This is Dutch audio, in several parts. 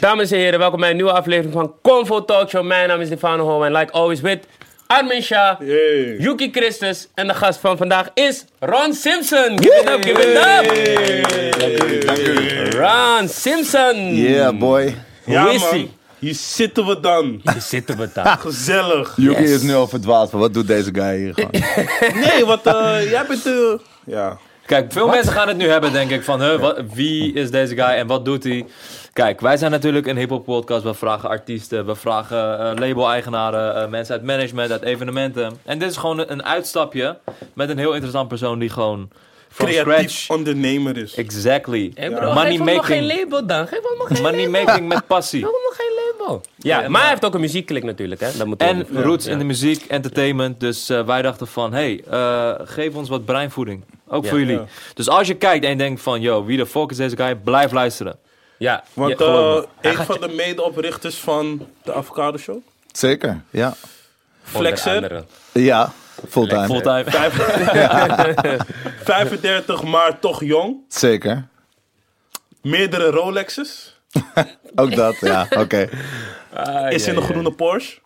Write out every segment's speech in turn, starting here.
Dames en heren, welkom bij een nieuwe aflevering van Convo Talk Show. Mijn naam is Stefano Home en like always with Armin Shah. Yuki Christus en de gast van vandaag is Ron Simpson. Give it up, give it up. Dank u. Ron Simpson. Yeah, boy. Ja, Hoe is man. hij? Hier zitten we dan. Hier zitten we daar. Gezellig. Yuki Yes. is nu al verdwaald van wat doet deze guy hier gewoon. Nee, wat eh, jij bent de... Ja. Kijk, veel mensen gaan het nu hebben, denk ik, van huh, wat, wie is deze guy en wat doet hij? Kijk, wij zijn natuurlijk een hip-hop podcast. We vragen artiesten, we vragen eh, label-eigenaren, eh, mensen uit management, uit evenementen. En dit is gewoon een, uitstapje met een heel interessant persoon die gewoon from Creatief scratch. ondernemer is. Exactly. Hey bro, Money geef hem nog geen label dan. Geef hem nog geen Money label. making met passie. Geef hem nog geen label. Ja, maar hij heeft ook een muziekklik natuurlijk, hè. Dat moet En ook. roots Ja. in de muziek, entertainment. Dus eh, wij dachten van, hey, eh, geef ons wat breinvoeding. Ook Ja. voor jullie. Ja. Dus als je kijkt en je denkt van, yo, wie de fuck is deze guy? Blijf luisteren. Ja, Want eh, een van de medeoprichters van de Avocado Show. Zeker, ja. Flexer. Ja, fulltime. Fulltime. 35, maar toch jong. Zeker. Meerdere Rolexes. Ook dat, ja, oké. Ah, Is ja, in een ja. groene Porsche.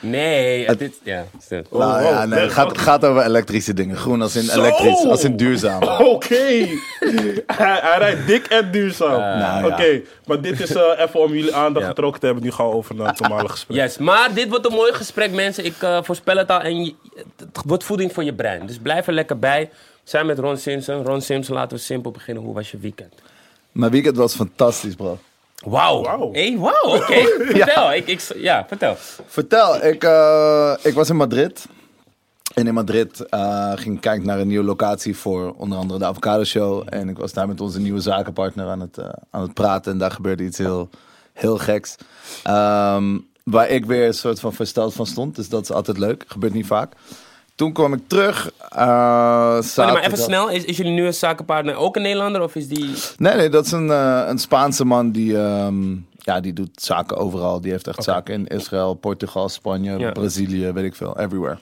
Nee, het is... Ja, stil. Nou oh, ja, nee, nee, het gaat, oh. gaat over elektrische dingen. Groen als in Zo! elektrisch, als in duurzaam. Oké. hij, hij rijdt dik en duurzaam. Nou, Oké, ja. maar dit is eh, even om jullie aandacht Ja. getrokken te hebben. Nu gaan we over naar het normale gesprek. Yes, maar dit wordt een mooi gesprek, mensen. Ik eh, voorspel het al. En je- het wordt voeding voor je brein. Dus blijf er lekker bij. We zijn met Ron Simpson. Ron Simpson, laten we simpel beginnen. Hoe was je weekend? Mijn weekend was fantastisch, bro. Wauw. Wauw. Hey, wauw, oké. Vertel. Ik, ik, ja, vertel. Vertel, ik, eh, ik was in Madrid. En in Madrid eh, ging ik kijken naar een nieuwe locatie voor onder andere de Avocado Show. En ik was daar met onze nieuwe zakenpartner aan het, eh, aan het praten. En daar gebeurde iets heel, heel geks. Ehm, waar ik weer een soort van versteld van stond. Dus dat is altijd leuk. Gebeurt niet vaak. Toen kwam ik terug. eh, Sorry, maar even snel. Is, is jullie nieuwe zakenpartner ook een Nederlander? Of is die... Nee, nee, dat is een, eh, een Spaanse man die, ehm, ja, die doet zaken overal. Die heeft echt zaken in Israël, Portugal, Spanje, Ja. Brazilië, weet ik veel. Everywhere.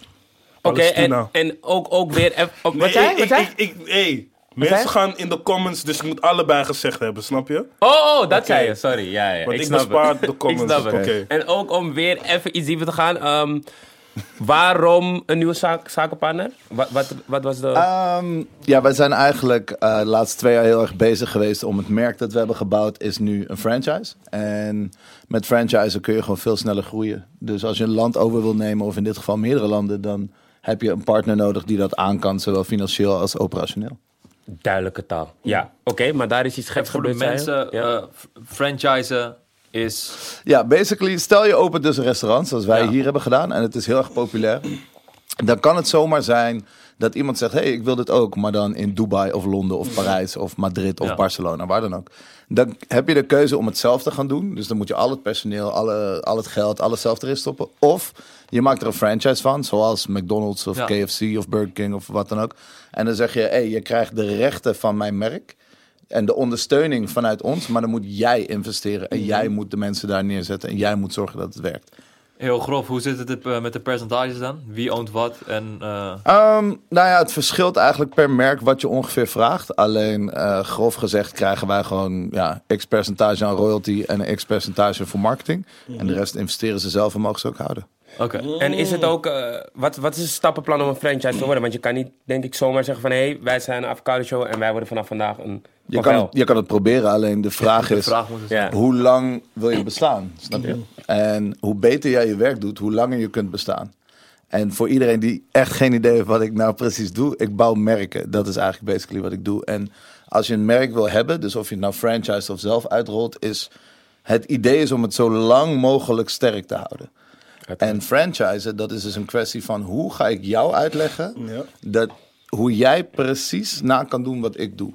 Oké, en, en ook, ook weer... eff- oh, Nee, wat zei? ik, Wat zei? ik, ik, hey, zei? mensen gaan in de comments, dus ik moet allebei gezegd hebben, snap je? Oh, oh, dat zei je. Sorry. Ja, ja. Want ik ik, snap bespaar het. de comments. Ik snap het. Oké. En ook om weer even iets dieper te gaan. ehm, waarom een nieuwe zaak, zakenpartner? Wat, wat, wat was de... Ehm, ja, wij zijn eigenlijk eh, de laatste twee jaar heel erg bezig geweest om het merk dat we hebben gebouwd, is nu een franchise. En met franchise kun je gewoon veel sneller groeien. Dus als je een land over wil nemen, of in dit geval meerdere landen, dan heb je een partner nodig die dat aan kan, zowel financieel als operationeel. Duidelijke taal. Ja, oké, maar daar is iets geks Voor de gebeurd. zei je? mensen, Ja. eh, f- franchisen is... Ja, basically, stel je opent dus een restaurant, zoals wij Ja. hier hebben gedaan, en het is heel erg populair. Dan kan het zomaar zijn dat iemand zegt: hey, ik wil dit ook, maar dan in Dubai of Londen of Parijs of Madrid of Ja. Barcelona, waar dan ook. Dan heb je de keuze om het zelf te gaan doen. Dus dan moet je al het personeel, alle, al het geld, alles zelf erin stoppen. Of je maakt er een franchise van, zoals McDonald's of Ja. KFC of Burger King of wat dan ook. En dan zeg je: hey, je krijgt de rechten van mijn merk. En de ondersteuning vanuit ons, maar dan moet jij investeren. En jij moet de mensen daar neerzetten. En jij moet zorgen dat het werkt. Heel grof, hoe zit het eh, met de percentages dan? Wie oont wat? En, eh, Ehm, nou ja, het verschilt eigenlijk per merk wat je ongeveer vraagt. Alleen eh, grof gezegd krijgen wij gewoon ja, x percentage aan royalty en een x percentage voor marketing. En de rest investeren ze zelf en mogen ze ook houden. Oké. En is het ook, eh, wat, wat is het stappenplan om een franchise te worden? Want je kan niet, denk ik, zomaar zeggen van... hé, hey, wij zijn een avocado show en wij worden vanaf vandaag een... Je kan, het, je kan het proberen, alleen de vraag De is... vraag moet Ja. Hoe lang wil je bestaan? Snap je? En hoe beter jij je werk doet, hoe langer je kunt bestaan. En voor iedereen die echt geen idee heeft wat ik nou precies doe, ik bouw merken. Dat is eigenlijk basically wat ik doe. En als je een merk wil hebben, dus of je het nou franchise of zelf uitrolt, is het idee is om het zo lang mogelijk sterk te houden. En franchise, dat is dus een kwestie van hoe ga ik jou uitleggen Ja. dat, hoe jij precies na kan doen wat ik doe.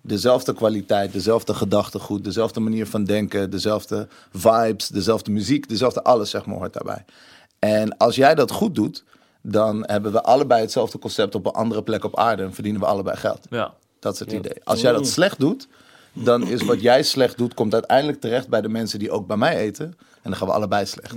Dezelfde kwaliteit, dezelfde gedachtegoed, dezelfde manier van denken, dezelfde vibes, dezelfde muziek, dezelfde alles zeg maar hoort daarbij. En als jij dat goed doet, dan hebben we allebei hetzelfde concept op een andere plek op aarde en verdienen we allebei geld. Ja. Dat is het idee. Als jij dat slecht doet, dan is wat jij slecht doet, komt uiteindelijk terecht bij de mensen die ook bij mij eten. En dan gaan we allebei slecht.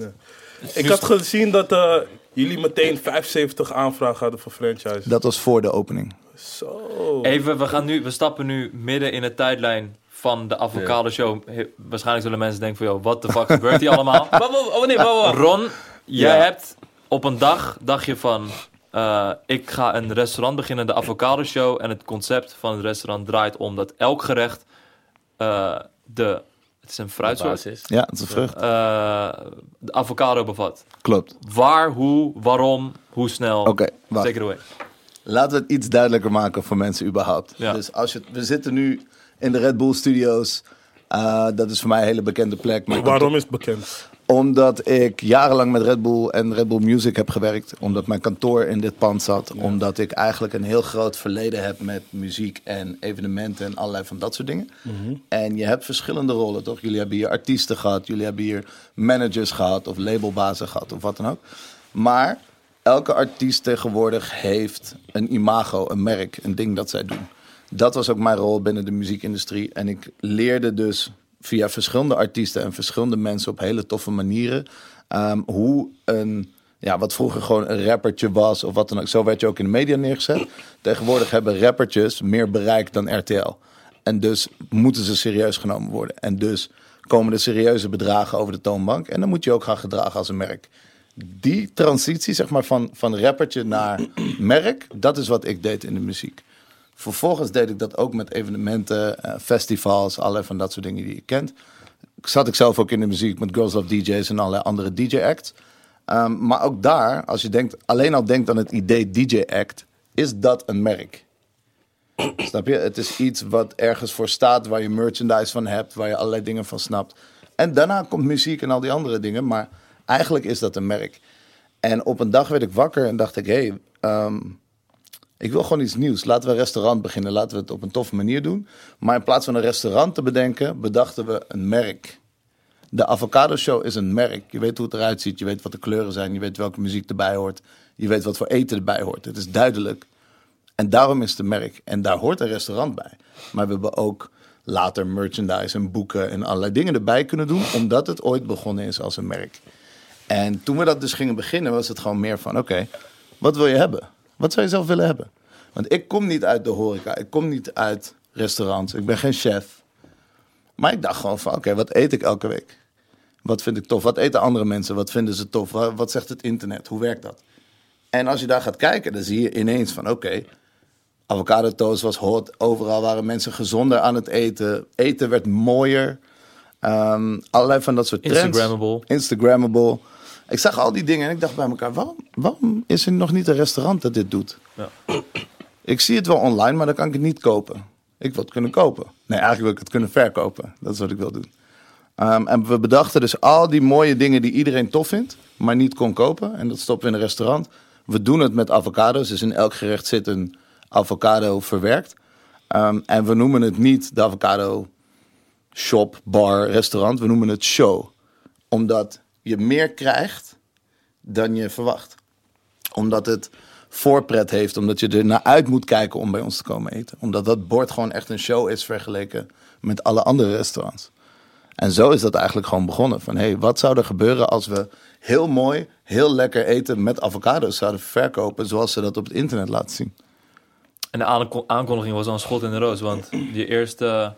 Ik had gezien dat eh, jullie meteen 75 aanvragen hadden voor franchise. Dat was voor de opening. Zo. Even, we, gaan nu, we stappen nu midden in de tijdlijn van de Avocado Show. He- Waarschijnlijk zullen mensen denken van, joh, wat de fuck gebeurt hier allemaal? Oh nee. Ron, jij Ja. hebt op een dag, dacht je van... eh, ik ga een restaurant beginnen, de Avocado Show. En het concept van het restaurant draait om dat elk gerecht eh, de... Het is een fruitsoort. Ja, het is een vrucht. eh, de avocado bevat. Klopt. Waar, hoe, waarom, hoe snel. Oké, it away. Laten we het iets duidelijker maken voor mensen überhaupt. Ja. Dus als je, we zitten nu in de Red Bull Studios. Uh, dat is voor mij een hele bekende plek. Waarom is het bekend? Omdat ik jarenlang met Red Bull en Red Bull Music heb gewerkt. Omdat mijn kantoor in dit pand zat. Omdat ik eigenlijk een heel groot verleden heb met muziek en evenementen en allerlei van dat soort dingen. En je hebt verschillende rollen, toch? Jullie hebben hier artiesten gehad. Jullie hebben hier managers gehad of labelbazen gehad of wat dan ook. Maar elke artiest tegenwoordig heeft een imago, een merk, een ding dat zij doen. Dat was ook mijn rol binnen de muziekindustrie. En ik leerde dus via verschillende artiesten en verschillende mensen op hele toffe manieren. ehm, hoe een, ja, wat vroeger gewoon een rappertje was of wat dan ook. Zo werd je ook in de media neergezet. Tegenwoordig hebben rappertjes meer bereik dan RTL. En dus moeten ze serieus genomen worden. En dus komen er serieuze bedragen over de toonbank. En dan moet je ook gaan gedragen als een merk. Die transitie, zeg maar, van, van rappertje naar merk, dat is wat ik deed in de muziek. Vervolgens deed ik dat ook met evenementen, eh, festivals, allerlei van dat soort dingen die je kent. Zat ik zelf ook in de muziek met Girls Love DJ's en allerlei andere DJ-acts. Ehm, maar ook daar, als je denkt, alleen al denkt aan het idee DJ-act, is dat een merk. Snap je? Het is iets wat ergens voor staat, waar je merchandise van hebt, waar je allerlei dingen van snapt. En daarna komt muziek en al die andere dingen, maar eigenlijk is dat een merk. En op een dag werd ik wakker en dacht ik, hé, hey, ehm, ik wil gewoon iets nieuws. Laten we een restaurant beginnen. Laten we het op een toffe manier doen. Maar in plaats van een restaurant te bedenken, bedachten we een merk. De Avocado Show is een merk. Je weet hoe het eruit ziet. Je weet wat de kleuren zijn. Je weet welke muziek erbij hoort. Je weet wat voor eten erbij hoort. Het is duidelijk. En daarom is het een merk. En daar hoort een restaurant bij. Maar we hebben ook later merchandise en boeken en allerlei dingen erbij kunnen doen. Omdat het ooit begonnen is als een merk. En toen we dat dus gingen beginnen, was het gewoon meer van: oké, wat wil je hebben? Wat zou je zelf willen hebben? Want ik kom niet uit de horeca, ik kom niet uit restaurants, ik ben geen chef. Maar ik dacht gewoon van: oké, wat eet ik elke week? Wat vind ik tof? Wat eten andere mensen? Wat vinden ze tof? Wat, zegt het internet? Hoe werkt dat? En als je daar gaat kijken, dan zie je ineens van: oké, avocado toast was hot. Overal waren mensen gezonder aan het eten. Eten werd mooier. Ehm, allerlei van dat soort trends. Instagrammable. Instagrammable. Ik zag al die dingen en ik dacht bij elkaar, waarom, waarom is er nog niet een restaurant dat dit doet? Ja. Ik zie het wel online, maar dan kan ik het niet kopen. Ik wil het kunnen kopen. Nee, eigenlijk wil ik het kunnen verkopen. Dat is wat ik wil doen. Ehm, en we bedachten dus al die mooie dingen die iedereen tof vindt, maar niet kon kopen. En dat stoppen we in een restaurant. We doen het met avocados. Dus in elk gerecht zit een avocado verwerkt. Ehm, en we noemen het niet de avocado shop, bar, restaurant. We noemen het show. Omdat je meer krijgt dan je verwacht. Omdat het voorpret heeft. Omdat je er naar uit moet kijken om bij ons te komen eten. Omdat dat bord gewoon echt een show is vergeleken met alle andere restaurants. En zo is dat eigenlijk gewoon begonnen. Van hey, wat zou er gebeuren als we heel mooi, heel lekker eten met avocados zouden verkopen. Zoals ze dat op het internet laten zien. En de aanko- aankondiging was al een schot in de roos. Want die eerste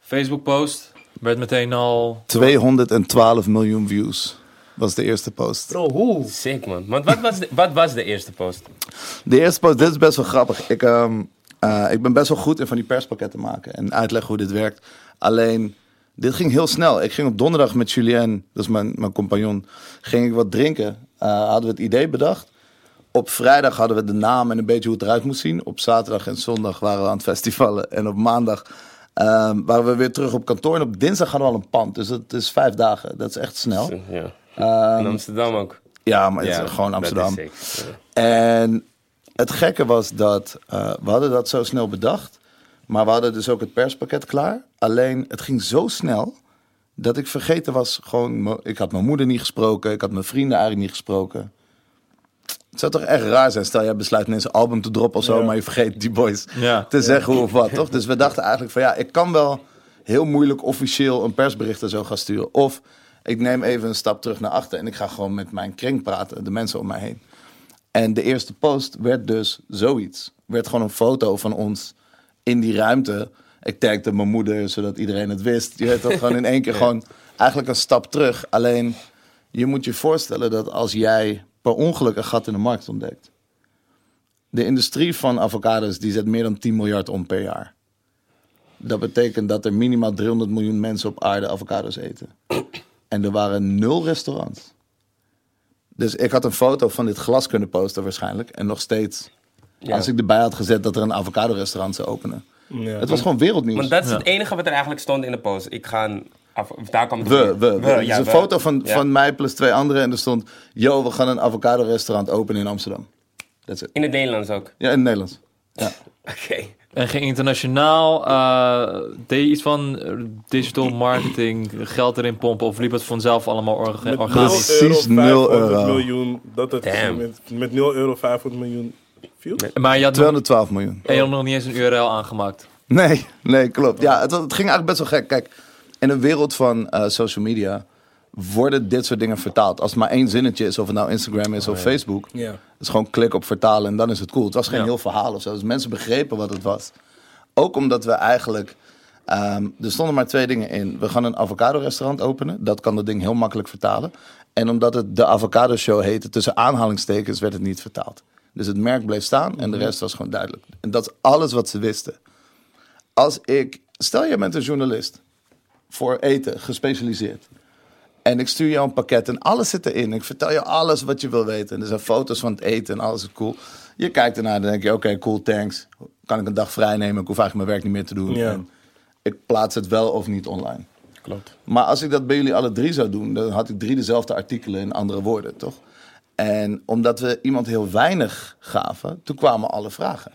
Facebook-post werd meteen al... 212 miljoen views was de eerste post. Bro, hoe? Sick, man. Want wat was, de, wat was de eerste post? De eerste post, dit is best wel grappig. Ik, ehm, eh, ik ben best wel goed in van die perspakketten maken en uitleggen hoe dit werkt. Alleen, dit ging heel snel. Ik ging op donderdag met Julien, dat is mijn, mijn compagnon, ging ik wat drinken. Eh, hadden we het idee bedacht. Op vrijdag hadden we de naam en een beetje hoe het eruit moest zien. Op zaterdag en zondag waren we aan het festivalen. En op maandag ehm, waren we weer terug op kantoor. En op dinsdag hadden we al een pand. Dus dat is vijf dagen. Dat is echt snel. Ja. Ehm, In Amsterdam ook. ja, maar het is gewoon Amsterdam. is. En het gekke was dat eh, we hadden dat zo snel bedacht. Maar we hadden dus ook het perspakket klaar. Alleen het ging zo snel dat ik vergeten was. Gewoon, ik had mijn moeder niet gesproken. Ik had mijn vrienden eigenlijk niet gesproken. Het zou toch echt raar zijn. Stel, jij besluit ineens een album te droppen of zo. Ja. Maar je vergeet die boys Ja. te zeggen hoe of wat, toch? Dus we dachten eigenlijk van ja, ik kan wel heel moeilijk officieel een persbericht er zo gaan sturen. Of ik neem even een stap terug naar achter en ik ga gewoon met mijn kring praten, de mensen om mij heen. En de eerste post werd dus zoiets. Werd gewoon een foto van ons in die ruimte. Ik tagde mijn moeder, zodat iedereen het wist. Je weet dat gewoon in één keer gewoon eigenlijk een stap terug. Alleen, je moet je voorstellen dat als jij per ongeluk een gat in de markt ontdekt. De industrie van avocados die zet meer dan 10 miljard om per jaar. Dat betekent dat er minimaal 300 miljoen mensen op aarde avocados eten. En er waren nul restaurants. Dus ik had een foto van dit glas kunnen posten waarschijnlijk. En nog steeds, Ja. als ik erbij had gezet dat er een avocado restaurant zou openen. Ja. Het was gewoon wereldnieuws. Want dat is het enige wat er eigenlijk stond in de post. Ik ga een... Af, daar kwam het We, we, we. Het is ja, een we. foto van, Ja. van mij plus twee anderen. En er stond, yo, we gaan een avocado restaurant openen in Amsterdam. That's it. In het Nederlands ook. Ja, in het Nederlands. Ja. Oké. En ging internationaal, eh, deed je iets van eh, digital marketing, geld erin pompen of liep het vanzelf allemaal orga- Met organisch? Precies 0 nul euro, 500 euro. miljoen. Dat het Damn. met, met 0 euro 500 miljoen viel. Maar je had, nog, 212 miljoen. en je had nog niet eens een URL aangemaakt. Nee, nee, klopt. Ja, het, het ging eigenlijk best wel gek. Kijk, in een wereld van eh, social media worden dit soort dingen vertaald. Als het maar één zinnetje is, of het nou Instagram is of Facebook. Ja. Het is gewoon klik op vertalen en dan is het cool. Het was geen Ja. heel verhaal of zo. Dus mensen begrepen wat het was. Ook omdat we eigenlijk... ehm, er stonden maar twee dingen in. We gaan een avocado restaurant openen. Dat kan dat ding heel makkelijk vertalen. En omdat het de avocado show heette, tussen aanhalingstekens, werd het niet vertaald. Dus het merk bleef staan en de rest was gewoon duidelijk. En dat is alles wat ze wisten. Als ik... Stel, je bent een journalist voor eten, gespecialiseerd. En ik stuur jou een pakket en alles zit erin. Ik vertel je alles wat je wil weten. En er zijn foto's van het eten en alles is cool. Je kijkt ernaar en dan denk je, oké, cool, thanks. Kan ik een dag vrij nemen? Ik hoef eigenlijk mijn werk niet meer te doen. Ja. En ik plaats het wel of niet online. Klopt. Maar als ik dat bij jullie alle drie zou doen, dan had ik drie dezelfde artikelen in andere woorden, toch? En omdat we iemand heel weinig gaven, toen kwamen alle vragen.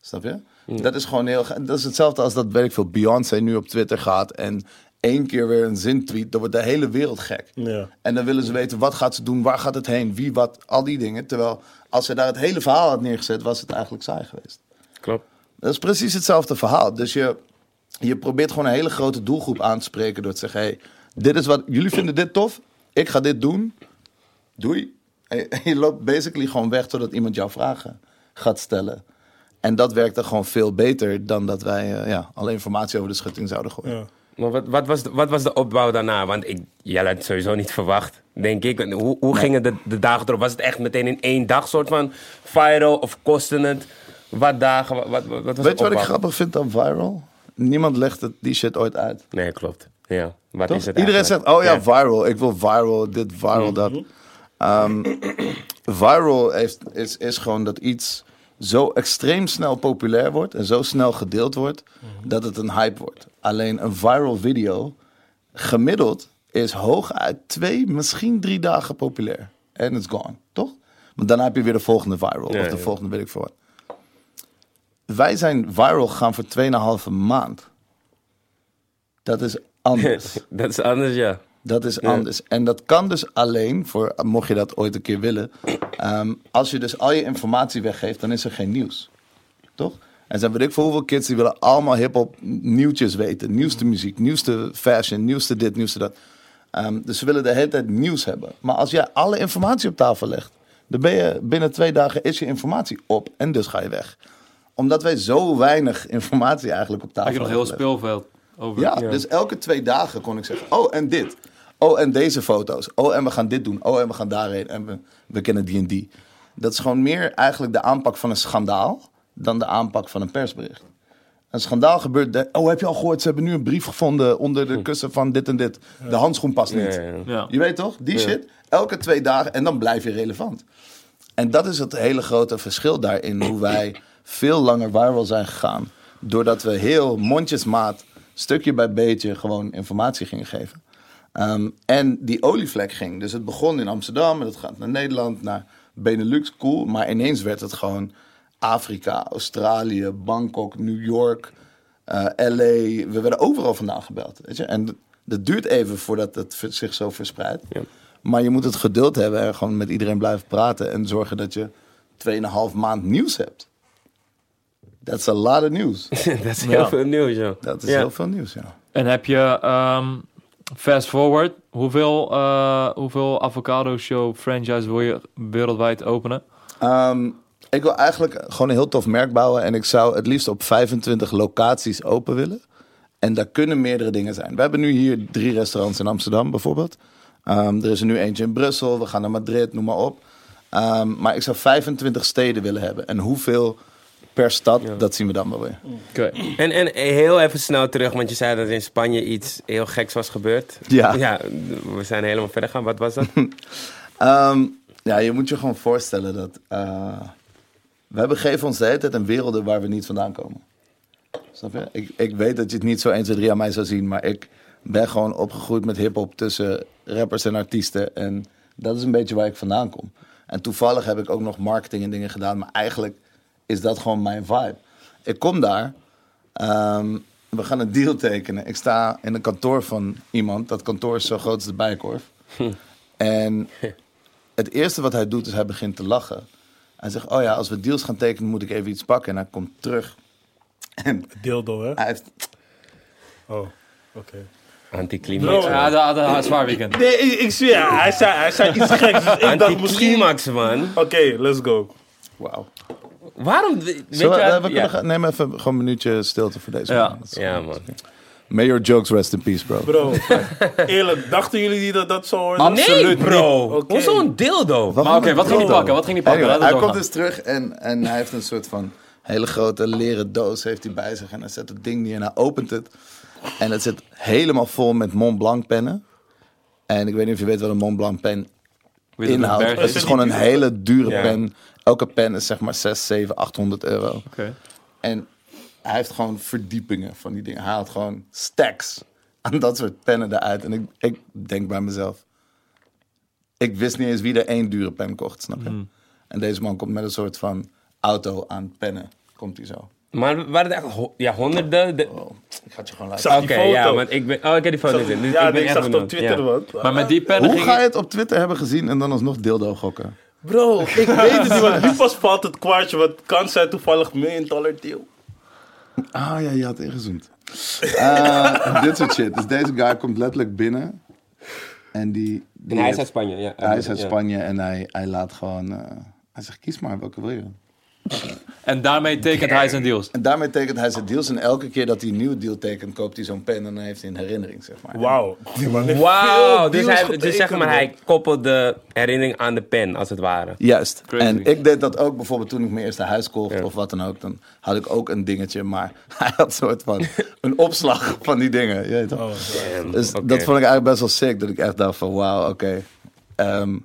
Snap je? Dat is gewoon heel. Dat is hetzelfde als dat, weet ik veel, Beyoncé nu op Twitter gaat en één keer weer een zin tweet, dan wordt de hele wereld gek. Ja. En dan willen ze weten wat gaat ze doen, waar gaat het heen, wie, wat, al die dingen. Terwijl als ze daar het hele verhaal had neergezet, was het eigenlijk saai geweest. Klopt. Dat is precies hetzelfde verhaal. Dus je, je probeert gewoon een hele grote doelgroep aan te spreken door te zeggen: hey, dit is wat jullie vinden dit tof, ik ga dit doen. Doei. En je- en je loopt basically gewoon weg totdat iemand jouw vragen gaat stellen. En dat werkt dan gewoon veel beter dan dat wij eh, ja, alle informatie over de schutting zouden gooien. Ja. Maar wat, wat, was de, wat was de opbouw daarna? Want ik, jij had het sowieso niet verwacht, denk ik. Hoe, hoe gingen de, de dagen erop? Was het echt meteen in één dag soort van viral? Of kostte het wat dagen? Wat, wat, wat was de Weet je wat ik grappig vind aan viral? Niemand legt het, die shit ooit uit. Nee, klopt. Ja, wat Toch? is het Iedereen eigenlijk? zegt, oh ja, viral. Ik wil viral, dit, viral, dat. Ehm, viral heeft, is, is gewoon dat iets zo extreem snel populair wordt en zo snel gedeeld wordt, dat het een hype wordt. Alleen een viral video, gemiddeld, is hooguit twee, misschien drie dagen populair. En it's gone, toch? Want daarna heb je weer de volgende viral, Ja, of de ja. volgende weet ik veel wat. Wij zijn viral gegaan voor 2,5 maand. Dat is anders. dat is anders, ja. Dat is anders. En dat kan dus alleen, voor, mocht je dat ooit een keer willen, ehm, als je dus al je informatie weggeeft, dan is er geen nieuws. Toch? En zijn weet ik voor hoeveel kids die willen allemaal hip-hop nieuwtjes weten. Nieuwste muziek, nieuwste fashion, nieuwste dit, nieuwste dat. Ehm, dus ze willen de hele tijd nieuws hebben. Maar als jij alle informatie op tafel legt, dan ben je binnen twee dagen is je informatie op en dus ga je weg. Omdat wij zo weinig informatie eigenlijk op tafel Had je nog heel hebben speelveld over. Ja, dus elke twee dagen kon ik zeggen: Oh, en dit. Oh, en deze foto's. Oh, en we gaan dit doen. Oh, en we gaan daarheen. En we, we kennen die en die. Dat is gewoon meer eigenlijk de aanpak van een schandaal dan de aanpak van een persbericht. Een schandaal gebeurt. De, oh, heb je al gehoord? Ze hebben nu een brief gevonden onder de kussen van dit en dit. De handschoen past niet. Ja, ja, ja. Ja. Je weet toch? Die shit. Elke twee dagen. En dan blijf je relevant. En dat is het hele grote verschil daarin. Hoe wij veel langer viral zijn gegaan. Doordat we heel mondjesmaat, stukje bij beetje, gewoon informatie gingen geven. Ehm, en die olievlek ging. Dus het begon in Amsterdam en het gaat naar Nederland, naar Benelux, cool. Maar ineens werd het gewoon Afrika, Australië, Bangkok, New York, eh, LA. We werden overal vandaan gebeld. Weet je? En dat duurt even voordat het zich zo verspreidt. Ja. Maar je moet het geduld hebben en gewoon met iedereen blijven praten. En zorgen dat je 2,5 maand nieuws hebt. That's a lot of nieuws. dat is heel Ja. veel nieuws, ja. Dat is Ja. heel veel nieuws, ja. En heb je, ehm, fast forward, hoeveel, eh, hoeveel avocado show franchise wil je wereldwijd openen? Ehm, ik wil eigenlijk gewoon een heel tof merk bouwen. En ik zou het liefst op 25 locaties open willen. En daar kunnen meerdere dingen zijn. We hebben nu hier drie restaurants in Amsterdam bijvoorbeeld. Ehm, er is er nu eentje in Brussel, we gaan naar Madrid, noem maar op. Ehm, maar ik zou 25 steden willen hebben. En hoeveel per stad, dat zien we dan wel weer. En, en heel even snel terug, want je zei dat in Spanje iets heel geks was gebeurd. Ja. Ja, we zijn helemaal verder gaan. Wat was dat? Ehm, ja, je moet je gewoon voorstellen dat... eh, we begeven ons de hele tijd in werelden waar we niet vandaan komen. Snap je? Ik, ik weet dat je het niet zo 1, 2, 3 aan mij zou zien, maar ik ben gewoon opgegroeid met hip-hop tussen rappers en artiesten. En dat is een beetje waar ik vandaan kom. En toevallig heb ik ook nog marketing en dingen gedaan, maar eigenlijk is dat gewoon mijn vibe. Ik kom daar, ehm, we gaan een deal tekenen. Ik sta in een kantoor van iemand, dat kantoor is zo groot als de Bijenkorf. En het eerste wat hij doet is hij begint te lachen. Hij zegt, oh ja, als we deals gaan tekenen moet ik even iets pakken. En hij komt terug. En Dildo, hè? hij heeft... Oh, oké. Anticlimax. Bro. Ja, dat had een zwaar weekend. Nee, ik, ik ja, hij zei, hij zei iets geks. Dus ik dacht misschien... Oké, Anticlimax, man. let's go. Wauw. Waarom? Weet je Zullen we, wat- eh, we ja. kunnen neem even gewoon een minuutje stilte voor deze Ja. man. Ja, man. Your jokes rest in peace, bro. Bro, eerlijk, dachten jullie niet dat dat zo hoorde? Nee, bro. Hoezo een dildo? Wat Maar oké, wat ging hij pakken? Wat ging hij pakken? Anyway, hij komt dus terug en, en hij heeft een soort van hele grote leren doos heeft hij bij zich. En hij zet het ding neer en hij opent het. En het zit helemaal vol met Mont Blanc pennen. En ik weet niet of je weet wat een Mont Blanc pen Weet je, inhoudt. Het is gewoon een hele dure pen. Elke pen is zeg maar 6, 7, 800 euro. Oké. En hij heeft gewoon verdiepingen van die dingen. Hij haalt gewoon stacks aan dat soort pennen eruit. En ik, ik denk bij mezelf... Ik wist niet eens wie er één dure pen kocht, snap je? En deze man komt met een soort van auto aan pennen. Komt hij zo. Maar waren het echt ho- ja, honderden? De- Oh, ik ga het je gewoon laten zag Oké, ja, want ik ben... Oh, ik heb die foto gezien. Dus ja, ik ben ik echt zag het op. Twitter, Ja. wat. Maar met die pennen Hoe ging ga je het op Twitter hebben gezien en dan alsnog dildo gokken? Bro, ik weet het niet, want nu pas valt het kwartje. Wat kan zijn toevallig million dollar deal. Ah ja, je had ingezoomd. Eh, dit soort shit. Dus deze guy komt letterlijk binnen. En die... die En hij is uit Spanje, ja. Hij is uit. Spanje en hij, hij laat gewoon... eh, hij zegt, kies maar, welke wil je? En daarmee tekent hij zijn deals. En daarmee tekent hij zijn deals. En elke keer dat hij een nieuwe deal tekent, koopt hij zo'n pen. En dan heeft hij een herinnering, zeg maar. Wauw. Wauw, dus, hij, dus zeg maar, hij koppelt de herinnering aan de pen, als het ware. Juist. Crazy. En ik deed dat ook bijvoorbeeld toen ik mijn eerste huis kocht Ja. of wat dan ook. Dan had ik ook een dingetje, maar hij had een soort van een opslag van die dingen. Je weet toch? Oh, Dus dat vond ik eigenlijk best wel sick. Dat ik echt dacht van wauw, oké. Ehm,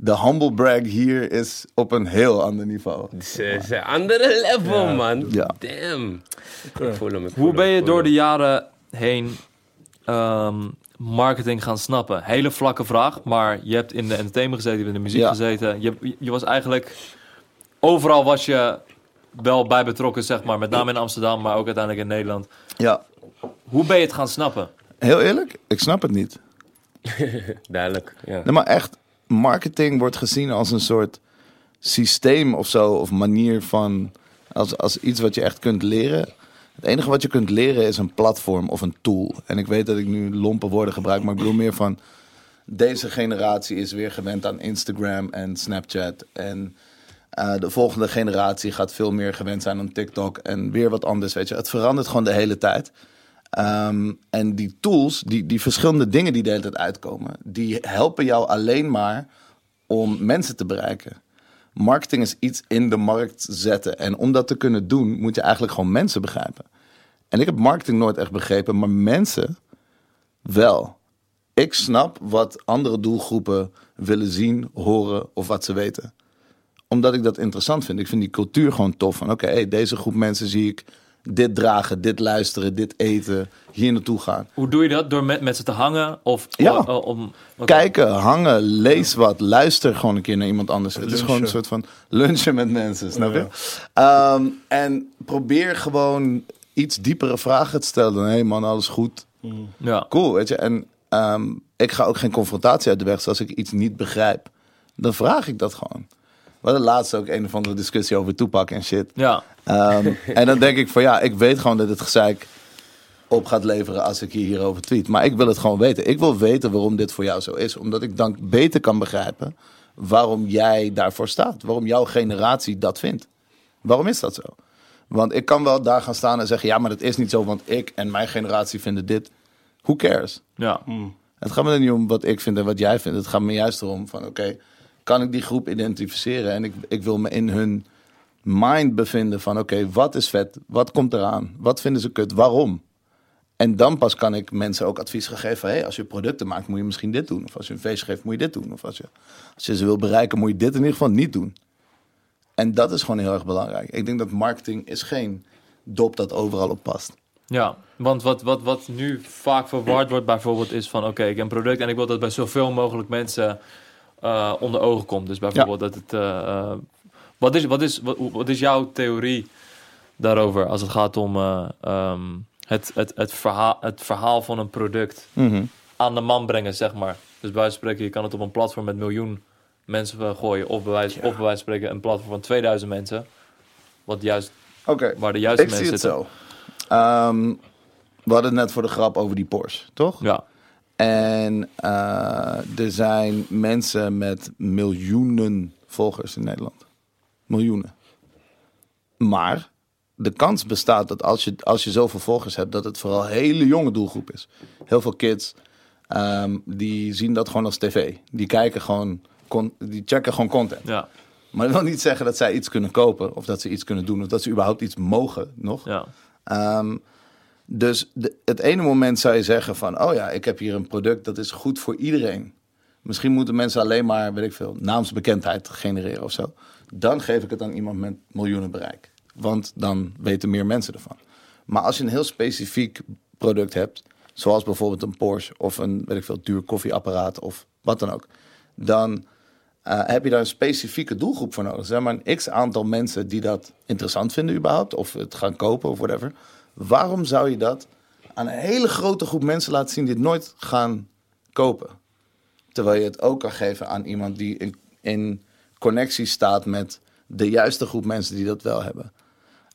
de humble brag hier is op een heel ander niveau. Het is, eh, is een andere level, man. Ja. Damn. Ik voel hem, ik voel Hoe ben je door de jaren heen ehm, marketing gaan snappen? Hele vlakke vraag, maar je hebt in de entertainment gezeten, je hebt in de muziek Ja. gezeten. Je, je was eigenlijk... Overal was je wel bij betrokken, zeg maar. Met name in Amsterdam, maar ook uiteindelijk in Nederland. Ja, Hoe ben je het gaan snappen? heel eerlijk, ik snap het niet. Duidelijk, ja. Nee, maar echt, marketing wordt gezien als een soort systeem of zo, of manier van, als, als iets wat je echt kunt leren. Het enige wat je kunt leren is een platform of een tool. En ik weet dat ik nu lompe woorden gebruik, maar ik bedoel meer van, deze generatie is weer gewend aan Instagram en Snapchat. En eh, de volgende generatie gaat veel meer gewend zijn aan TikTok en weer wat anders, weet je. Het verandert gewoon de hele tijd. Ehm, en die tools, die, die verschillende dingen die de hele tijd uitkomen, die helpen jou alleen maar om mensen te bereiken. Marketing is iets in de markt zetten. En om dat te kunnen doen, moet je eigenlijk gewoon mensen begrijpen. En ik heb marketing nooit echt begrepen, maar mensen wel. Ik snap wat andere doelgroepen willen zien, horen of wat ze weten. Omdat ik dat interessant vind. Ik vind die cultuur gewoon tof. Van oké, deze groep mensen zie ik dit dragen, dit luisteren, dit eten, hier naartoe gaan. Hoe doe je dat? Door met, met ze te hangen? Of Ja. o- o- om... Kijken, hangen, lees wat, luister gewoon een keer naar iemand anders. Het is gewoon een soort van lunchen met mensen, snap je? Ehm, en probeer gewoon iets diepere vragen te stellen. dan, Hé hey man, alles goed? Ja. Cool, weet je. En ehm, ik ga ook geen confrontatie uit de weg. Dus als ik iets niet begrijp, dan vraag ik dat gewoon. We hadden laatst ook een of andere discussie over toepak en shit. Ja. Ehm, en dan denk ik van ja, ik weet gewoon dat het gezeik op gaat leveren als ik hier hierover tweet. Maar ik wil het gewoon weten. Ik wil weten waarom dit voor jou zo is. Omdat ik dan beter kan begrijpen waarom jij daarvoor staat. Waarom jouw generatie dat vindt. Waarom is dat zo? Want ik kan wel daar gaan staan en zeggen, ja, maar dat is niet zo, want ik en mijn generatie vinden dit. Who cares? Ja. Het gaat me er niet om wat ik vind en wat jij vindt. Het gaat me juist erom van, oké, kan ik die groep identificeren? En ik, ik wil me in hun mind bevinden van, oké, wat is vet? Wat komt eraan? Wat vinden ze kut? Waarom? En dan pas kan ik mensen ook advies geven van, hey, als je producten maakt, moet je misschien dit doen. Of als je een feest geeft, moet je dit doen. Of als je, als je ze wil bereiken, moet je dit in ieder geval niet doen. En dat is gewoon heel erg belangrijk. Ik denk dat marketing is geen dop dat overal op past. Ja, want wat, wat, wat nu vaak verward wordt bijvoorbeeld is van... oké, ik heb een product en ik wil dat bij zoveel mogelijk mensen eh, onder ogen komt. Dus bijvoorbeeld dat het... eh, eh, wat, is, wat, is, wat, wat is jouw theorie daarover als het gaat om eh, ehm, het, het, het, verhaal, het verhaal van een product aan de man brengen, zeg maar? Dus bij wijze van spreken, je kan het op een platform met miljoen mensen gooien... of bij wijze, of bij wijze van spreken een platform van 2000 mensen... wat juist, waar de juiste ik zie mensen het zitten. zo. Ehm, we hadden het net voor de grap over die Porsche, toch? Ja, En eh, er zijn mensen met miljoenen volgers in Nederland. Miljoenen. Maar de kans bestaat dat als je, als je zoveel volgers hebt, dat het vooral een hele jonge doelgroep is. Heel veel kids, ehm, die zien dat gewoon als tv. Die kijken gewoon, con- die checken gewoon content. ja, Maar dat wil niet zeggen dat zij iets kunnen kopen, of dat ze iets kunnen doen, of dat ze überhaupt iets mogen nog. ja. Ehm, dus het ene moment zou je zeggen van, oh ja, ik heb hier een product dat is goed voor iedereen. Misschien moeten mensen alleen maar, weet ik veel, naamsbekendheid genereren of zo. Dan geef ik het aan iemand met miljoenen bereik. Want dan weten meer mensen ervan. Maar als je een heel specifiek product hebt, zoals bijvoorbeeld een Porsche of een, weet ik veel, duur koffieapparaat of wat dan ook. Dan eh, heb je daar een specifieke doelgroep voor nodig. Zijn maar een x aantal mensen die dat interessant vinden überhaupt. Of het gaan kopen of whatever. Waarom zou je dat aan een hele grote groep mensen laten zien die het nooit gaan kopen? Terwijl je het ook kan geven aan iemand die in, in connectie staat met de juiste groep mensen die dat wel hebben.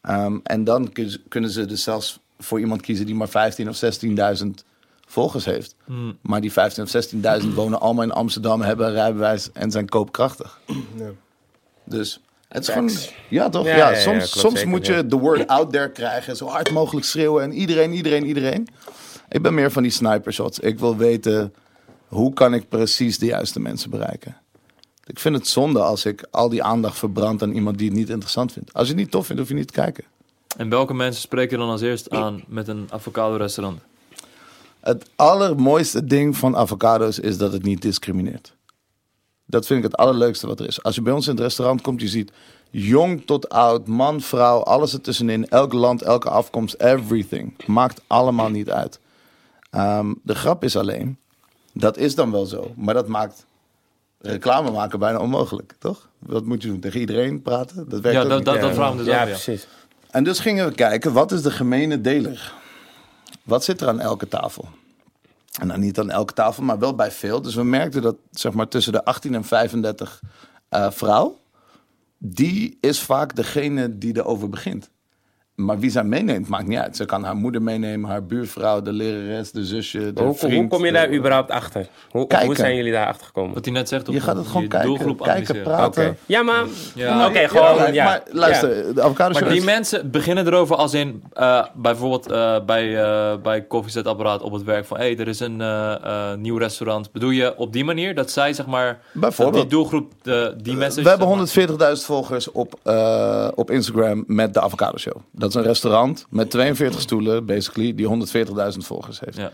Ehm, en dan kun- kunnen ze dus zelfs voor iemand kiezen die maar 15 of 16.000 volgers heeft. Maar die 15 of 16.000 wonen allemaal in Amsterdam, hebben een rijbewijs en zijn koopkrachtig. Ja. Dus het is gewoon... Ja, toch? Ja, Ja, ja, ja, soms, klopt soms zeker, moet je de word out there krijgen. Zo hard mogelijk schreeuwen. En iedereen, iedereen, iedereen. Ik ben meer van die sniper shots. Ik wil weten, hoe kan ik precies de juiste mensen bereiken? Ik vind het zonde als ik al die aandacht verbrand aan iemand die het niet interessant vindt. Als je het niet tof vindt, hoef je niet te kijken. En welke mensen spreek je dan als eerst aan met een avocado restaurant? Het allermooiste ding van avocado's is dat het niet discrimineert. Dat vind ik het allerleukste wat er is. Als je bij ons in het restaurant komt, je ziet jong tot oud, man, vrouw, alles ertussenin. Elk land, elke afkomst, everything. Maakt allemaal niet uit. Ehm, de grap is alleen, dat is dan wel zo. Maar dat maakt reclame maken bijna onmogelijk, toch? Wat moet je doen? Tegen iedereen praten? Dat werkt Ja, ook dat, niet. dat, Ja, dat vraag ik me dus ja. precies. En dus gingen we kijken, wat is de gemene deler? Wat zit er aan elke tafel? En dan niet aan elke tafel, maar wel bij veel. Dus we merkten dat zeg maar, tussen de 18 en 35 eh, vrouw... die is vaak degene die erover begint. Maar wie zij meeneemt, maakt niet uit. Ze kan haar moeder meenemen, haar buurvrouw, de lerares, de zusje, de Hoe, vriend. hoe kom je de- daar überhaupt achter? Hoe, Kijken. hoe zijn jullie daar achter gekomen? Wat hij net zegt, op Je gaat het gewoon kijken, doelgroep kijken, praten. Ja, maar... Ja. Oké, gewoon... maar, ja. maar luister, de avocado Maar show die is- mensen beginnen erover als in eh, bijvoorbeeld eh, bij, eh bij koffiezetapparaat op het werk van hé, hey, er is een eh, eh, nieuw restaurant. Bedoel je op die manier dat zij zeg maar dat Bijvoorbeeld. die doelgroep die mensen We hebben 140.000 volgers op, eh, op Instagram met de Avocado Show. Dat is een restaurant met 42 stoelen, basically, die 140.000 volgers heeft. Ja.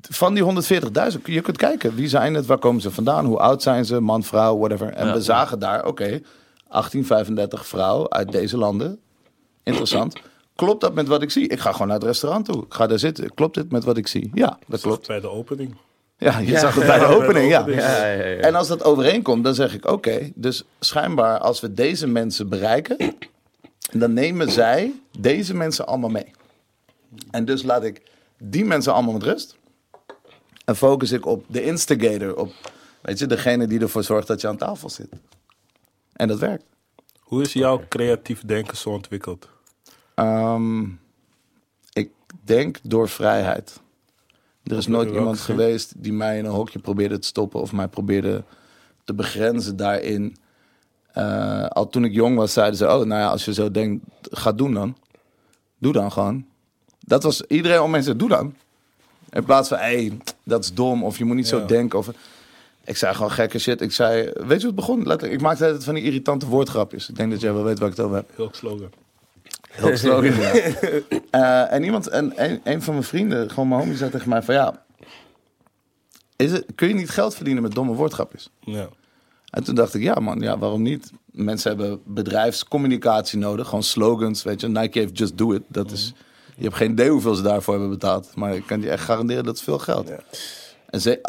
Van die 140.000, je kunt kijken, wie zijn het, waar komen ze vandaan, hoe oud zijn ze, man, vrouw, whatever. En Ja. we zagen daar, oké, 1835 vrouw uit deze landen. Interessant. Klopt dat met wat ik zie? Ik ga gewoon naar het restaurant toe. Ik ga daar zitten. Klopt dit met wat ik zie? Ja, dat klopt. Bij de opening. Ja, je Ja. zag het bij de opening, ja. opening. Ja, ja, ja. En als dat overeenkomt, dan zeg ik oké. dus schijnbaar als we deze mensen bereiken, dan nemen zij deze mensen allemaal mee. En dus laat ik die mensen allemaal met rust. En focus ik op de instigator, op weet je, degene die ervoor zorgt dat je aan tafel zit. En dat werkt. Hoe is jouw creatief denken zo ontwikkeld? Ehm, ik denk door vrijheid. Er is nooit iemand geweest die mij in een hokje probeerde te stoppen of mij probeerde te begrenzen daarin eh, al toen ik jong was, zeiden ze: Oh, nou ja, als je zo denkt, ga doen dan. Doe dan gewoon. Dat was iedereen om me heen zei: Doe dan. In plaats van, hé, hey, dat is dom. Of je moet niet zo denken. Of, ik zei gewoon gekke shit. Ik zei, weet je hoe het begon? Letterlijk, ik maakte altijd van die irritante woordgrapjes. Ik denk dat jij wel weet waar ik het over heb. Heel slogan. Heel slogan, ja. Eh, en iemand, en een, een van mijn vrienden, gewoon mijn homie, zei tegen mij van ja, is het, kun je niet geld verdienen met domme woordgrapjes? Ja. En toen dacht ik, ja man, ja, waarom niet? Mensen hebben bedrijfscommunicatie nodig, gewoon slogans, weet je. Nike heeft Just Do It, dat is, je hebt geen idee hoeveel ze daarvoor hebben betaald. Maar ik kan je echt garanderen, dat is veel geld. Ja. En ze,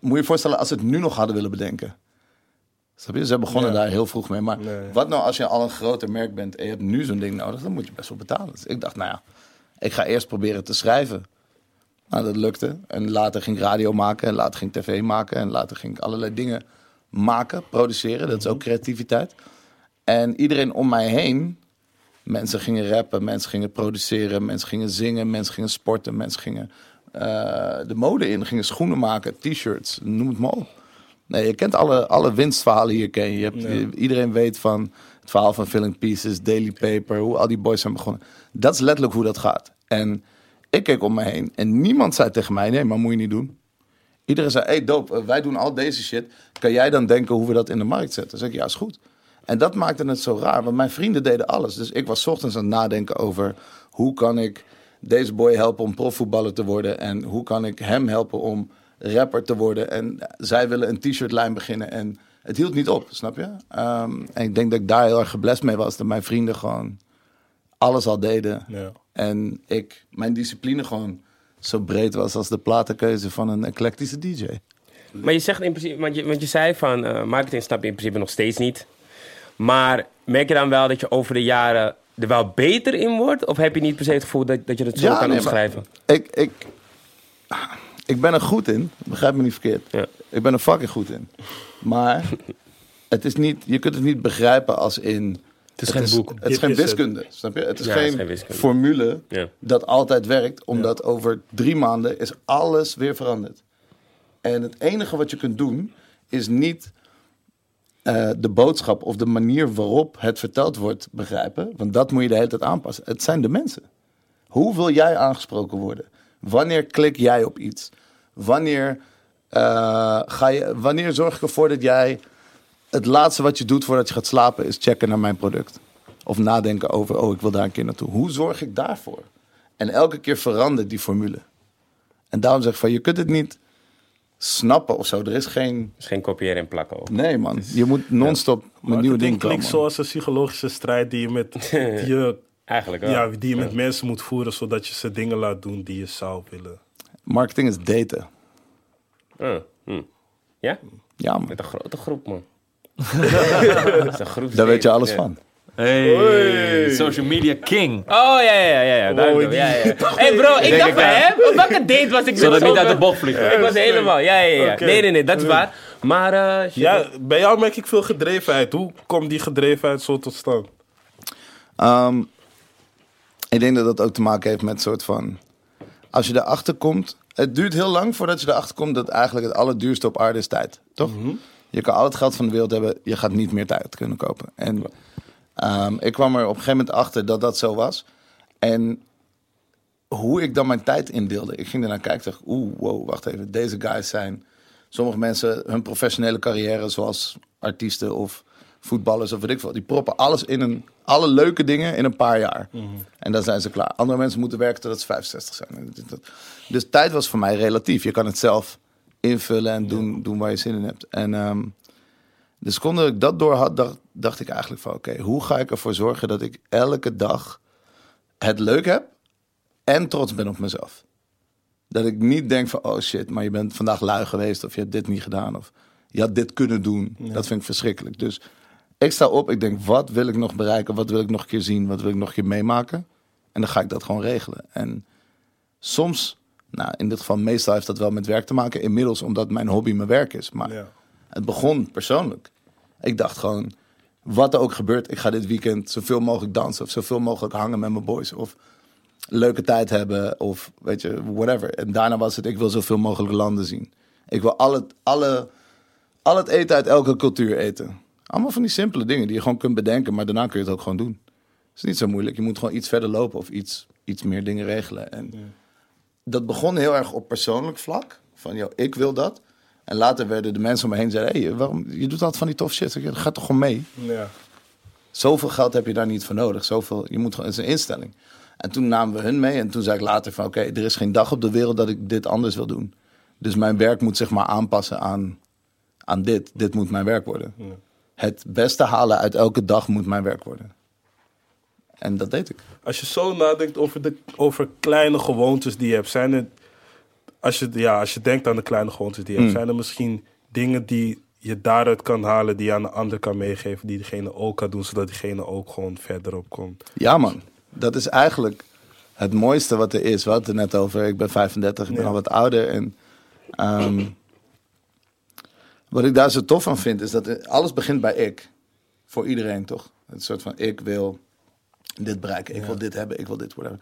moet je je voorstellen, als ze het nu nog hadden willen bedenken. Snap je? Ze begonnen Ja. daar heel vroeg mee. Maar Nee. wat nou als je al een groter merk bent en je hebt nu zo'n ding nodig, dan moet je best wel betalen. Dus ik dacht, nou ja, ik ga eerst proberen te schrijven. Nou, dat lukte. En later ging ik radio maken en later ging ik tv maken en later ging ik allerlei dingen maken, produceren. Dat is ook creativiteit. En iedereen om mij heen, mensen gingen rappen, mensen gingen produceren, mensen gingen zingen, mensen gingen sporten, mensen gingen eh, de mode in, gingen schoenen maken, t-shirts, noem het maar op. Nee, je kent alle, alle winstverhalen hier, ken je. je, hebt, Ja. je- Iedereen weet van het verhaal van Filling Pieces, Daily Paper, hoe al die boys zijn begonnen. Dat is letterlijk hoe dat gaat. En ik keek om me heen en niemand zei tegen mij, nee, maar moet je niet doen. Iedereen zei, hey dope, eh, wij doen al deze shit. Kan jij dan denken hoe we dat in de markt zetten? Dan zeg ik, ja, is goed. En dat maakte het zo raar, want mijn vrienden deden alles. Dus ik was 's ochtends aan het nadenken over hoe kan ik deze boy helpen om profvoetballer te worden. En hoe kan ik hem helpen om rapper te worden. En zij willen een t-shirtlijn beginnen en het hield niet op, snap je? Ehm, en ik denk dat ik daar heel erg geblest mee was. Dat mijn vrienden gewoon alles al deden. Ja. En ik, mijn discipline gewoon zo breed was als de platenkeuze van een eclectische DJ. Maar je zegt in principe, want je, want je zei van eh, marketing snap je in principe nog steeds niet. Maar merk je dan wel dat je over de jaren er wel beter in wordt? Of heb je niet per se het gevoel dat, dat je het zo Ja, kan nee, omschrijven? Ik, ik, ik ben er goed in, begrijp me niet verkeerd. Ja. Ik ben er fucking goed in. Maar het is niet, je kunt het niet begrijpen als in... Het is geen boek. Het is geen is het. wiskunde, snap je? Het is Ja, het is geen, wiskunde. formule Ja. dat altijd werkt, omdat over drie maanden is alles weer veranderd. En het enige wat je kunt doen, is niet eh, de boodschap of de manier waarop het verteld wordt begrijpen. Want dat moet je de hele tijd aanpassen. Het zijn de mensen. Hoe wil jij aangesproken worden? Wanneer klik jij op iets? Wanneer, eh, ga je, wanneer zorg ik ervoor dat jij het laatste wat je doet voordat je gaat slapen is checken naar mijn product? Of nadenken over, oh, ik wil daar een keer naartoe. Hoe zorg ik daarvoor? En elke keer verandert die formule. En daarom zeg ik van, je kunt het niet snappen of zo. Er is geen... Dus geen kopiëren en plakken ook. Nee man, je moet non-stop met nieuwe Marketing dingen klinkt komen. zoals een psychologische strijd die je met, die je, Eigenlijk wel. ja, die je met mensen moet voeren, zodat je ze dingen laat doen die je zou willen. Marketing is daten. Ah, hm. Ja? Ja man, Met een grote groep, man. Dat is een groep. daar weet je alles van. Hey, social media king. Oh, ja, ja, ja. ja. Daar, Oh, ja, hey bro, ik denk dacht ik, van, hè? Op welke date was ik Zodat het niet uit de bocht vliegt. Ik was helemaal, ja, ja, ja. Nee, nee, nee, dat is waar. Maar, eh shit, Ja, bij jou merk ik veel gedrevenheid. Hoe komt die gedrevenheid zo tot stand? Ehm, ik denk dat dat ook te maken heeft met een soort van... Als je erachter komt... Het duurt heel lang voordat je erachter komt dat eigenlijk het allerduurste op aarde is tijd. Toch? Je kan al het geld van de wereld hebben. Je gaat niet meer tijd kunnen kopen. En ehm, ik kwam er op een gegeven moment achter dat dat zo was. En hoe ik dan mijn tijd indeelde. Ik ging ernaar kijken. Zeg, oeh, wow, wacht even. Deze guys zijn... Sommige mensen, hun professionele carrière, zoals artiesten of voetballers of weet ik veel, die proppen alles in een, alle leuke dingen in een paar jaar. En dan zijn ze klaar. Andere mensen moeten werken totdat ze 65 zijn. Dus tijd was voor mij relatief. Je kan het zelf invullen en doen, doen waar je zin in hebt. En ehm, de seconde dat ik dat door had, dacht, dacht ik eigenlijk van... oké, hoe ga ik ervoor zorgen dat ik elke dag het leuk heb en trots ben op mezelf? Dat ik niet denk van, oh shit, maar je bent vandaag lui geweest of je hebt dit niet gedaan of je had dit kunnen doen. Dat vind ik verschrikkelijk. Dus ik sta op, ik denk, wat wil ik nog bereiken? Wat wil ik nog een keer zien? Wat wil ik nog een keer meemaken? En dan ga ik dat gewoon regelen. En soms, nou in dit geval meestal heeft dat wel met werk te maken. Inmiddels omdat mijn hobby mijn werk is. Maar Ja. het begon persoonlijk. Ik dacht gewoon, wat er ook gebeurt, ik ga dit weekend zoveel mogelijk dansen of zoveel mogelijk hangen met mijn boys. Of leuke tijd hebben of weet je, whatever. En daarna was het, ik wil zoveel mogelijk landen zien. Ik wil al het, alle, al het eten uit elke cultuur eten. Allemaal van die simpele dingen die je gewoon kunt bedenken, maar daarna kun je het ook gewoon doen. Het is niet zo moeilijk. Je moet gewoon iets verder lopen of iets, iets meer dingen regelen. En dat begon heel erg op persoonlijk vlak. Van, joh, ik wil dat. En later werden de mensen om me heen zeiden, hey, waarom, je doet altijd van die tof shit. Ik zeg, Ga toch gewoon mee. Ja. Zoveel geld heb je daar niet voor nodig. Zoveel, je moet gewoon, het is een instelling. En toen namen we hun mee. En toen zei ik later van, oké, er is geen dag op de wereld dat ik dit anders wil doen. Dus mijn werk moet zich maar aanpassen aan, aan dit. Dit moet mijn werk worden. Het beste halen uit elke dag moet mijn werk worden. En dat deed ik. Als je zo nadenkt over, de, over kleine gewoontes die je hebt, zijn er, als je, ja, als je denkt aan de kleine gewoontes die je hebt, zijn er misschien dingen die je daaruit kan halen, die je aan de ander kan meegeven, die diegene ook kan doen, zodat diegene ook gewoon verderop komt. Ja, man. Dat is eigenlijk het mooiste wat er is. We hadden het er net over. Ik ben 35, ik ben Ja. al wat ouder. En ehm, wat ik daar zo tof van vind, is dat alles begint bij ik. Voor iedereen, toch? Het soort van, ik wil dit bereiken, ik wil dit hebben, ik wil dit worden.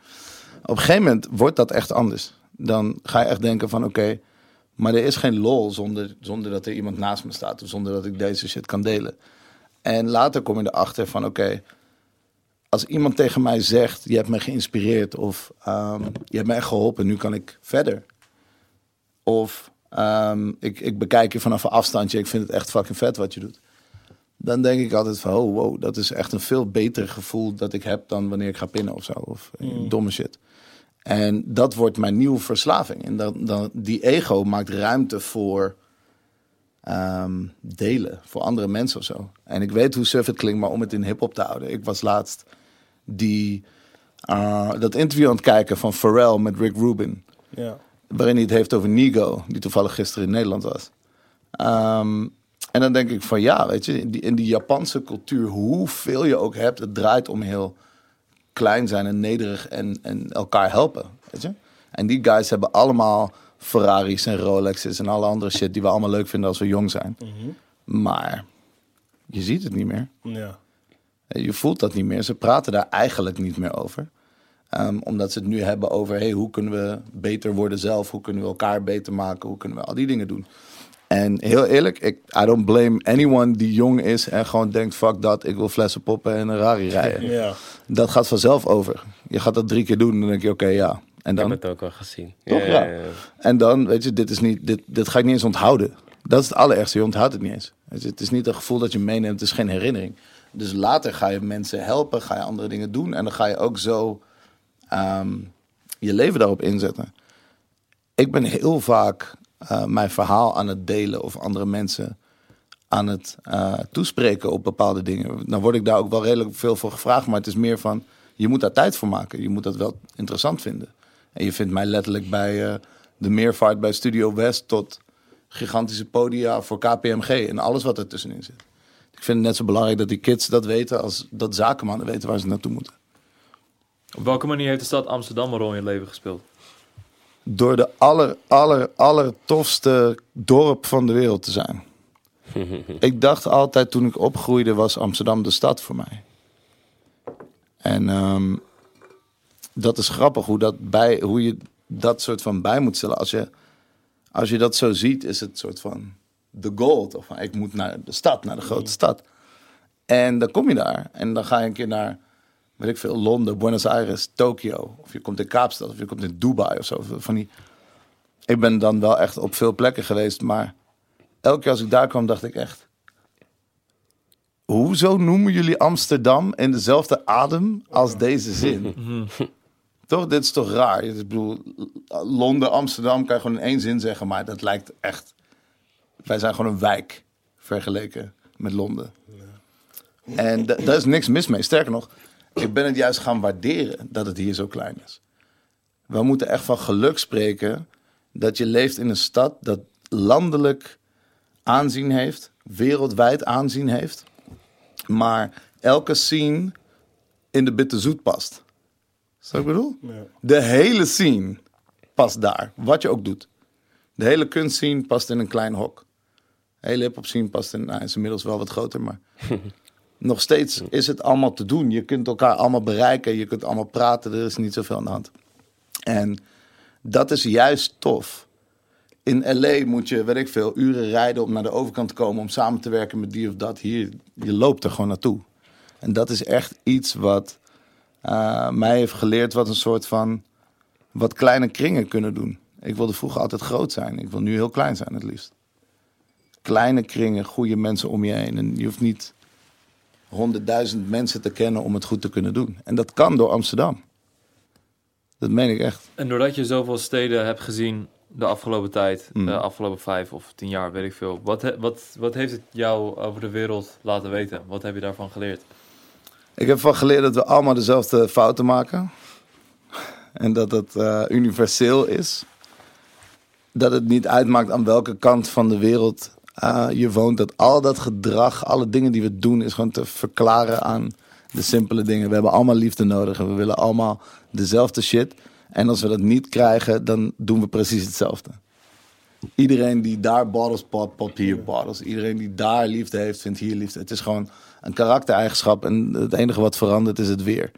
Op een gegeven moment wordt dat echt anders. Dan ga je echt denken van, oké, maar er is geen lol zonder, zonder dat er iemand naast me staat. Of zonder dat ik deze shit kan delen. En later kom je erachter van, oké, als iemand tegen mij zegt: Je hebt me geïnspireerd, of ehm, je hebt me echt geholpen, nu kan ik verder. Of ehm, ik, ik bekijk je vanaf een afstandje, ik vind het echt fucking vet wat je doet. Dan denk ik altijd van: Oh, wow, dat is echt een veel beter gevoel dat ik heb dan wanneer ik ga pinnen of zo. Of eh, domme shit. En dat wordt mijn nieuwe verslaving. En dan, dan, die ego maakt ruimte voor ehm, delen voor andere mensen of zo. En ik weet hoe surf het klinkt, maar om het in hip-hop te houden. Ik was laatst die, uh, dat interview aan het kijken van Pharrell met Rick Rubin. Ja. Waarin hij het heeft over Nigo, die toevallig gisteren in Nederland was. Um, en dan denk ik van ja, weet je, in die, in die Japanse cultuur, hoeveel je ook hebt, het draait om heel klein zijn en nederig en, en elkaar helpen. Weet je? En die guys hebben allemaal Ferraris en Rolexes en alle andere shit die we allemaal leuk vinden als we jong zijn. Maar je ziet het niet meer. Ja. Je voelt dat niet meer. Ze praten daar eigenlijk niet meer over. Um, omdat ze het nu hebben over hey, hoe kunnen we beter worden zelf? Hoe kunnen we elkaar beter maken? Hoe kunnen we al die dingen doen? En heel eerlijk, ik, I don't blame anyone die jong is en gewoon denkt: fuck dat, ik wil flessen poppen en een Rari rijden. Ja. Dat gaat vanzelf over. Je gaat dat drie keer doen en dan denk je: oké, ja. En Ik heb dan, het ook al gezien. Toch? Ja. En dan, weet je, dit, is niet, dit, dit ga ik niet eens onthouden. Dat is het allerergste, je onthoudt het niet eens. Je, het is niet een gevoel dat je meeneemt, het is geen herinnering. Dus later ga je mensen helpen, ga je andere dingen doen. En dan ga je ook zo um, je leven daarop inzetten. Ik ben heel vaak uh, mijn verhaal aan het delen of andere mensen aan het uh, toespreken op bepaalde dingen. Dan word ik daar ook wel redelijk veel voor gevraagd, maar het is meer van, je moet daar tijd voor maken. Je moet dat wel interessant vinden. En je vindt mij letterlijk bij uh, de meervaart bij Studio West tot gigantische podia voor KPMG en alles wat er tussenin zit. Ik vind het net zo belangrijk dat die kids dat weten als dat zakenmannen weten waar ze naartoe moeten. Op welke manier heeft de stad Amsterdam een rol in je leven gespeeld? Door de aller, aller, aller tofste dorp van de wereld te zijn. ik dacht altijd toen ik opgroeide was Amsterdam de stad voor mij. En um, dat is grappig hoe, dat bij, hoe je dat soort van bij moet stellen. Als je, als je dat zo ziet, is het soort van de goal. Of van, ik moet naar de stad, naar de grote stad. En dan kom je daar. En dan ga je een keer naar, weet ik veel, Londen, Buenos Aires, Tokio. Of je komt in Kaapstad, of je komt in Dubai of zo. Van die... Ik ben dan wel echt op veel plekken geweest, maar elke keer als ik daar kwam, dacht ik echt... Hoezo noemen jullie Amsterdam in dezelfde adem als deze zin? Toch, dit is toch raar? Ik bedoel, Londen, Amsterdam kan je gewoon in één zin zeggen, maar dat lijkt echt. Wij zijn gewoon een wijk vergeleken met Londen. En daar is niks mis mee. Sterker nog, ik ben het juist gaan waarderen dat het hier zo klein is. We moeten echt van geluk spreken dat je leeft in een stad dat landelijk aanzien heeft, wereldwijd aanzien heeft, maar elke scene in de Bitterzoet past. Zo ik bedoel? Ja. De hele scene past daar, wat je ook doet. De hele kunstscene past in een klein hok. De hele hip-hop scene past in, nou, is inmiddels wel wat groter, maar nog steeds is het allemaal te doen. Je kunt elkaar allemaal bereiken, je kunt allemaal praten, er is niet zoveel aan de hand. En dat is juist tof. in LA moet je, weet ik veel, uren rijden om naar de overkant te komen om samen te werken met die of dat. Hier, je loopt er gewoon naartoe. En dat is echt iets wat eh, mij heeft geleerd wat een soort van wat kleine kringen kunnen doen. Ik wilde vroeger altijd groot zijn. Ik wil nu heel klein zijn het liefst. Kleine kringen, goede mensen om je heen. En je hoeft niet honderdduizend mensen te kennen om het goed te kunnen doen. En dat kan door Amsterdam. Dat meen ik echt. En doordat je zoveel steden hebt gezien de afgelopen tijd, Mm. de afgelopen vijf of tien jaar, weet ik veel. Wat, he- wat, wat heeft het jou over de wereld laten weten? Wat heb je daarvan geleerd? Ik heb van geleerd dat we allemaal dezelfde fouten maken. En dat het eh, universeel is. Dat het niet uitmaakt aan welke kant van de wereld eh, je woont. Dat al dat gedrag, alle dingen die we doen, is gewoon te verklaren aan de simpele dingen. We hebben allemaal liefde nodig en we willen allemaal dezelfde shit. En als we dat niet krijgen, dan doen we precies hetzelfde. Iedereen die daar bottles pop, pop hier bottles. Iedereen die daar liefde heeft, vindt hier liefde. Het is gewoon een karaktereigenschap en het enige wat verandert is het weer.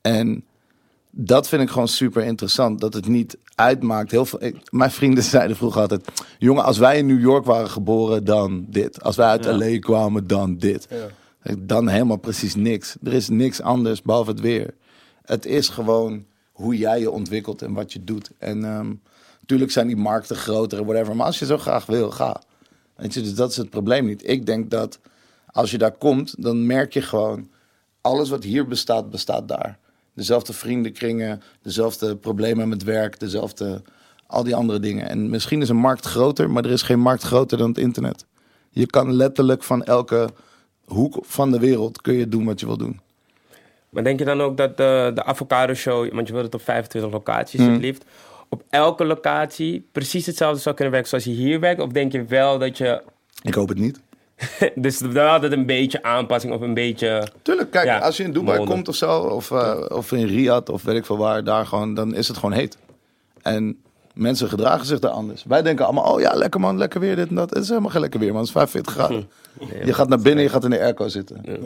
En dat vind ik gewoon super interessant. Dat het niet uitmaakt. Heel veel, ik- mijn vrienden zeiden vroeger altijd: Jongen, als wij in New York waren geboren, dan dit. Als wij uit Ja. LA kwamen, dan dit. Ja. Dan helemaal precies niks. Er is niks anders behalve het weer. Het is gewoon hoe jij je ontwikkelt en wat je doet. En ehm natuurlijk zijn die markten groter en whatever. Maar als je zo graag wil, ga. Weet je, dus dat is het probleem niet. Ik denk dat als je daar komt, dan merk je gewoon... alles wat hier bestaat, bestaat daar. Dezelfde vriendenkringen, dezelfde problemen met werk, dezelfde... al die andere dingen. En misschien is een markt groter, maar er is geen markt groter dan het internet. Je kan letterlijk van elke hoek van de wereld kun je doen wat je wil doen. Maar denk je dan ook dat de, de avocado show, want je wilt het op 25 locaties Mm. het liefst, op elke locatie precies hetzelfde zou kunnen werken zoals je hier werkt? Of denk je wel dat je, Ik hoop het niet. dus wel altijd een beetje aanpassing of een beetje... Tuurlijk, kijk, Ja, als je in Dubai molen. komt of zo, of, eh, of in Riyadh of weet ik veel waar, daar gewoon, dan is het gewoon heet. En mensen gedragen zich daar anders. Wij denken allemaal, oh ja, lekker man, lekker weer, dit en dat. Het is helemaal geen lekker weer, man. Het is 45 graden. Je gaat naar binnen, je gaat in de airco zitten. Ja.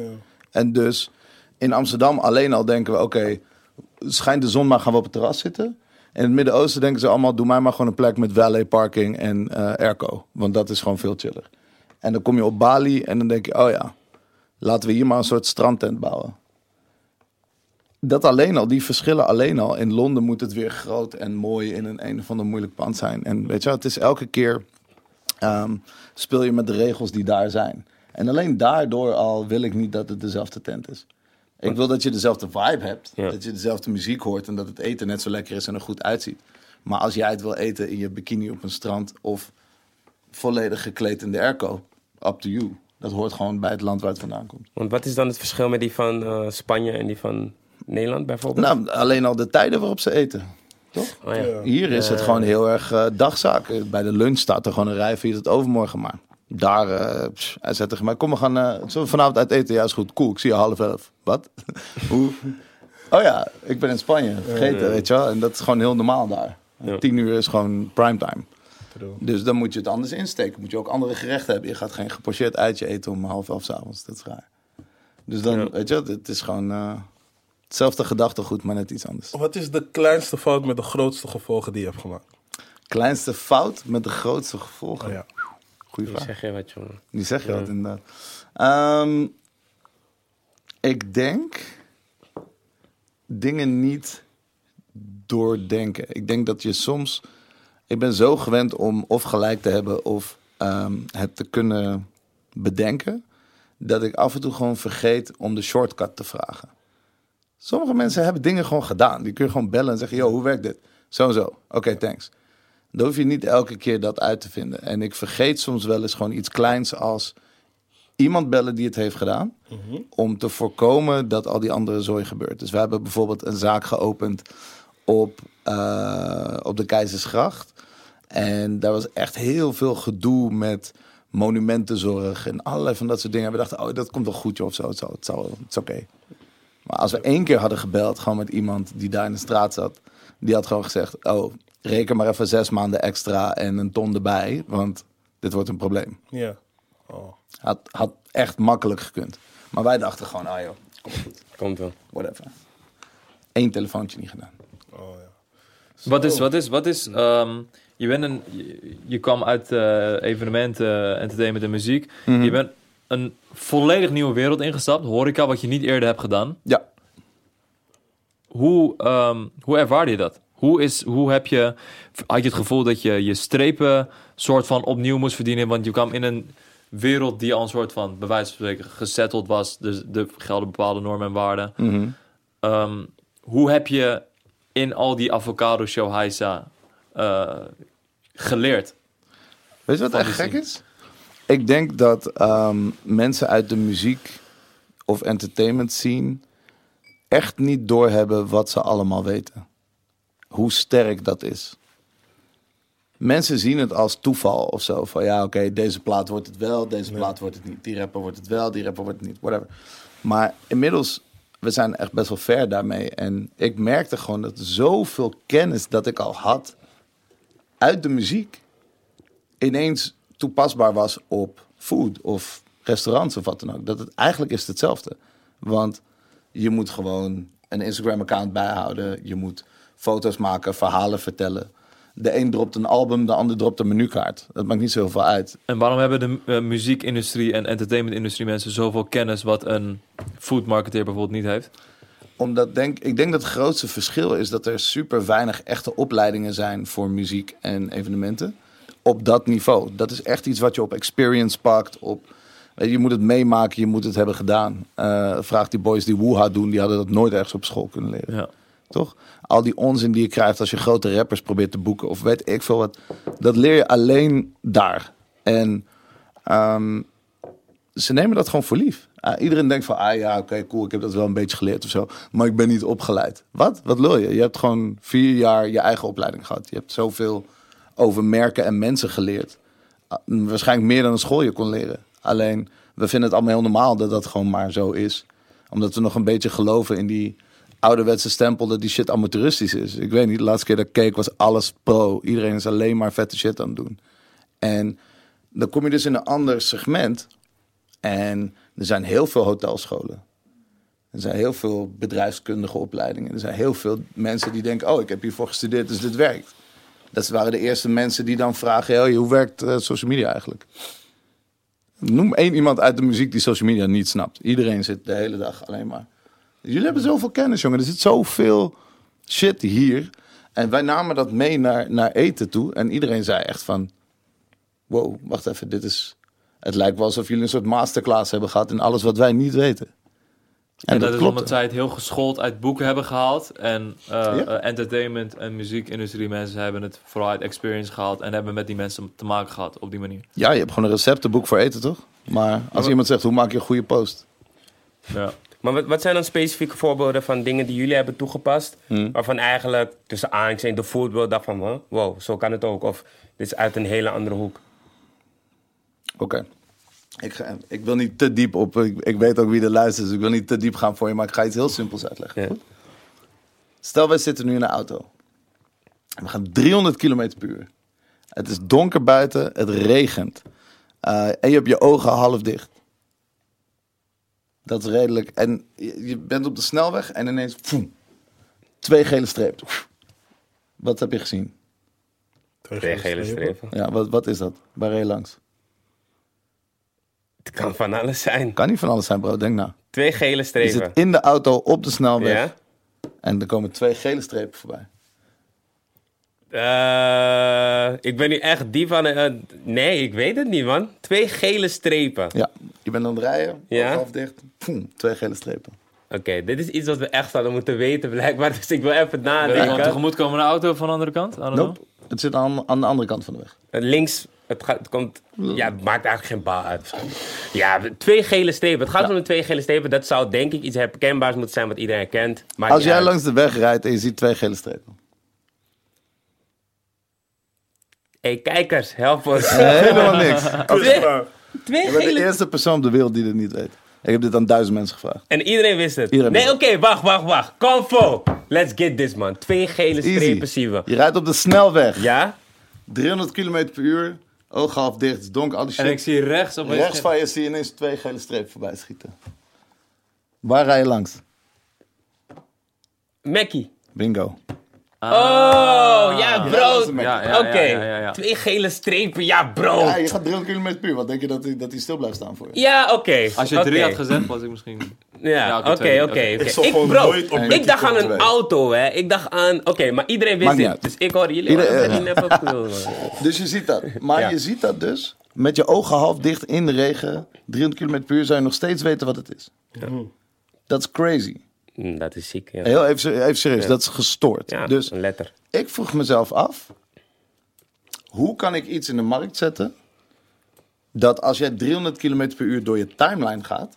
En dus in Amsterdam alleen al denken we, oké, schijnt de zon maar, gaan we op het terras zitten. In het Midden-Oosten denken ze allemaal, doe mij maar gewoon een plek met valet parking en eh airco. Want dat is gewoon veel chiller. En dan kom je op Bali en dan denk je, oh ja, laten we hier maar een soort strandtent bouwen. Dat alleen al, die verschillen alleen al. In Londen moet het weer groot en mooi in een een of ander moeilijk pand zijn. En weet je wel, het is elke keer ehm, speel je met de regels die daar zijn. En alleen daardoor al wil ik niet dat het dezelfde tent is. Ik wil dat je dezelfde vibe hebt. Ja. Dat je dezelfde muziek hoort en dat het eten net zo lekker is en er goed uitziet. Maar als jij het wil eten in je bikini op een strand of volledig gekleed in de airco, up to you. Dat hoort gewoon bij het land waar het vandaan komt. Want wat is dan het verschil met die van eh, Spanje en die van Nederland bijvoorbeeld? Nou, alleen al de tijden waarop ze eten. Toch? Oh ja. Hier is het gewoon heel erg eh, dagzaak. Eh, Bij de lunch staat er gewoon een rij voor je het overmorgen maar. Daar, eh, pss, hij zei tegen mij, kom we gaan, eh, zullen we vanavond uit eten? Ja, is goed. Cool, ik zie je half elf. Wat? Hoe? Oh ja, ik ben in Spanje, vergeten, weet je wel. En dat is gewoon heel normaal daar. Ja. Tien uur is gewoon primetime. Dus dan moet je het anders insteken. Moet je ook andere gerechten hebben. Je gaat geen gepocheerd uitje eten om half elf 's avonds. Dat is raar. Dus dan, Ja. weet je, het is gewoon eh, hetzelfde gedachtegoed, maar net iets anders. Wat is de kleinste fout met de grootste gevolgen die je hebt gemaakt? Kleinste fout met de grootste gevolgen. Oh ja. Goeie Nu vraag. zeg je wat, jongen. Die zeg je Ja. wat inderdaad. Ehm, ik denk dingen niet doordenken. Ik denk dat je soms. Ik ben zo gewend om of gelijk te hebben of ehm, het te kunnen bedenken. Dat ik af en toe gewoon vergeet om de shortcut te vragen. Sommige mensen hebben dingen gewoon gedaan. Die kun je gewoon bellen en zeggen: Yo, hoe werkt dit? Zo en zo. Oké, thanks. Dan hoef je niet elke keer dat uit te vinden. En ik vergeet soms wel eens gewoon iets kleins als iemand bellen die het heeft gedaan. Om te voorkomen dat al die andere zooi gebeurt. Dus we hebben bijvoorbeeld een zaak geopend op, eh, op de Keizersgracht. En daar was echt heel veel gedoe met monumentenzorg en allerlei van dat soort dingen. We dachten, oh, dat komt wel goed, joh, of zo. Het, zal, het, zal, het is oké. Maar als we één keer hadden gebeld, gewoon met iemand die daar in de straat zat, die had gewoon gezegd: Oh, reken maar even zes maanden extra en een ton erbij, want dit wordt een probleem. Ja. Oh. Had, had echt makkelijk gekund. Maar wij dachten gewoon: Ah joh, Komt wel. whatever. Eén telefoontje niet gedaan. Oh ja. Wat is, wat is, wat is, ehm, je bent een, je, je kwam uit eh, evenementen, entertainment en muziek. Mhm. Je bent een volledig nieuwe wereld ingestapt. Horeca, wat je niet eerder hebt gedaan. Ja. Hoe, ehm, hoe ervaarde je dat? Hoe, is, hoe heb je, had je het gevoel dat je je strepen soort van opnieuw moest verdienen? Want je kwam in een wereld die al een soort van, bij wijze van spreken, gesetteld was. Dus er gelden bepaalde normen en waarden. Mhm. Ehm, hoe heb je in al die avocado show Heisa eh, geleerd? Weet je wat echt gek is? Ik denk dat ehm, mensen uit de muziek of entertainment scene echt niet doorhebben wat ze allemaal weten. Hoe sterk dat is. Mensen zien het als toeval of zo. Van ja, oké, deze plaat wordt het wel, deze plaat wordt het niet. Die rapper wordt het wel, die rapper wordt het niet, whatever. Maar inmiddels, we zijn echt best wel ver daarmee. En ik merkte gewoon dat zoveel kennis dat ik al had uit de muziek ineens toepasbaar was op food of restaurants of wat dan ook. Dat het eigenlijk is het hetzelfde. Want je moet gewoon een Instagram-account bijhouden. Je moet foto's maken, verhalen vertellen. De een dropt een album, de ander dropt een menukaart. Dat maakt niet zo heel veel uit. En waarom hebben de eh, muziekindustrie en entertainmentindustrie mensen zoveel kennis wat een food marketeer bijvoorbeeld niet heeft? Omdat denk, ik denk dat het grootste verschil is dat er super weinig echte opleidingen zijn voor muziek en evenementen. Op dat niveau. Dat is echt iets wat je op experience pakt. Op, weet je, je moet het meemaken, je moet het hebben gedaan. Eh, vraag die boys die Woeha doen, die hadden dat nooit ergens op school kunnen leren. Ja. Toch? Al die onzin die je krijgt als je grote rappers probeert te boeken of weet ik veel wat. Dat leer je alleen daar. En ehm, ze nemen dat gewoon voor lief. Ah, iedereen denkt van, ah ja, oké, cool, ik heb dat wel een beetje geleerd of zo. Maar ik ben niet opgeleid. Wat? Wat wil je? Je hebt gewoon vier jaar je eigen opleiding gehad. Je hebt zoveel over merken en mensen geleerd. Ah, Waarschijnlijk meer dan een school je kon leren. Alleen, we vinden het allemaal heel normaal dat dat gewoon maar zo is. Omdat we nog een beetje geloven in die ouderwetse stempel dat die shit amateuristisch is. Ik weet niet, de laatste keer dat ik keek was alles pro. Iedereen is alleen maar vette shit aan het doen. En dan kom je dus in een ander segment. En er zijn heel veel hotelscholen. Er zijn heel veel bedrijfskundige opleidingen. Er zijn heel veel mensen die denken: Oh, ik heb hiervoor gestudeerd, dus dit werkt. Dat waren de eerste mensen die dan vragen: "Hey, hoe werkt eh, social media eigenlijk? Noem één iemand uit de muziek die social media niet snapt. Iedereen zit de hele dag alleen maar. Jullie hebben zoveel kennis, jongen. Er zit zoveel shit hier. En wij namen dat mee naar, naar eten toe. En iedereen zei echt van... Wow, wacht even, dit is... Het lijkt wel alsof jullie een soort masterclass hebben gehad... in alles wat wij niet weten. En, dat, is klopte. omdat zij het heel geschoold uit boeken hebben gehaald. En eh, Ja. eh, entertainment en muziekindustrie mensen hebben het vooral uit experience gehaald. En hebben met die mensen te maken gehad op die manier. Ja, je hebt gewoon een receptenboek voor eten, toch? Maar als iemand zegt, hoe maak je een goede post? Ja. Maar wat, wat zijn dan specifieke voorbeelden van dingen die jullie hebben toegepast? Hmm. Waarvan eigenlijk tussen aanhalingstekens de foodworld dacht van... huh, wow, zo kan het ook. Of dit is uit een hele andere hoek. Oké. Ik, ga- ik wil niet te diep op... Ik, ik weet ook wie er luistert, dus ik wil niet te diep gaan voor je... maar ik ga iets heel simpels uitleggen. Ja. Stel, wij zitten nu in een auto. En we gaan 300 km per uur. Het is donker buiten, het regent. Eh, en je hebt je ogen half dicht. Dat is redelijk. En je, je bent op de snelweg en ineens... twee gele strepen. Wat heb je gezien? Twee gele strepen. Ja, wat, wat is dat? Waar reed je langs? Het kan van alles zijn. Kan niet van alles zijn, bro. Denk nou. Twee gele Je strepen. zit in de auto op de snelweg Ja? en er komen twee gele strepen voorbij. Eh, ik ben nu echt diep aan het... eh, nee, ik weet het niet, man. Twee gele strepen. Ja, je bent aan het rijden, Ja. half dicht, poem, twee gele strepen. Oké, dit is iets wat we echt zouden moeten weten, blijkbaar. Dus ik wil even Ben je gewoon nadenken. tegemoetkomende auto van de andere kant? Nope, het zit aan, aan de andere kant van de weg. Links, het, gaat, het komt... Ja, het maakt eigenlijk geen bal uit. Ja, twee gele strepen. Het gaat om de twee gele strepen. Dat zou denk ik iets herkenbaars moeten zijn wat iedereen herkent. Maakt Als jij uit. langs de weg rijdt en je ziet twee gele strepen. Hey, kijkers, help ons. Helemaal niks. Twee, twee Je bent de eerste persoon op de wereld die dit niet weet. Ik heb dit aan duizend mensen gevraagd. En iedereen wist het. Iedereen nee, oké, wacht, wacht, wacht. Convo. Let's get this, man. Twee gele strepen zien we. Je rijdt op de snelweg. Ja? 300 km per uur, ogen half dicht, het is donker, al die shit. En ik zie rechts op Rechts van je zie je ineens twee gele strepen voorbij schieten. Waar rij je langs? Mackie. Bingo. Oh, ja, bro. Ja, ja, Oké. ja, ja, ja, ja. Twee gele strepen, ja, bro. Ja, Ja, je gaat 300 km per uur. Wat denk je dat hij, dat hij stil blijft staan voor je? oké. Als je drie Oké. had gezet, was ik misschien... Ja, Ja, oké, oké. Ik Ik, bro, dacht aan een auto, hè. Ik dacht aan... Oké, maar iedereen wist dit. Dus ik hoor jullie. Ieder-. Dus je ziet dat. Maar Ja. je ziet dat dus. Met je ogen half dicht in de regen. 300 km per uur zou je nog steeds weten wat het is. Dat is crazy. Hm, Dat is ziek, ja. Heel even, even serieus. Dat is gestoord. Ja, Dus een letter. ik vroeg mezelf af. Hoe kan ik iets in de markt zetten. Dat als jij 300 km per uur door je timeline gaat.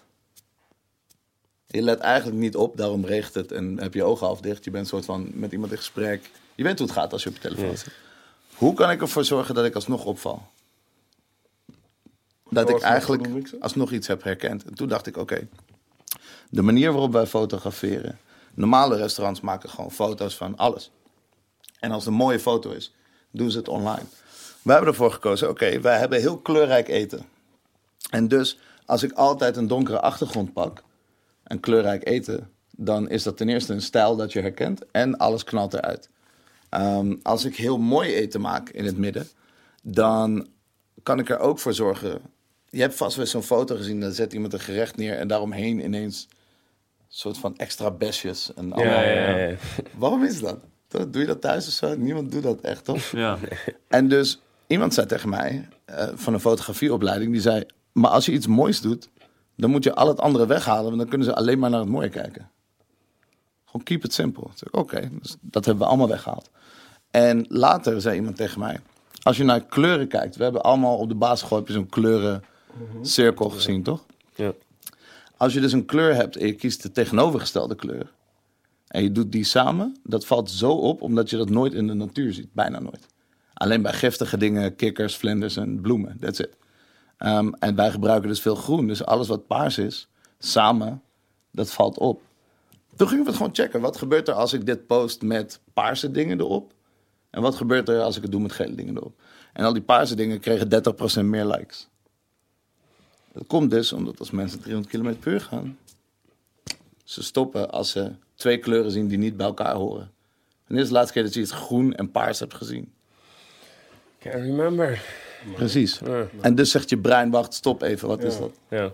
Je let eigenlijk niet op, daarom regent het en heb je ogen half dicht. Je bent soort van met iemand in gesprek. Je weet hoe het gaat als je op je telefoon zit. Hoe kan ik ervoor zorgen dat ik alsnog opval? Dat ik eigenlijk alsnog iets heb herkend. En toen dacht ik, oké, de manier waarop wij fotograferen. Normale restaurants maken gewoon foto's van alles. En als het een mooie foto is, doen ze het online. Wij hebben ervoor gekozen, oké, wij hebben heel kleurrijk eten. En dus, als ik altijd een donkere achtergrond pak en kleurrijk eten, dan is dat ten eerste een stijl dat je herkent en alles knalt eruit. Ehm, als ik heel mooi eten maak in het midden, dan kan ik er ook voor zorgen. Je hebt vast wel zo'n foto gezien, dan zet iemand een gerecht neer en daaromheen ineens een soort van extra besjes. En allemaal- Ja, ja, ja. Waarom is dat? Doe je dat thuis of zo? Niemand doet dat echt, toch? Ja. En dus iemand zei tegen mij eh, van een fotografieopleiding, die zei: Maar als je iets moois doet, dan moet je al het andere weghalen, want dan kunnen ze alleen maar naar het mooie kijken. Gewoon keep it simple. Oké, dus dat hebben we allemaal weggehaald. En later zei iemand tegen mij: Als je naar kleuren kijkt, we hebben allemaal op de basisschool heb je zo'n kleurencirkel gezien, toch? Ja. Als je dus een kleur hebt en je kiest de tegenovergestelde kleur. En je doet die samen, dat valt zo op omdat je dat nooit in de natuur ziet. Bijna nooit. Alleen bij giftige dingen, kikkers, vlinders en bloemen. That's it. Ehm, en wij gebruiken dus veel groen. Dus alles wat paars is, samen, dat valt op. Toen gingen we het gewoon checken. Wat gebeurt er als ik dit post met paarse dingen erop? En wat gebeurt er als ik het doe met gele dingen erop? En al die paarse dingen kregen 30% meer likes. Dat komt dus omdat als mensen 300 km per uur gaan, ze stoppen als ze twee kleuren zien die niet bij elkaar horen. En dit is de laatste keer dat je iets groen en paars hebt gezien. Can't remember. Precies. En dus zegt je brein, wacht, stop even, wat is dat? Ja.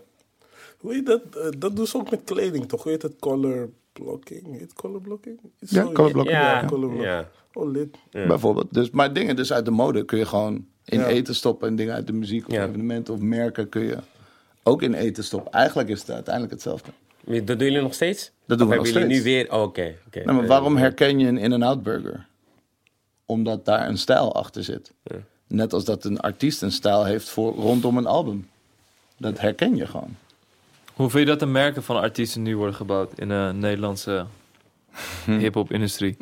Hoe heet dat? Eh, dat doen ze ook met kleding, toch? Hoe heet het? Color blocking? Heet het color blocking? Ja, color blocking, Ja, Ja, color blocking. ja. Oh, lid. Bijvoorbeeld. Dus, maar dingen dus uit de mode kun je gewoon in Ja. eten stoppen. En dingen uit de muziek of Ja. evenementen of merken kun je ook in eten stoppen. Eigenlijk is het uiteindelijk hetzelfde. Dat doen jullie nog steeds? Dat doen Of we nog steeds. nu weer... Oh, Oké, oké. Nou, maar waarom herken je een In-N-Out Burger? Omdat daar een stijl achter zit. Net als dat een artiest een stijl heeft voor rondom een album. Dat herken je gewoon. Hoe vind je dat de merken van artiesten nu worden gebouwd in de Nederlandse hip-hop-industrie?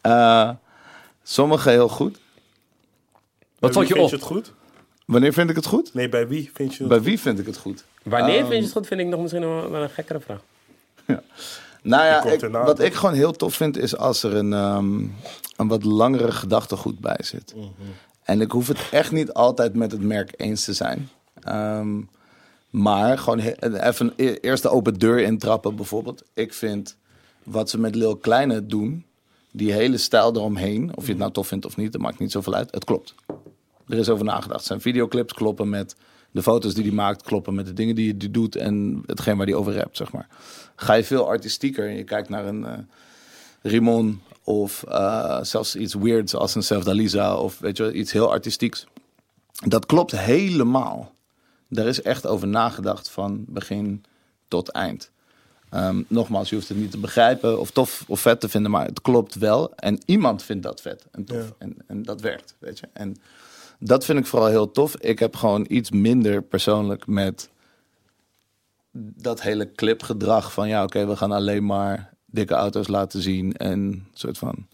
Eh sommige heel goed. Wat wie je op? je het goed? Wanneer vind ik het goed? Nee, bij wie vind je het Bij wie vind ik het goed? Wanneer Ehm, vind je het goed, vind ik nog misschien wel wel een gekkere vraag. Nou ja, ik- wat ik gewoon heel tof vind is als er een, ehm, een wat langere gedachtegoed bij zit. En ik hoef het echt niet altijd met het merk eens te zijn. Ehm, maar gewoon even e- eerst de open deur intrappen bijvoorbeeld. Ik vind wat ze met Lil Kleine doen, die hele stijl eromheen, of je het nou tof vindt of niet, dat maakt niet zoveel uit. Het klopt. Er is over nagedacht. Zijn videoclips kloppen met de foto's die hij maakt, kloppen met de dingen die hij doet en hetgeen waar hij over rapt, zeg maar. Ga je veel artistieker en je kijkt naar een eh Rimon of eh, zelfs iets weirds als een Self Dalisa of weet je, iets heel artistieks. Dat klopt helemaal. Daar is echt over nagedacht van begin tot eind. Ehm, nogmaals, je hoeft het niet te begrijpen of tof of vet te vinden, maar het klopt wel. En iemand vindt dat vet en tof. Ja. En, en dat werkt, weet je. En dat vind ik vooral heel tof. Ik heb gewoon iets minder persoonlijk met dat hele clipgedrag van ja, oké, we gaan alleen maar dikke auto's laten zien en soort van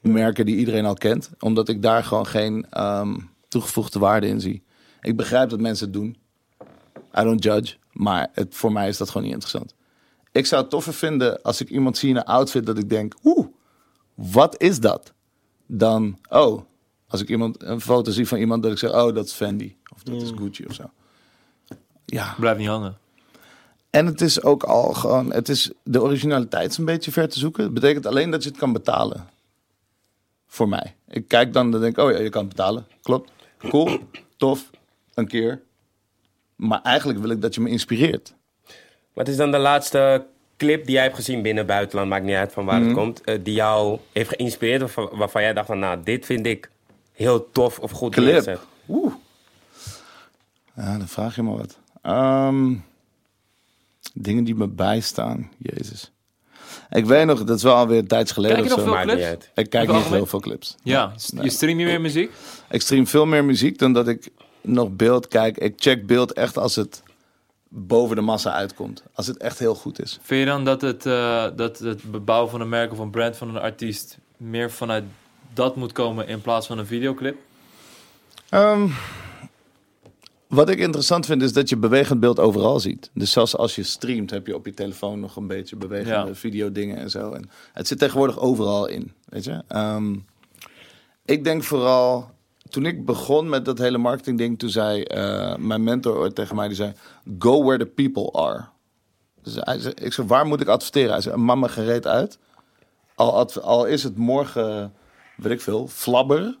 merken die iedereen al kent, omdat ik daar gewoon geen ehm, toegevoegde waarde in zie. Ik begrijp dat mensen het doen. I don't judge, maar voor mij is dat gewoon niet interessant. Ik zou het toffer vinden als ik iemand zie in een outfit dat ik denk, oeh, wat is dat? Dan, oh, als ik iemand een foto zie van iemand dat ik zeg, oh, dat is Fendi of dat is Gucci of zo. Ja, Blijf niet hangen. en het is ook al gewoon, het is, de originaliteit is een beetje ver te zoeken. Het betekent alleen dat je het kan betalen. voor mij. Ik kijk dan, dan denk ik, oh ja, je kan betalen. Klopt. Cool. Tof. Een keer. Maar eigenlijk wil ik dat je me inspireert. Wat is dan de laatste clip die jij hebt gezien binnen buitenland, maakt niet uit van waar Mhm. het komt, eh, die jou heeft geïnspireerd of wa- waarvan jij dacht van, nou, dit vind ik heel tof of goed Clip. Oeh. Ja, dan vraag je me wat. Ehm, dingen die me bijstaan. Jezus. Ik weet nog, dat is wel alweer een tijd geleden. Kijk je of nog zo. veel clips? niet. Ik kijk niet heel veel clips. Ja, je stream je meer muziek? Ik stream veel meer muziek dan dat ik nog beeld kijk. Ik check beeld echt als het boven de massa uitkomt. Als het echt heel goed is. Vind je dan dat het, eh, dat het bebouwen van een merk of een brand van een artiest meer vanuit dat moet komen in plaats van een videoclip? Ehm, wat ik interessant vind is dat je bewegend beeld overal ziet. Dus zelfs als je streamt heb je op je telefoon nog een beetje bewegende Ja. videodingen en zo. En het zit tegenwoordig overal in, weet je. Ehm, ik denk vooral, toen ik begon met dat hele marketing ding, toen zei eh, mijn mentor ooit tegen mij, die zei, go where the people are. Dus hij zei, ik zei, waar moet ik adverteren? Hij zei, mama gereed uit. Al, al is het morgen, weet ik veel, flabber,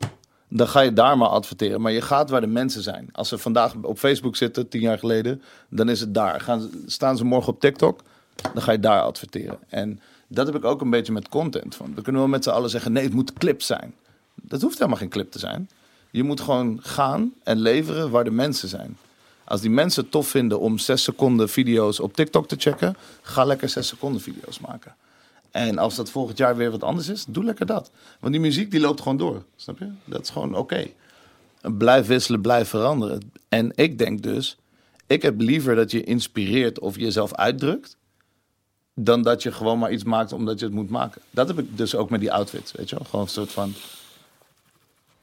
dan ga je daar maar adverteren. Maar je gaat waar de mensen zijn. Als ze vandaag op Facebook zitten, tien jaar geleden, dan is het daar. Gaan, staan ze morgen op TikTok, dan ga je daar adverteren. En dat heb ik ook een beetje met content. Van. We kunnen wel met z'n allen zeggen, nee, het moet clip zijn. Dat hoeft helemaal geen clip te zijn. Je moet gewoon gaan en leveren waar de mensen zijn. Als die mensen tof vinden om 6 seconden video's op TikTok te checken, ga lekker 6 seconden video's maken. En als dat volgend jaar weer wat anders is, doe lekker dat. Want die muziek die loopt gewoon door. Snap je? Dat is gewoon oké. Blijf wisselen, blijf veranderen. En ik denk dus, ik heb liever dat je inspireert of jezelf uitdrukt, dan dat je gewoon maar iets maakt omdat je het moet maken. Dat heb ik dus ook met die outfits, weet je wel? Gewoon een soort van,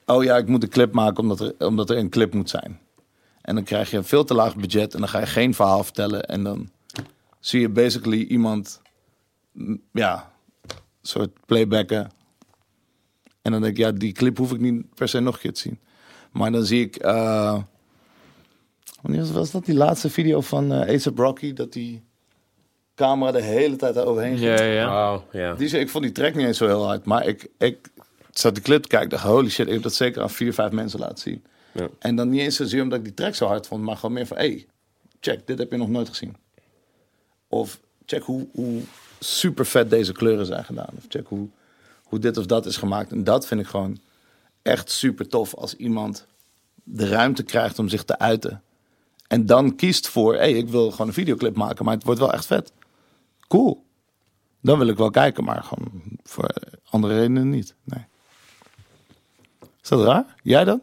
oh ja, ik moet een clip maken omdat er, omdat er een clip moet zijn. En dan krijg je een veel te laag budget en dan ga je geen verhaal vertellen. En dan zie je basically iemand, ja, een soort playbacken. En dan denk ik, ja, die clip hoef ik niet per se nog een keer te zien. Maar dan zie ik, eh, wanneer was dat die laatste video van eh A$AP Rocky? Dat die camera de hele tijd eroverheen ging. Ja, ja. Oh, ja. Die ik vond die track niet eens zo heel hard. Maar ik, ik zat de clip te kijken. dacht, holy shit, ik heb dat zeker aan vier, vijf mensen laten zien. Ja. En dan niet eens zozeer omdat ik die track zo hard vond. Maar gewoon meer van, hey, check, dit heb je nog nooit gezien. Of check hoe, hoe super vet deze kleuren zijn gedaan. Of check hoe, hoe dit of dat is gemaakt. En dat vind ik gewoon echt super tof. Als iemand de ruimte krijgt om zich te uiten. En dan kiest voor, hey, ik wil gewoon een videoclip maken. Maar het wordt wel echt vet. Cool. Dan wil ik wel kijken, maar gewoon voor andere redenen niet. Nee. Is dat raar? Jij dan?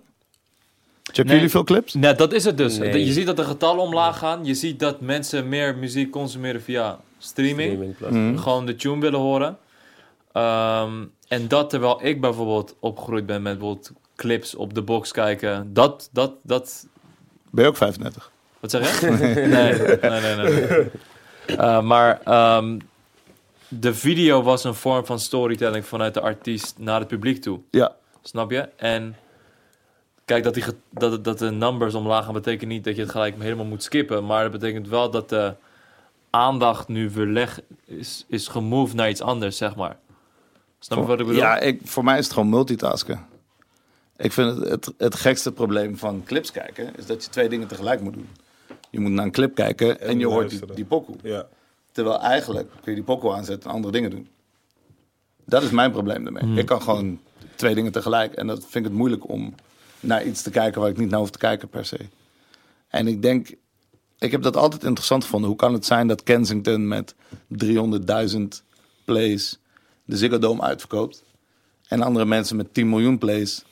Checken Nee. jullie veel clips? Nee, dat is het dus. Nee. Je ziet dat de getallen omlaag gaan. Je ziet dat mensen meer muziek consumeren via streaming. Streaming plus. Mhm. Gewoon de tune willen horen. Ehm, en dat terwijl ik bijvoorbeeld opgegroeid ben met bijvoorbeeld clips op de box kijken. Dat, dat, dat... Ben je ook 35? Wat zeg je? nee, nee, nee. nee, nee. Eh, maar ehm, de video was een vorm van storytelling vanuit de artiest naar het publiek toe. Ja. Snap je? En kijk, dat, die, dat, dat de numbers omlaag gaan, betekent niet dat je het gelijk helemaal moet skippen. Maar dat betekent wel dat de aandacht nu verleg is, is gemoved naar iets anders, zeg maar. Snap je wat ik bedoel? Ja, ik, voor mij is het gewoon multitasken. Ik vind het, het, het gekste probleem van clips kijken... is dat je twee dingen tegelijk moet doen. Je moet naar een clip kijken en, En je hoort die, die pokoe. Ja. Terwijl eigenlijk kun je die pokoe aanzetten en andere dingen doen. Dat is mijn probleem daarmee. Hmm. Ik kan gewoon twee dingen tegelijk. En dat vind ik het moeilijk om naar iets te kijken waar ik niet naar hoef te kijken per se. En ik denk, ik heb dat altijd interessant gevonden. Hoe kan het zijn dat Kensington met 300.000 plays de Ziggo Dome uitverkoopt. En andere mensen met 10 miljoen plays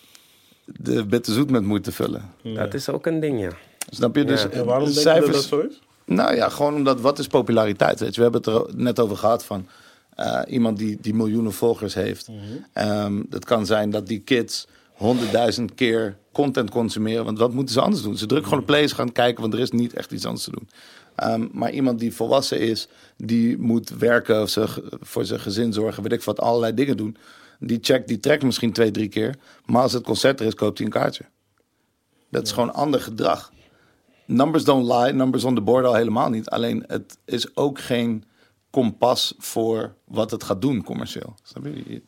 de bitte zoet met moeite vullen. Dat is ook een ding, ja. Snap je? Dus Ja. de En waarom denk je dat dat zo is? Nou ja, gewoon omdat wat is populariteit? Weet je? We hebben het er net over gehad van eh, iemand die, die miljoenen volgers heeft. Ehm, het kan zijn dat die kids honderdduizend keer content consumeren. Want wat moeten ze anders doen? Ze drukken gewoon op play, ze gaan kijken, want er is niet echt iets anders te doen. Ehm, maar iemand die volwassen is, die moet werken of ze, voor zijn gezin zorgen, weet ik wat, allerlei dingen doen. Die checkt die track misschien twee, drie keer. Maar als het concert er is, koopt hij een kaartje. Dat is gewoon ander gedrag. Numbers don't lie, numbers on the board al helemaal niet. Alleen het is ook geen kompas voor wat het gaat doen commercieel. Snap je? Je-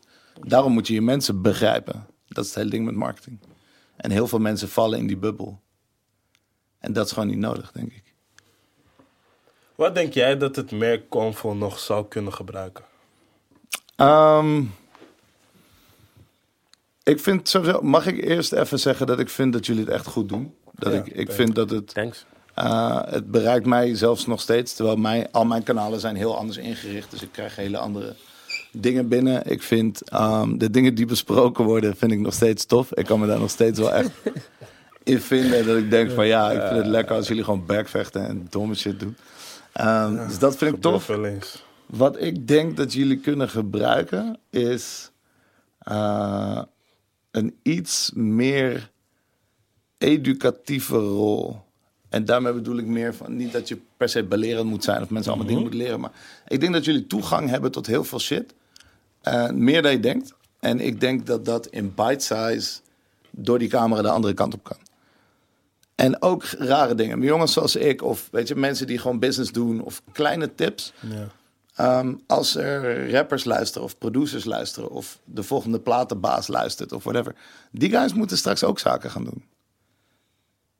Daarom moet je je mensen begrijpen. Dat is het hele ding met marketing. En heel veel mensen vallen in die bubbel. En dat is gewoon niet nodig, denk ik. Wat denk jij dat het merk Convo nog zou kunnen gebruiken? Ehm, ik vind sowieso, mag ik eerst even zeggen dat ik vind dat jullie het echt goed doen. Dat Ja, ik, ik vind dat het, Thanks. eh, het bereikt mij zelfs nog steeds. Terwijl mij, al mijn kanalen zijn heel anders ingericht. Dus ik krijg hele andere dingen binnen. Ik vind ehm, de dingen die besproken worden, vind ik nog steeds tof. Ik kan me daar nog steeds wel echt in vinden. Dat ik denk van ja, ik vind het lekker als jullie gewoon backvechten en domme shit doen. Ehm, dus dat vind ik tof. Wat ik denk dat jullie kunnen gebruiken is eh, een iets meer educatieve rol. En daarmee bedoel ik meer van niet dat je per se belerend moet zijn of mensen allemaal dingen moeten leren. Maar ik denk dat jullie toegang hebben tot heel veel shit. Eh, meer dan je denkt. En ik denk dat dat in bite size door die camera de andere kant op kan. En ook rare dingen. Jongens zoals ik, of weet je, mensen die gewoon business doen, of kleine tips. Ja. Ehm, als er rappers luisteren of producers luisteren of de volgende platenbaas luistert of whatever. Die guys moeten straks ook zaken gaan doen.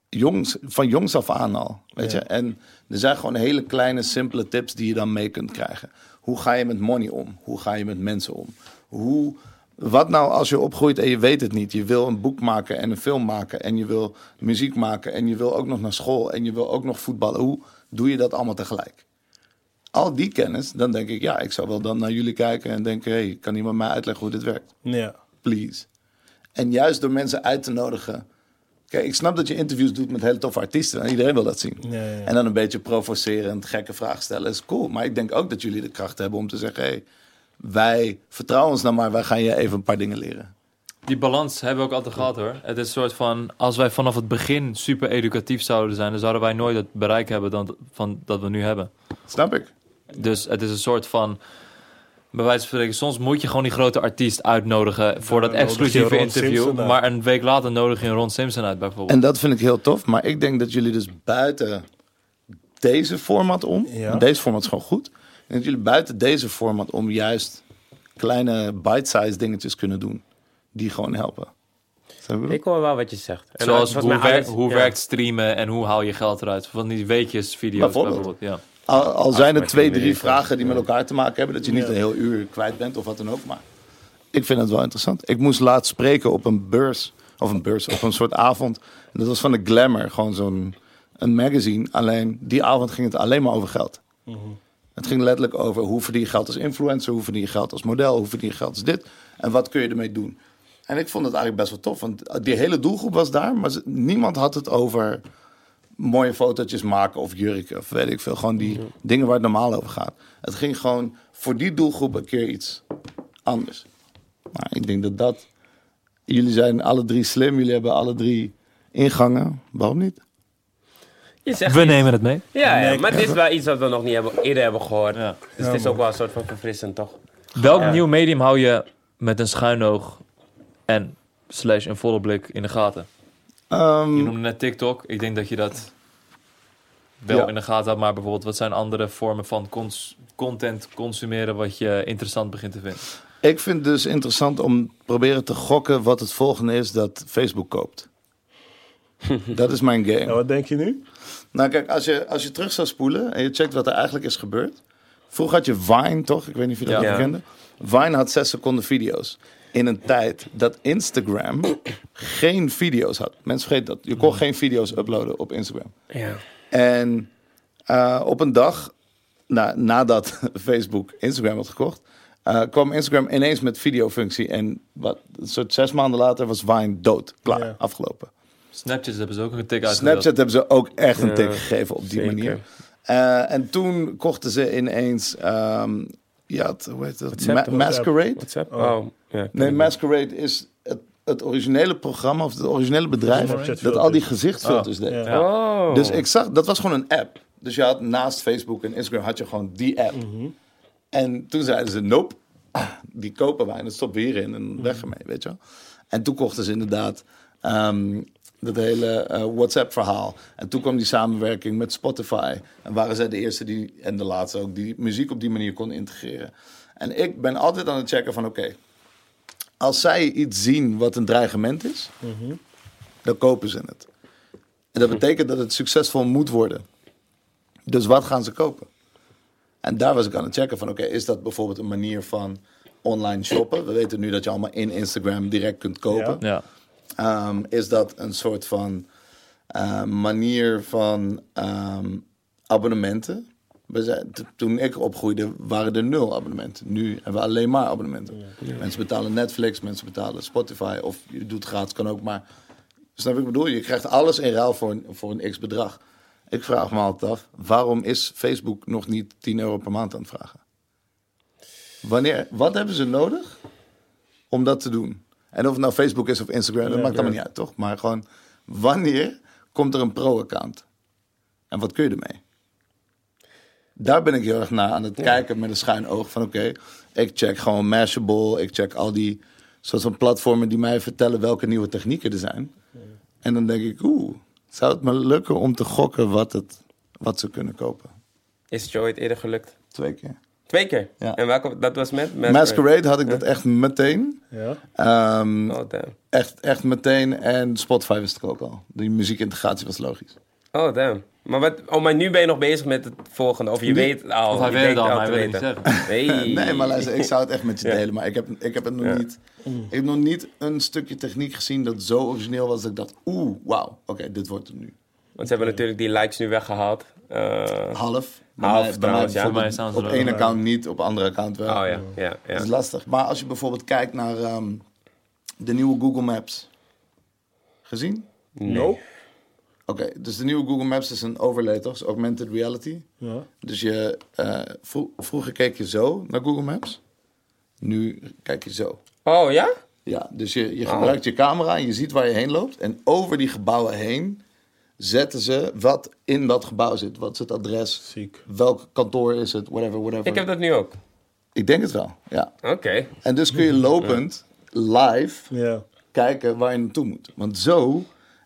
Jongs, van jongs af aan al. Weet Ja. je? En er zijn gewoon hele kleine, simpele tips die je dan mee kunt krijgen. Hoe ga je met money om? Hoe ga je met mensen om? Hoe, wat nou als je opgroeit en je weet het niet? Je wil een boek maken en een film maken en je wil muziek maken en je wil ook nog naar school en je wil ook nog voetballen. Hoe doe je dat allemaal tegelijk? al die kennis, dan denk ik, ja, ik zou wel dan naar jullie kijken en denken, hey, kan iemand mij uitleggen hoe dit werkt? Ja. Please. En juist door mensen uit te nodigen. Kijk, ik snap dat je interviews doet met hele toffe artiesten. En iedereen wil dat zien. Ja, ja, ja. En dan een beetje provocerend, gekke vragen stellen is cool. Maar ik denk ook dat jullie de kracht hebben om te zeggen, hey, wij vertrouwen ons nou maar, wij gaan je even een paar dingen leren. Die balans hebben we ook altijd gehad hoor. Het is een soort van, als wij vanaf het begin super educatief zouden zijn, dan zouden wij nooit het bereik hebben dan, van, dat we nu hebben. Snap ik? Dus het is een soort van, bij wijze van spreken, soms moet je gewoon die grote artiest uitnodigen voor dat exclusieve interview. Maar een week later nodig je een Ron Simpson uit bijvoorbeeld. En dat vind ik heel tof. Maar ik denk dat jullie dus buiten deze format om. Ja. Deze format is gewoon goed. En dat jullie buiten deze format om juist kleine bite-size dingetjes kunnen doen. Die gewoon helpen. Ik hoor wel wat je zegt. En Zoals hoe, ja. werkt streamen en hoe haal je geld eruit. Van die weetjes video's Bijvoorbeeld. bijvoorbeeld. Ja. Al, al zijn er twee, drie vragen die met elkaar te maken hebben. Dat je niet een heel uur kwijt bent of wat dan ook. Maar ik vind het wel interessant. Ik moest laatst spreken op een beurs. Of een beurs, op een soort avond. En dat was van de Glamour. Gewoon zo'n een magazine. Alleen die avond ging het alleen maar over geld. Het ging letterlijk over hoe verdien je geld als influencer, hoe verdien je geld als model, hoe verdien je geld als dit. En wat kun je ermee doen? En ik vond het eigenlijk best wel tof, want die hele doelgroep was daar, maar niemand had het over mooie fotootjes maken of jurken of weet ik veel. Gewoon die dingen waar het normaal over gaat. Het ging gewoon voor die doelgroep een keer iets anders. Nou, ik denk dat dat... Jullie zijn alle drie slim, jullie hebben alle drie ingangen. Waarom niet? We iets. nemen het mee. Ja, ja, maar dit is wel iets wat we nog niet hebben, eerder hebben gehoord. Ja. Dus het is ook wel een soort van verfrissend, toch? Welk Ja. nieuw medium hou je met een schuin oog en slash een volle blik in de gaten? Ehm, Je noemde net TikTok. Ik denk dat je dat wel Ja. in de gaten hebt. Maar bijvoorbeeld, wat zijn andere vormen van cons- content consumeren wat je interessant begint te vinden? Ik vind het dus interessant om proberen te gokken wat het volgende is dat Facebook koopt. dat is mijn game. Ja, wat denk je nu? Nou kijk, als je, als je terug zou spoelen en je checkt wat er eigenlijk is gebeurd. Vroeger had je Vine, toch? Ik weet niet of je dat Ja. kende. Vine had 6 seconden video's. In een tijd dat Instagram geen video's had. Mensen vergeten dat. Je kon geen video's uploaden op Instagram. Ja. En eh, op een dag, na, nadat Facebook Instagram had gekocht, eh, kwam Instagram ineens met videofunctie. En wat, een soort zes maanden later was Vine dood. Klaar, Ja. afgelopen. Snapchat hebben ze ook een tik uit. Snapchat hebben ze ook echt een Ja, tik gegeven op die zeker. manier. Eh, en toen kochten ze ineens, ehm ja, het- hoe heet dat? WhatsApp, Ma- Masquerade? WhatsApp? Oh. Ja. Nee, Masquerade is het, het originele programma of het originele bedrijf dat al die filters. gezichtsfilters deed. Ja. Oh. Dus ik zag, dat was gewoon een app. Dus je had naast Facebook en Instagram had je gewoon die app. En toen zeiden ze, nope, die kopen wij en dat stoppen we hierin en weg ermee, weet je wel. En toen kochten ze inderdaad ehm, dat hele eh, WhatsApp-verhaal. En toen kwam die samenwerking met Spotify. En waren zij de eerste die, en de laatste ook, die muziek op die manier kon integreren. En ik ben altijd aan het checken van, oké, als zij iets zien wat een dreigement is, dan kopen ze het. En dat betekent dat het succesvol moet worden. Dus wat gaan ze kopen? En daar was ik aan het checken van, oké, is dat bijvoorbeeld een manier van online shoppen? We weten nu dat je allemaal in Instagram direct kunt kopen. Ja. Ehm, is dat een soort van eh, manier van ehm, abonnementen? We zijn, t- toen ik opgroeide waren er nul abonnementen. Nu hebben we alleen maar abonnementen. Mensen betalen Netflix, mensen betalen Spotify. Of je doet gratis, kan ook. Maar snap je wat ik bedoel? Je krijgt alles in ruil voor een, voor een x bedrag. Ik vraag me altijd af, waarom is Facebook nog niet 10 euro per maand aan het vragen? Wanneer, wat hebben ze nodig om dat te doen? En of het nou Facebook is of Instagram, dat maakt allemaal niet uit, toch? Maar gewoon, wanneer komt er een pro-account? En wat kun je ermee? Daar ben ik heel erg naar aan het kijken met een schuin oog van... oké, ik check gewoon Mashable, ik check al die soort van platformen... die mij vertellen welke nieuwe technieken er zijn. En dan denk ik, oeh, zou het me lukken om te gokken wat, het, wat ze kunnen kopen? Is het je ooit eerder gelukt? Twee keer. Twee keer? Ja. En welke, dat was met? Masquerade had ik dat echt meteen. Ja. Ehm, Oh, damn. echt, echt meteen. En Spotify wist ik ook al. Die muziekintegratie was logisch. Oh, damn. Maar, wat, oh, maar nu ben je nog bezig met het volgende. Of je weet al. Of hij weet al, maar te hij wil het weten. niet zeggen. Nee. Nee, maar luister, ik zou het echt met je Ja. delen. Maar ik heb, ik heb het nog Ja. niet... Ik heb nog niet een stukje techniek gezien dat zo origineel was dat ik dacht... Oeh, wauw, oké, dit wordt het nu. Want ze hebben natuurlijk die likes nu weggehaald. Eh, Half. Bij Half bij trouwens, mij ja. Voor mij staan ze Op één account niet, op andere account wel. oh ja, ja, ja. Dat is lastig. Maar als je bijvoorbeeld kijkt naar ehm, de nieuwe Google Maps. Gezien? Nee. Oké, dus de nieuwe Google Maps is een overlay, toch? Is augmented reality. Ja. Dus je, eh, vro- vroeger keek je zo naar Google Maps. Nu kijk je zo. Oh ja? Ja, dus je, je Oh. gebruikt je camera en je ziet waar je heen loopt. En over die gebouwen heen zetten ze wat in dat gebouw zit. Wat is het adres? Ziek. Welk kantoor is het? Whatever, whatever. Ik heb dat nu ook. Ik denk het wel, ja. Oké. En dus kun je lopend, live, Ja. kijken waar je naartoe moet. Want zo,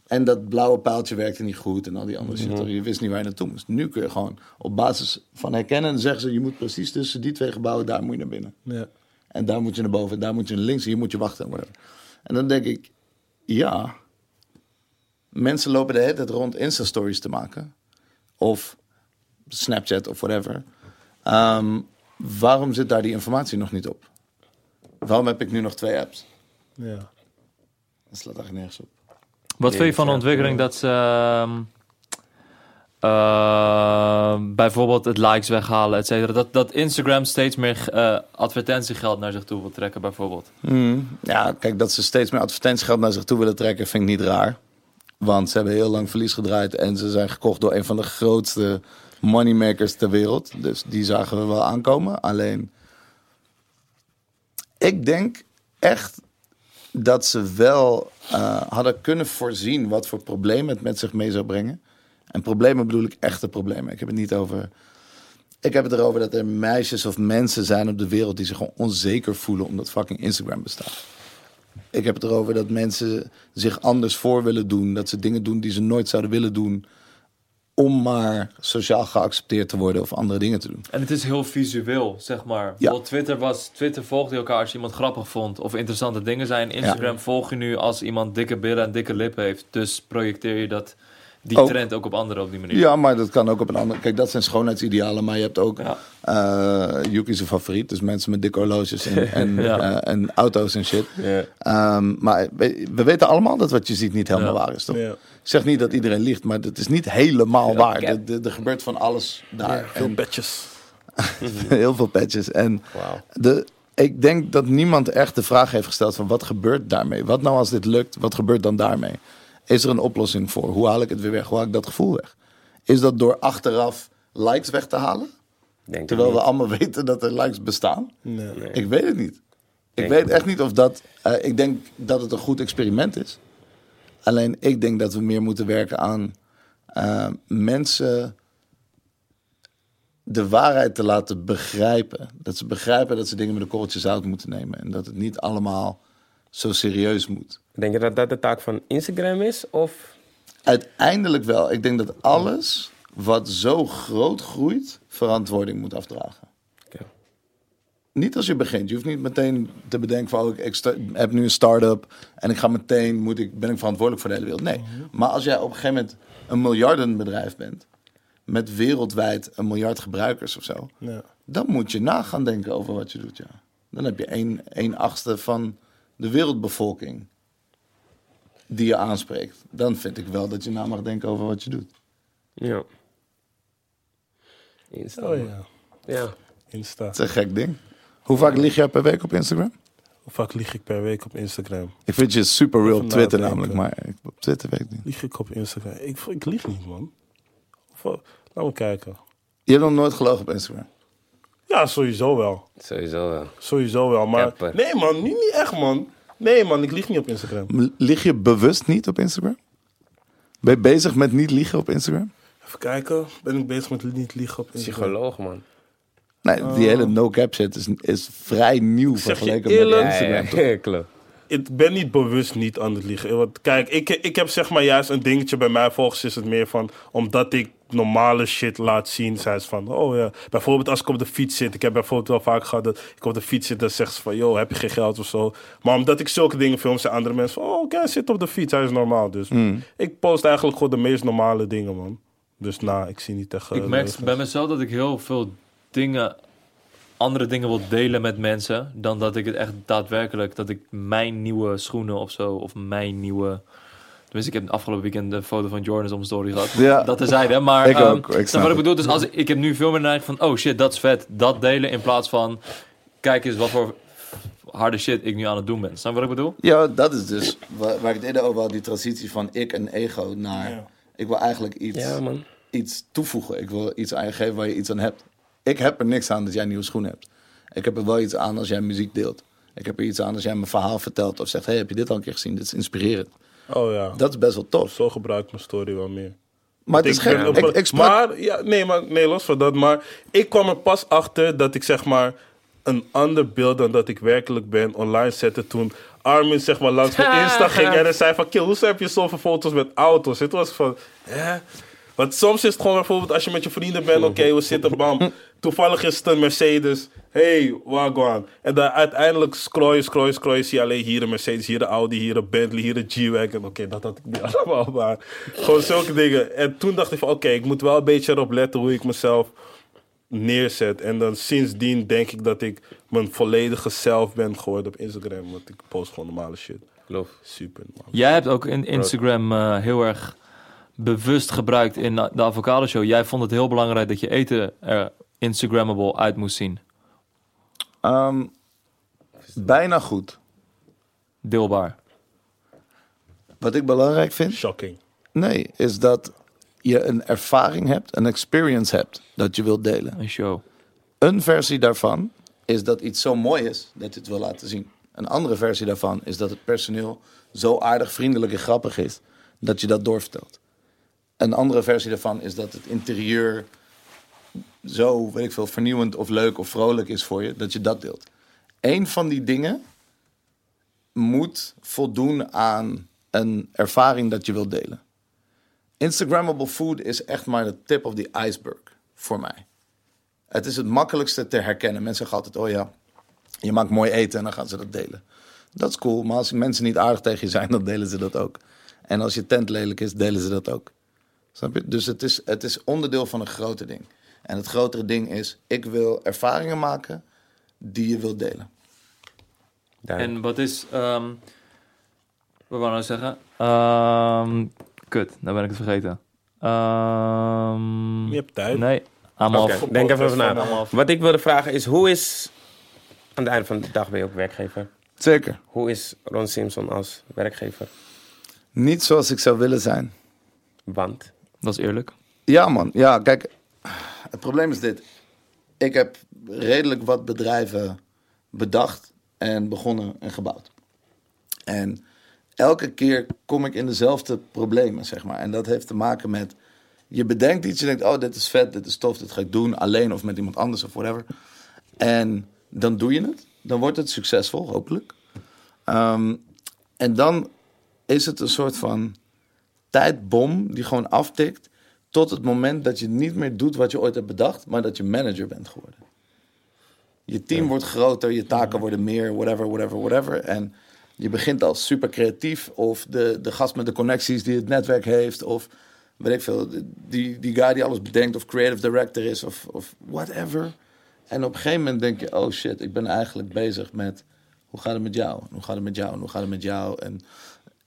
en dat blauwe paaltje werkte niet goed en al die andere shit. Je wist niet waar je naartoe moest. Nu kun je gewoon op basis van herkennen zeggen ze... je moet precies tussen die twee gebouwen, daar moet je naar binnen. Ja. En daar moet je naar boven, daar moet je naar links, hier moet je wachten. en whatever. En dan denk ik, ja, mensen lopen de hele tijd rond Insta-stories te maken. Of Snapchat of whatever. Ehm, waarom zit daar die informatie nog niet op? Waarom heb ik nu nog twee apps? Ja. Dat slaat eigenlijk nergens op. Wat vind je van de ontwikkeling dat ze ehm, ehm, bijvoorbeeld het likes weghalen, et cetera? Dat, dat Instagram steeds meer eh, advertentiegeld naar zich toe wil trekken, bijvoorbeeld. Ja, kijk, dat ze steeds meer advertentiegeld naar zich toe willen trekken, vind ik niet raar. Want ze hebben heel lang verlies gedraaid en ze zijn gekocht door een van de grootste moneymakers ter wereld. Dus die zagen we wel aankomen. Alleen, ik denk echt dat ze wel eh, hadden kunnen voorzien wat voor problemen het met zich mee zou brengen. En problemen bedoel ik echte problemen. Ik heb het niet over. Ik heb het erover dat er meisjes of mensen zijn op de wereld die zich gewoon onzeker voelen omdat fucking Instagram bestaat. Ik heb het erover dat mensen zich anders voor willen doen. Dat ze dingen doen die ze nooit zouden willen doen. Om maar sociaal geaccepteerd te worden of andere dingen te doen. En het is heel visueel, zeg maar. Bijvoorbeeld Twitter, was, Twitter volgde je elkaar als je iemand grappig vond of interessante dingen zijn. Instagram volg je nu als iemand dikke billen en dikke lippen heeft. Dus projecteer je dat, die Ook. trend ook op anderen op die manier. Ja, maar dat kan ook op een andere. Kijk, dat zijn schoonheidsidealen. Maar je hebt ook. Ja. eh Yuki zijn favoriet. Dus mensen met dikke horloges en, en, Ja. eh, en auto's en shit. Ja. Ehm, maar we, we weten allemaal dat wat je ziet niet helemaal Ja. waar is, toch? Ja. Zeg niet dat iedereen liegt, maar het is niet helemaal waar. Er- gebeurt van alles daar. Veel En petjes. heel veel patches. En de, ik denk dat niemand echt de vraag heeft gesteld van wat gebeurt daarmee? Wat nou als dit lukt? Wat gebeurt dan daarmee? Is er een oplossing voor? Hoe haal ik het weer weg? Hoe haal ik dat gevoel weg? Is dat door achteraf likes weg te halen? Denk Terwijl we allemaal weten dat er likes bestaan? Nee. Ik weet het niet. Ik Denk weet echt niet of dat. eh, ik denk dat het een goed experiment is. Alleen ik denk dat we meer moeten werken aan eh, mensen de waarheid te laten begrijpen. Dat ze begrijpen dat ze dingen met een korreltje zout moeten nemen. En dat het niet allemaal zo serieus moet. Denk je dat dat de taak van Instagram is? Of Uiteindelijk wel. Ik denk dat alles wat zo groot groeit, verantwoording moet afdragen. Niet als je begint. Je hoeft niet meteen te bedenken van... oh, ik, heb nu een start-up en ik ga meteen... Moet ik, ben ik verantwoordelijk voor de hele wereld. Nee. Maar als jij op een gegeven moment een miljardenbedrijf bent... met wereldwijd een miljard gebruikers of zo... Ja. dan moet je na gaan denken over wat je doet, ja. Dan heb je een, een achtste van de wereldbevolking die je aanspreekt. Dan vind ik wel dat je na mag denken over wat je doet. Ja. Insta. Oh ja, Ja. Insta. Dat is een gek ding. Hoe vaak lieg jij per week op Instagram? Hoe vaak lieg ik per week op Instagram? Ik vind je super real op Twitter nadenken. namelijk, maar ik- op Twitter weet ik niet. Lieg ik op Instagram? Ik, ik lieg niet, man. Of, eh, laat me kijken. Je hebt nog nooit gelogen op Instagram. Ja, sowieso wel. Sowieso wel. Sowieso wel. Maar nee, man, niet, niet echt, man. Nee, man, ik lieg niet op Instagram. Lieg je bewust niet op Instagram? Ben je bezig met niet liegen op Instagram? Even kijken. Ben ik bezig met niet liegen op Instagram? Psycholoog, man. Nee, die hele no-cap shit is, is vrij nieuw vergeleken met Instagram. ja, toch? ja, klopt. Ik ben niet bewust niet aan het liegen. Want kijk, ik, ik heb zeg maar juist een dingetje bij mij. Volgens is het meer van, omdat ik normale shit laat zien, zijn ze van, oh ja. Bijvoorbeeld als ik op de fiets zit. Ik heb bijvoorbeeld wel vaak gehad dat ik op de fiets zit. Dan zeggen ze van, yo, heb je geen geld of zo. Maar omdat ik zulke dingen film, zijn andere mensen van, oh oké, hij zit op de fiets. Hij is normaal. Dus ik post eigenlijk gewoon de meest normale dingen, man. Dus nou, ik zie niet echt... Ik eh, merk bij mezelf dat ik heel veel dingen, andere dingen wil delen met mensen, dan dat ik het echt daadwerkelijk, dat ik mijn nieuwe schoenen of zo, of mijn nieuwe... Tenminste, ik heb afgelopen weekend een foto van Jordan's mijn story gehad. Ja. Dat terzijde, maar... Ik ehm, ook, ik snap wat ik bedoel? Dus als, ik ik heb nu veel meer de neiging van, oh shit, dat is vet. Dat delen in plaats van, kijk eens wat voor harde shit ik nu aan het doen ben. Snap je wat ik bedoel? Ja, dat is dus waar, waar ik het eerder over had, die transitie van ik en ego naar... Ja. Ik wil eigenlijk iets, Ja, man. iets toevoegen. Ik wil iets aan je geven waar je iets aan hebt. Ik heb er niks aan dat jij nieuwe schoenen hebt. Ik heb er wel iets aan als jij muziek deelt. Ik heb er iets aan als jij mijn verhaal vertelt of zegt... hey, heb je dit al een keer gezien? Dit is inspirerend. Oh ja. Dat is best wel tof. Zo gebruik ik mijn story wel meer. Maar het is Ik gek. ben op- Ik, ik sprak... Maar, ja, nee, maar, nee, los van dat. Maar ik kwam er pas achter dat ik zeg maar een ander beeld dan dat ik werkelijk ben online zette toen Armin zeg maar langs mijn Insta ging en hij zei van Kill, hoezo heb je zoveel foto's met auto's? Het was van, hè? Want soms is het gewoon bijvoorbeeld als je met je vrienden bent, oké, we zitten, bam. Toevallig is het een Mercedes. Hey, wagwan. En dan uiteindelijk scroll je, scroll je, scroll je, zie je alleen hier een Mercedes, hier een Audi, hier een Bentley, hier een G-Wagon. Oké, dat had ik niet allemaal, maar gewoon zulke dingen. En toen dacht ik van, oké, ik moet wel een beetje erop letten hoe ik mezelf neerzet. En dan sindsdien denk ik dat ik mijn volledige zelf ben geworden op Instagram. Want ik post gewoon normale shit. Klopt. Super, man. Jij hebt ook in Instagram eh, heel erg bewust gebruikt in de Avocado Show. Jij vond het heel belangrijk dat je eten er Instagrammable uit moest zien. Ehm, bijna goed. Deelbaar. Wat ik belangrijk vind... Shocking. Nee, is dat je een ervaring hebt, een experience hebt dat je wilt delen. Een show. Een versie daarvan is dat iets zo mooi is dat je het wil laten zien. Een andere versie daarvan is dat het personeel zo aardig, vriendelijk en grappig is dat je dat doorvertelt. Een andere versie daarvan is dat het interieur zo, weet ik veel, vernieuwend of leuk of vrolijk is voor je, dat je dat deelt. Eén van die dingen moet voldoen aan een ervaring dat je wilt delen. Instagrammable food is echt maar de tip of the iceberg voor mij. Het is het makkelijkste te herkennen. Mensen zeggen altijd, oh ja, je maakt mooi eten en dan gaan ze dat delen. Dat is cool, maar als mensen niet aardig tegen je zijn, dan delen ze dat ook. En als je tent lelijk is, delen ze dat ook. Snap je? Dus het is, het is onderdeel van een groter ding. En het grotere ding is, ik wil ervaringen maken die je wilt delen. Duidelijk. En wat is... ehm wat wou ik nou zeggen? Ehm, kut, nou ben ik het vergeten. Ehm, Je hebt tijd. Nee, allemaal denk even over Allemaal na. Wat ik wilde vragen is, hoe is... Aan het einde van de dag ben je ook werkgever. Zeker. Hoe is Ron Simpson als werkgever? Niet zoals ik zou willen zijn. Want... Dat is eerlijk. Ja, man. Ja, kijk. Het probleem is dit. Ik heb redelijk wat bedrijven bedacht en begonnen en gebouwd. En elke keer kom ik in dezelfde problemen, zeg maar. En dat heeft te maken met... Je bedenkt iets, je denkt, oh, dit is vet, dit is tof, dit ga ik doen. Alleen of met iemand anders of whatever. En dan doe je het. Dan wordt het succesvol, hopelijk. Ehm, en dan is het een soort van tijdbom die gewoon aftikt tot het moment dat je niet meer doet wat je ooit hebt bedacht, maar dat je manager bent geworden. Je team wordt groter, je taken worden meer, whatever, whatever, whatever. En je begint als super creatief. Of de, de gast met de connecties die het netwerk heeft. Of weet ik veel, die, die guy die alles bedenkt. Of creative director is. Of, of whatever. En op een gegeven moment denk je, oh shit, ik ben eigenlijk bezig met... Hoe gaat het met jou? Hoe gaat het met jou? Hoe gaat het met jou? En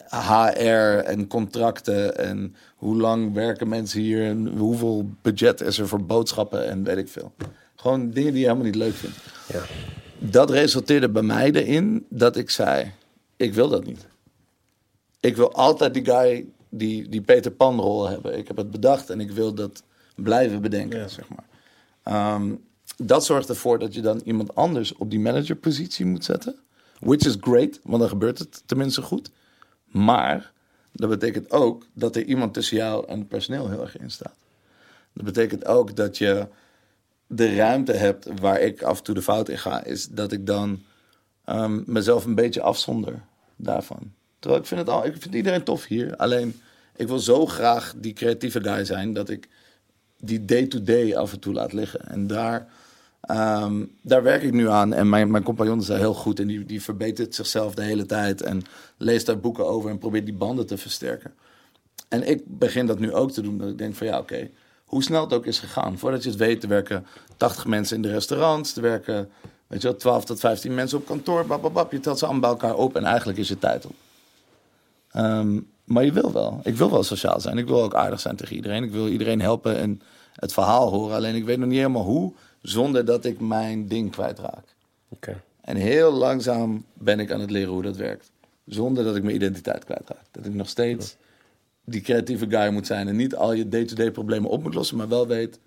HR en contracten en hoe lang werken mensen hier en hoeveel budget is er voor boodschappen en weet ik veel. Gewoon dingen die je helemaal niet leuk vindt. Ja. Dat resulteerde bij mij erin dat ik zei, ik wil dat niet. Ik wil altijd die guy, die, die Peter Pan rol hebben. Ik heb het bedacht en ik wil dat blijven bedenken, Ja. zeg maar. Ehm, dat zorgt ervoor dat je dan iemand anders op die managerpositie moet zetten. Which is great, want dan gebeurt het tenminste goed. Maar dat betekent ook dat er iemand tussen jou en het personeel heel erg in staat. Dat betekent ook dat je de ruimte hebt waar ik af en toe de fout in ga, is dat ik dan ehm, mezelf een beetje afzonder daarvan. Terwijl ik vind, het al, ik vind iedereen tof hier. Alleen ik wil zo graag die creatieve guy zijn dat ik die day-to-day af en toe laat liggen. En daar, ehm, daar werk ik nu aan. En mijn, mijn compagnon is daar heel goed en die, die verbetert zichzelf de hele tijd. En leest daar boeken over en probeert die banden te versterken. En ik begin dat nu ook te doen. Dat ik denk van ja, oké, hoe snel het ook is gegaan. Voordat je het weet, er werken 80 mensen in de restaurants. Er werken, weet je wel, 12 tot 15 mensen op kantoor. Bababab, je telt ze allemaal bij elkaar op en eigenlijk is je tijd op. Ehm, maar je wil wel. Ik wil wel sociaal zijn. Ik wil ook aardig zijn tegen iedereen. Ik wil iedereen helpen en het verhaal horen. Alleen ik weet nog niet helemaal hoe, zonder dat ik mijn ding kwijtraak. Oké. En heel langzaam ben ik aan het leren hoe dat werkt. Zonder dat ik mijn identiteit kwijtraak. Dat ik nog steeds die creatieve guy moet zijn. En niet al je day-to-day problemen op moet lossen. Maar wel weet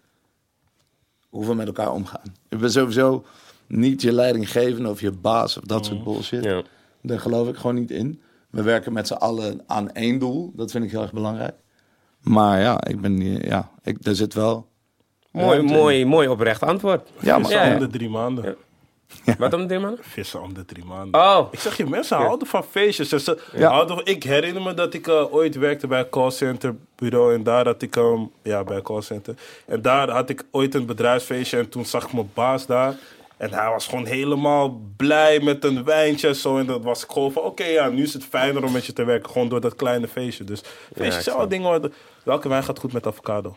hoe we met elkaar omgaan. Ik ben sowieso niet je leidinggevende of je baas of dat soort bullshit. Ja. Daar geloof ik gewoon niet in. We werken met z'n allen aan één doel. Dat vind ik heel erg belangrijk. Maar ja, ik ben, ja, ik, er zit wel... Mooi, mooi, mooi oprecht antwoord. Ja, maar- Ja, ja. om de drie maanden. Wat om dit, man? Vissen om de drie maanden. Oh, Ik zeg je, mensen houden van feestjes. Dus ze Ja. houden van- ik herinner me dat ik eh, ooit werkte bij een callcenterbureau. En daar had ik, ehm, ja, bij een callcenter. En daar had ik ooit een bedrijfsfeestje. En toen zag ik mijn baas daar. En hij was gewoon helemaal blij met een wijntje en zo. En dat was ik gewoon van, oké, ja, nu is het fijner om met je te werken. Gewoon door dat kleine feestje. Dus feestjes zijn wel dingen de- Welke wijn gaat goed met avocado?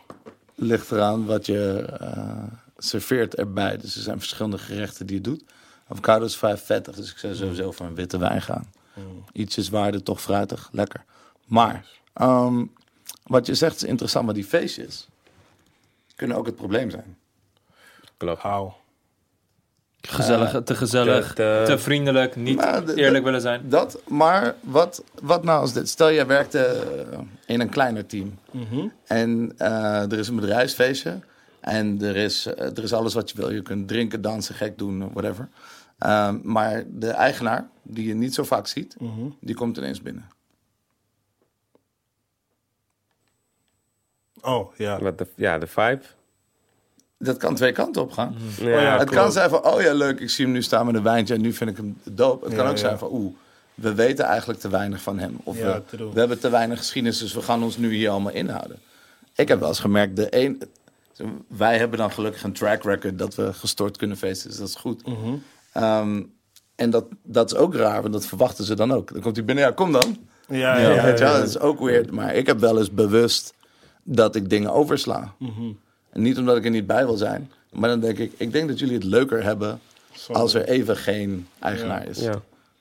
Ligt eraan wat je eh, serveert erbij. Dus er zijn verschillende gerechten die je doet. Avocado is vrij vettig, dus ik zou sowieso voor een witte wijn gaan. Ietsje zwaarder, toch fruitig, lekker. Maar ehm, wat je zegt is interessant, maar die feestjes kunnen ook het probleem zijn. klopt. Hou. Gezellig, te gezellig, te- te- te vriendelijk, niet Maar eerlijk de- willen zijn. Dat, maar wat, wat nou als dit? Stel, jij werkte eh, in een kleiner team. En eh, er is een bedrijfsfeestje. En er is, eh, er is alles wat je wil. Je kunt drinken, dansen, gek doen, whatever. Ehm, maar de eigenaar, die je niet zo vaak ziet, die komt ineens binnen. Oh, ja. Wat de, ja, de vibe. Dat kan twee kanten op gaan. Ja, ja, het klopt. kan zijn van, oh ja, leuk, ik zie hem nu staan met een wijntje en nu vind ik hem dope. Het kan ook ja. zijn van, oeh, we weten eigenlijk te weinig van hem. Of Ja, we, hebben te weinig geschiedenis, dus we gaan ons nu hier allemaal inhouden. Ik heb wel eens gemerkt, de een, wij hebben dan gelukkig een track record dat we gestort kunnen feesten, dus dat is goed. Mhm. Ehm, en dat, dat is ook raar, want dat verwachten ze dan ook. Dan komt hij binnen, ja, kom dan. Ja, Ja, ja, ja. weet je wel, ja. dat is ook weird. Maar ik heb wel eens bewust dat ik dingen oversla. Mhm. En niet omdat ik er niet bij wil zijn. Maar dan denk ik, ik denk dat jullie het leuker hebben als er even geen eigenaar is. Ja.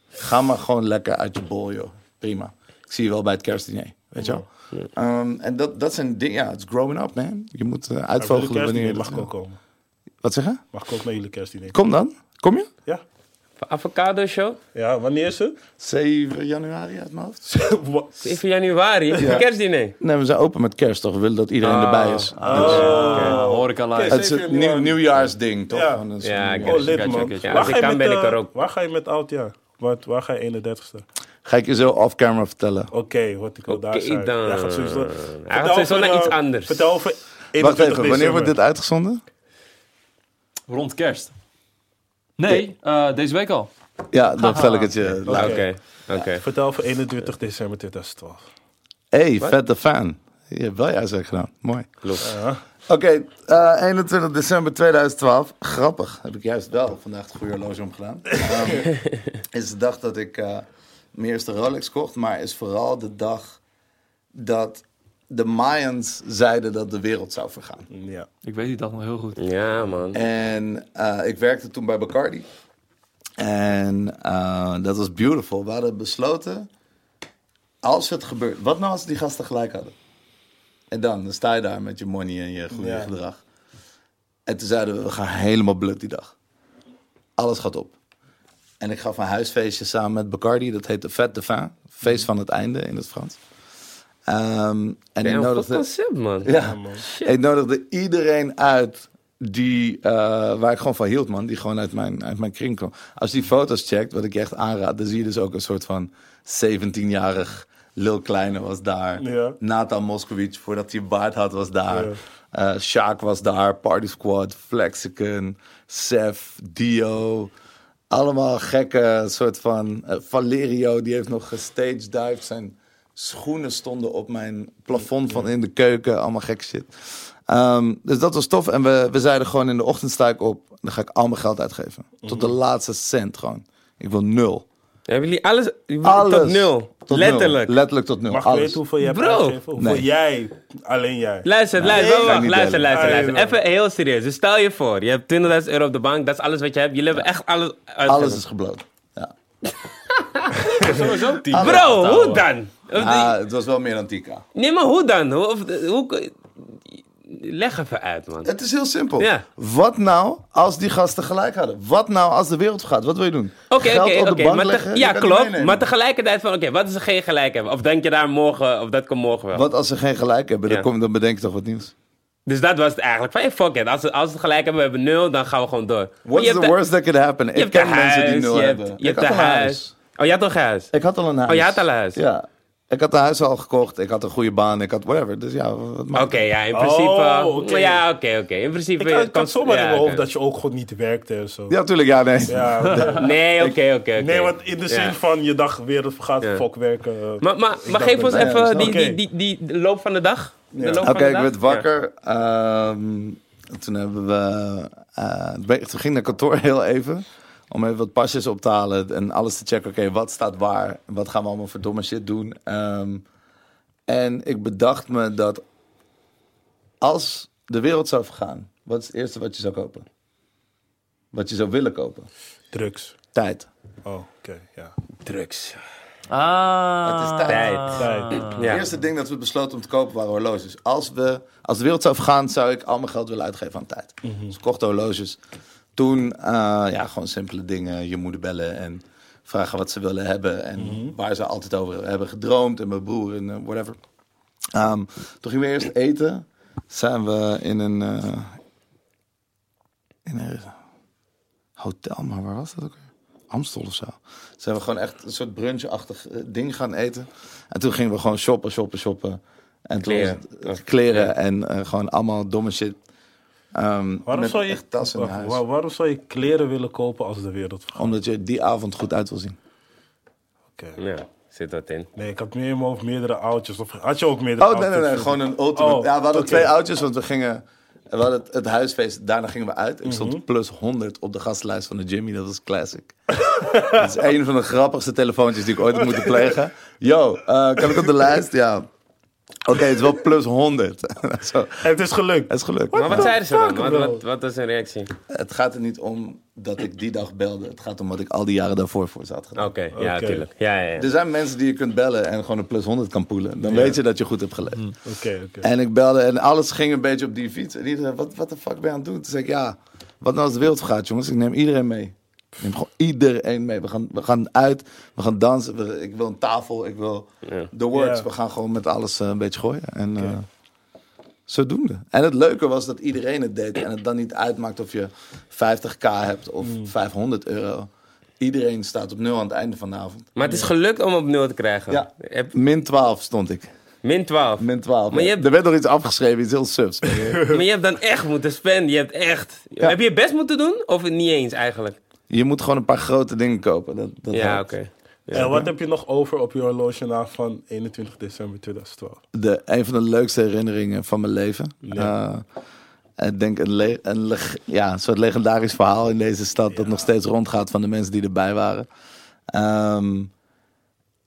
Ga maar gewoon lekker uit je bol, joh. Prima. Ik zie je wel bij het kerstdiner, weet je wel. Ehm, en dat, dat zijn dingen, ja, it's growing up, man. Je moet uh, Maar uitvogelen wanneer je mag ik ook wil. komen. Wat zeg je? Mag ik ook naar jullie kerstdiner? Kom dan. Kom je? Ja. Avocado show? Ja, wanneer is het? 7 januari uit mijn hoofd. Wat? 7 januari? Kerstdiner? Nee, we zijn open met kerst, toch? We willen dat iedereen Ah. erbij is. Oh, horeca live. Oké. Het is het 7 nieuw, januari. nieuwjaarsding, toch? Ja. Een Ja, ik Oh, lid gotcha, man. gotcha. Ja, waar, als ga ik je kan, met, ben ik eh, er ook. waar ga je met oudjaar? Waar, waar ga je 31ste? Ga ik je zo off-camera vertellen. Oké, wat ik wil Oké, daar zijn. dan. Gaat sowieso, Hij Vertel gaat sowieso naar iets eh, anders. Vertel over 21 Wacht even, wanneer december. wordt dit uitgezonden? Rond kerst. Nee, eh, deze week al. Ja, dan vertel ik het je. Oké, oké. Vertel over 21 december 2012. Hey, vet de fan. Je hebt wel huiswerk gedaan. Mooi. Klopt. Ja. Oké, eh, 21 december 2012. Grappig. Heb ik juist wel vandaag het goede horloge omgedaan. Ehm is de dag dat ik eh, mijn eerste Rolex kocht. Maar is vooral de dag dat de Mayans zeiden dat de wereld zou vergaan. Ja. Ik weet die dag nog heel goed. Ja, man. En eh, ik werkte toen bij Bacardi. En eh, dat was beautiful. We hadden besloten, als het gebeurt... Wat nou als die gasten gelijk hadden? En dan, dan sta je daar met je money en je goede Ja. gedrag. En toen zeiden we, we gaan helemaal blut die dag. Alles gaat op. En ik gaf een huisfeestje samen met Bacardi. Dat heette Fête de Fin. Feest van het einde in het Frans. Ehm, en ik Damn, nodigde... concept, man. Ja, man. ik nodigde iedereen uit die, eh, waar ik gewoon van hield, man. Die gewoon uit mijn, uit mijn kring kwam. Als je die foto's checkt, wat ik echt aanraad, dan zie je dus ook een soort van 17-jarig Lil Kleine was daar. Ja. Nathan Moskowitz, voordat hij baard had, was daar. Ja. Eh Sjaak was daar, Party Squad, Flexicon, Sef, Dio. Allemaal gekke soort van... eh, Valerio, die heeft nog gestagedived. Zijn schoenen stonden op mijn plafond van in de keuken. Allemaal gek shit. Ehm, dus dat was tof. En we, we zeiden gewoon in de ochtend sta ik op. Dan ga ik al mijn geld uitgeven. Tot de laatste cent gewoon. Ik wil nul. Hebben jullie alles, Alles. tot nul? Tot Letterlijk. Nul. Letterlijk tot nul. Mag ik Alles. weten hoeveel je hebt Bro. uitgegeven? Hoeveel Nee. jij, alleen jij. Luister, luister, Nee, wacht, luister, luister, luister. Even heel serieus. Dus stel je voor, je hebt 20.000 euro op de bank, dat is alles wat je hebt. Jullie hebben echt alles uit. Alles is gebloot. Ja. Sowieso 10. Bro, hoe dan? Ah, het was wel meer dan 10k. die- Nee, maar hoe dan? Hoe, leg even uit, man. Het is heel simpel. Ja. Wat nou als die gasten gelijk hadden? Wat nou als de wereld gaat? Wat wil je doen? Oké, Geld oké, te- Ja, klopt. Maar tegelijkertijd van, oké, wat is er geen gelijk hebben? Of denk je daar morgen, of dat komt morgen wel? Wat als ze geen gelijk hebben? Dan, Ja. kom, dan bedenk je toch wat nieuws. Dus dat was het eigenlijk. Van, hey, fuck it. Als, we- als we gelijk hebben, we hebben nul, dan gaan we gewoon door. What's the de- worst that could happen? Ik ken mensen die nul je hebben. je hebt een huis. Oh, je had toch huis? Ik had al een huis. Oh, je had al een huis? Ja. Ik had de huis al gekocht. Ik had een goede baan. Ik had whatever. Dus ja, wat maakt Oké, het? ja, in principe... Oh, oké. Ja, oké, oké. In principe... Ik had, ik had zomaar ja, in mijn hoofd dat je ook gewoon niet werkte en zo. Ja, tuurlijk. Ja, nee. Ja, Nee, oké, oké. Nee, want in de zin Ja. van je dag weer gaat Ja. fok werken. eh, Maar, maar, maar geef ons even die, die, die, die, de loop van de dag. De Ja. loop Oké, van de ik werd wakker. Ehm, toen hebben we. eh, toen ging naar kantoor heel even. Om even wat pasjes op te halen. En alles te checken. Oké, wat staat waar? Wat gaan we allemaal voor domme shit doen? Ehm, en ik bedacht me dat. Als de wereld zou vergaan. Wat is het eerste wat je zou kopen? Wat je zou willen kopen? Drugs. Tijd. Oh, oké, ja. Drugs. Ah. Het is tijd. Tijd. Ja. Het eerste ding dat we besloten om te kopen waren horloges. Als, we, als de wereld zou vergaan, zou ik al mijn geld willen uitgeven aan tijd. Dus ik kocht horloges. Toen, eh, ja, gewoon simpele dingen. Je moeder bellen en vragen wat ze willen hebben. En waar ze altijd over hebben gedroomd. En mijn broer en eh, whatever. Ehm, toen gingen we eerst eten. Zijn we in een, eh, in een hotel, maar waar was dat ook? Amstel of zo. Zijn we gewoon echt een soort brunchachtig ding gaan eten. En toen gingen we gewoon shoppen, shoppen, shoppen. En toen Kleren. het kleren en gewoon allemaal domme shit. Ehm, Waarom zou, je, waar- waarom zou je kleren willen kopen als de wereld vergaat? Omdat je die avond goed uit wil zien. Oké. Ja, zit wat in. Nee, ik had meer in mijn hoofd meerdere oudjes. Of had je ook meerdere Oh, nee, nee, nee. outfits? Gewoon een ultimate. Oh, ja, we hadden twee oudjes, want we gingen... We hadden het, het huisfeest, daarna gingen we uit. Ik Mhm. stond plus 100 op de gastlijst van de Jimmy, dat was classic. dat is een van de grappigste telefoontjes die ik ooit heb moeten plegen. Yo, eh, kan ik op de lijst? Ja. Oké, het is wel plus 100. Zo, En het is gelukt. het is gelukt. Maar wat zeiden ze dan? Wat, wat, wat was hun reactie? Het gaat er niet om dat ik die dag belde. Het gaat om wat ik al die jaren daarvoor voor ze had gedaan. Oké, ja, tuurlijk. Ja, ja, ja. Er zijn mensen die je kunt bellen en gewoon een plus 100 kan poelen. Dan weet je dat je goed hebt geleefd. Oké, oké. En ik belde en alles ging een beetje op die fiets. En iedereen, wat, wat de fuck ben je aan het doen? Toen zei ik, ja, wat nou als de wereld vergaat, jongens? Ik neem iedereen mee. Ik neem gewoon iedereen mee. We gaan, we gaan uit, we gaan dansen. We- ik wil een tafel, ik wil de words. Ja. We gaan gewoon met alles eh, een beetje gooien. En eh, zodoende. En het leuke was dat iedereen het deed. En het dan niet uitmaakt of je 50k hebt of Mm. 500 euro. Iedereen staat op nul aan het einde van de avond. Maar het is gelukt om op nul te krijgen. Ja. Heb- Min 12 stond ik. Min 12. Min 12. Maar je hebt- Er werd nog iets afgeschreven, iets heel subs. Maar je hebt dan echt moeten spenden. Je hebt echt... Heb je je best moeten doen? Of niet eens eigenlijk? Je moet gewoon een paar grote dingen kopen. Dat, dat Ja, oké. En wat heb je nog over op je horloge na van 21 december 2012? De, een van de leukste herinneringen van mijn leven. Ja. Eh, ik denk een, le- een, leg- ja, een soort legendarisch verhaal in deze stad dat nog steeds rondgaat van de mensen die erbij waren. Ehm,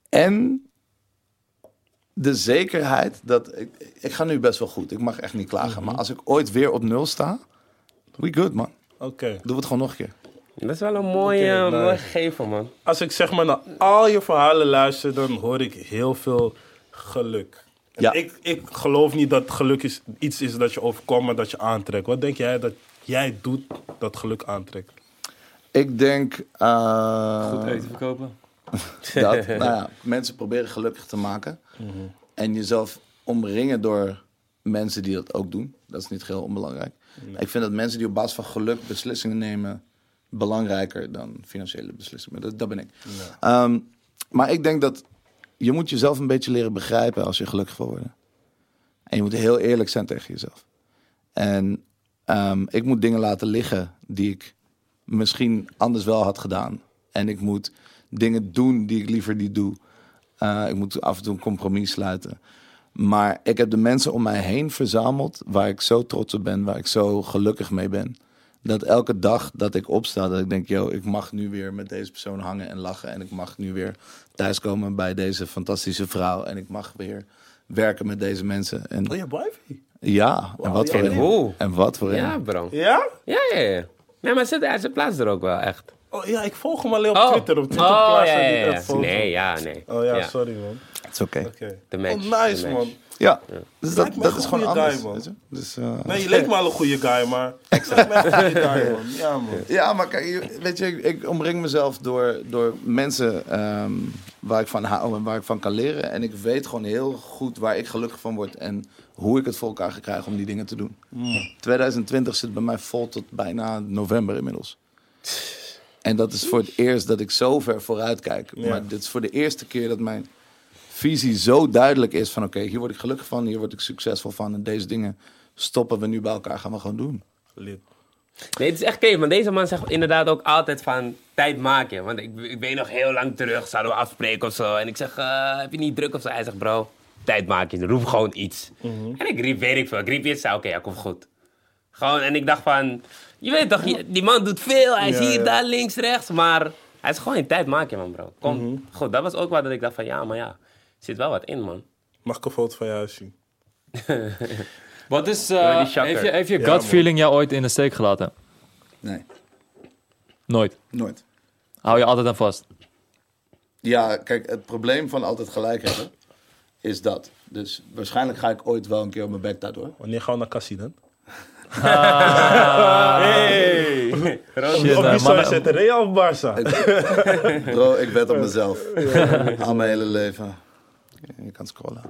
en de zekerheid dat ik, ik ga nu best wel goed. Ik mag echt niet klagen. Maar als ik ooit weer op nul sta, we good man. Oké. Doen we het gewoon nog een keer. Dat is wel een mooie, nice. gegeven, man. Als ik zeg maar naar al je verhalen luister, dan hoor ik heel veel geluk. En Ja. ik, ik geloof niet dat geluk is, iets is dat je overkomt, maar dat je aantrekt. Wat denk jij dat jij doet dat geluk aantrekt? Ik denk. eh, Goed eten verkopen. dat nou ja, mensen proberen gelukkig te maken. En jezelf omringen door mensen die dat ook doen. Dat is niet heel onbelangrijk. Ik vind dat mensen die op basis van geluk beslissingen nemen... belangrijker dan financiële beslissingen. Dat, dat ben ik. Ehm, maar ik denk dat je moet jezelf een beetje leren begrijpen als je gelukkig wil worden. En je moet heel eerlijk zijn tegen jezelf. En ehm, ik moet dingen laten liggen die ik misschien anders wel had gedaan. En ik moet dingen doen die ik liever niet doe. Eh, ik moet af en toe een compromis sluiten. Maar ik heb de mensen om mij heen verzameld waar ik zo trots op ben, waar ik zo gelukkig mee ben. Dat elke dag dat ik opsta, dat ik denk, yo, ik mag nu weer met deze persoon hangen en lachen. En ik mag nu weer thuiskomen bij deze fantastische vrouw. En ik mag weer werken met deze mensen. En Oh ja, wifey. ja, en wat ja, voor een. En wat voor een. Ja, bro. Ja? Ja, ja, ja. Nee, maar ze, ze plaatst er ook wel echt. Oh ja, ik volg hem alleen op Oh, Twitter. Op Twitter oh plaatst ja. Nee, ja, nee. Oh ja, sorry man. Het is oké. Oké. De match, Oh, nice man. Ja, dus dat, dat is gewoon anders. guy, man. weet je? Dus, eh, Nee, je leek me al een goede guy, maar ik zeg me een goede guy man. Ja man. Ja, maar kijk, je- weet je, ik, ik omring mezelf door, door mensen ehm, waar ik van hou en waar ik van kan leren. En ik weet gewoon heel goed waar ik gelukkig van word en hoe ik het voor elkaar ga krijgen om die dingen te doen. 2020 zit bij mij vol tot bijna november inmiddels. En dat is voor het eerst dat ik zo ver vooruit kijk. Ja. Maar dit is voor de eerste keer dat mijn visie zo duidelijk is van... oké, hier word ik gelukkig van, hier word ik succesvol van. En deze dingen stoppen we nu bij elkaar, gaan we gewoon doen. Lid. Nee, het is echt kees, want deze man zegt inderdaad ook altijd van tijd maken. Want ik, ik weet nog heel lang terug, zouden we afspreken of zo. En ik zeg, eh, heb je niet druk of zo? Hij zegt, bro, tijd maken, roep gewoon iets. En ik riep, weet ik veel, ik riep iets, zei, oké, ja, komt goed. Gewoon, en ik dacht van, je weet toch, je- die man doet veel. Hij is Ja, hier, ja. daar, links, rechts. Maar hij is gewoon in tijd maken, man, bro. Kom, goed, dat was ook wat dat ik dacht van, ja, maar ja, er zit wel wat in, man. Mag ik een foto van jou zien? Wat is, eh die heeft, je, heeft je Ja, gut man. feeling jou ooit in de steek gelaten? Nee, Nooit. nooit. Hou je altijd aan vast? Ja, kijk, het probleem van altijd gelijk hebben is dat. Dus waarschijnlijk ga ik ooit wel een keer op mijn bek daardoor. Wanneer gaan we naar Cassie dan? Hey! Of Shit, wie eh, zou je mannen- zetten? Real of Barça? Bro, ik wed op mezelf. Al mijn hele leven. Je kan scrollen.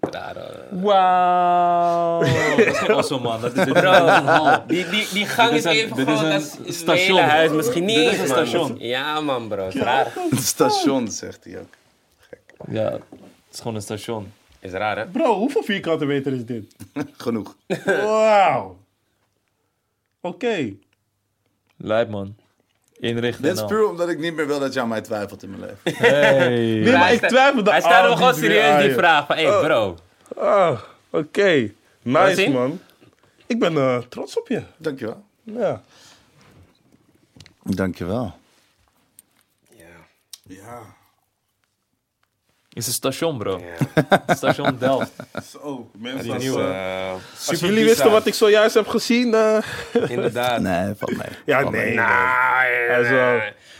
Raar. Wauw. dat man. Dat is Bro, die, die, die gang Dit is is een- even dit is groot een station. hele huis. Misschien niet Dit is eens, een man. station. Ja, man, bro. Is raar. Het station, zegt hij ook. Ja, het is gewoon een station. Is raar, hè? Bro, hoeveel vierkante meter is dit? Genoeg. Wauw. Oké. Lijp, man. Inrichten Dit is puur omdat ik niet meer wil dat aan mij twijfelt in mijn leven. Hey. Nee, maar Hij ik sta- twijfelde Hij stelde al me gewoon die serieus die vraag van, hé, bro. Ah, oké. Nice, man. Ik ben eh, trots op je. Dankjewel. Ja. Dankjewel. Ja. Is een station, bro. Station Delft. Zo, mensen. Als, eh, als jullie wisten wat ik zojuist heb gezien. eh, Inderdaad. Nee, valt mee. ja, nee.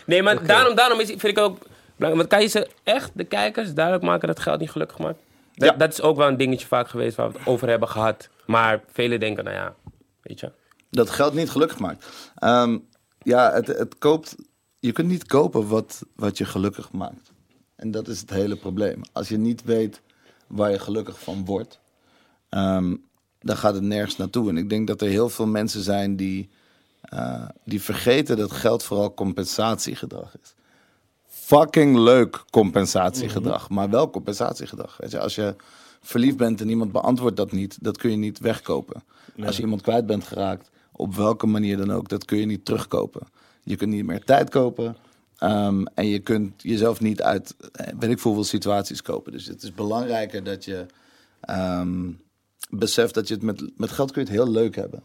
Nee, maar daarom, daarom is, vind ik ook belangrijk. Want kan je ze echt, de kijkers, duidelijk maken dat geld niet gelukkig maakt? Dat, Ja. dat is ook wel een dingetje vaak geweest waar we het over hebben gehad. Maar velen denken, nou ja, weet je. Dat geld niet gelukkig maakt. Ehm, ja, het, het koopt. Je kunt niet kopen wat, wat je gelukkig maakt. En dat is het hele probleem. Als je niet weet waar je gelukkig van wordt, ehm, dan gaat het nergens naartoe. En ik denk dat er heel veel mensen zijn die, eh, die vergeten dat geld vooral compensatiegedrag is. Fucking leuk compensatiegedrag, maar wel compensatiegedrag. Weet je, als je verliefd bent en iemand beantwoordt dat niet, dat kun je niet wegkopen. Als je iemand kwijt bent geraakt, op welke manier dan ook, dat kun je niet terugkopen. Je kunt niet meer tijd kopen. Ehm, en je kunt jezelf niet uit, eh, weet ik veel, hoeveel situaties kopen. Dus het is belangrijker dat je ehm, beseft dat je het met, met geld kun heel leuk hebben.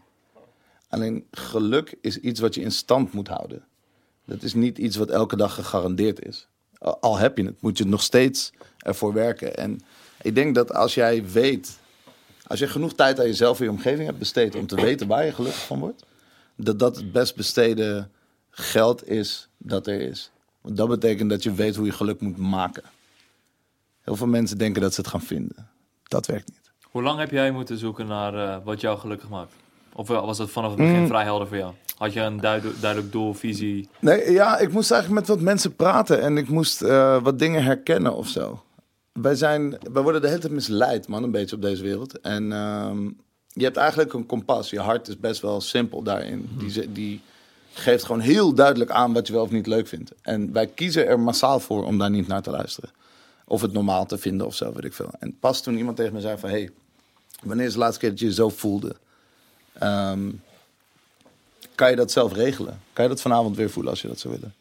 Alleen geluk is iets wat je in stand moet houden. Dat is niet iets wat elke dag gegarandeerd is. Al- Al heb je het, moet je nog steeds ervoor werken. En ik denk dat als jij weet, als je genoeg tijd aan jezelf en je omgeving hebt besteed om te weten waar je gelukkig van wordt, dat dat het best besteden geld is dat er is. Want dat betekent dat je weet hoe je geluk moet maken. Heel veel mensen denken dat ze het gaan vinden. Dat werkt niet. Hoe lang heb jij moeten zoeken naar eh, wat jou gelukkig maakt? Of wel- was dat vanaf het begin Mm. vrij helder voor jou? Had je een duidelijk, duidelijk doel, visie? Nee, ja, ik moest eigenlijk met wat mensen praten en ik moest eh, wat dingen herkennen of zo. Wij, zijn, wij worden de hele tijd misleid, man, een beetje op deze wereld. En ehm, je hebt eigenlijk een kompas. Je hart is best wel simpel daarin. Die, ze- die geeft gewoon heel duidelijk aan wat je wel of niet leuk vindt. En wij kiezen er massaal voor om daar niet naar te luisteren. Of het normaal te vinden of zo, weet ik veel. En pas toen iemand tegen me zei van... Hey, wanneer is de laatste keer dat je je zo voelde? Ehm, kan je dat zelf regelen? Kan je dat vanavond weer voelen als je dat zou willen?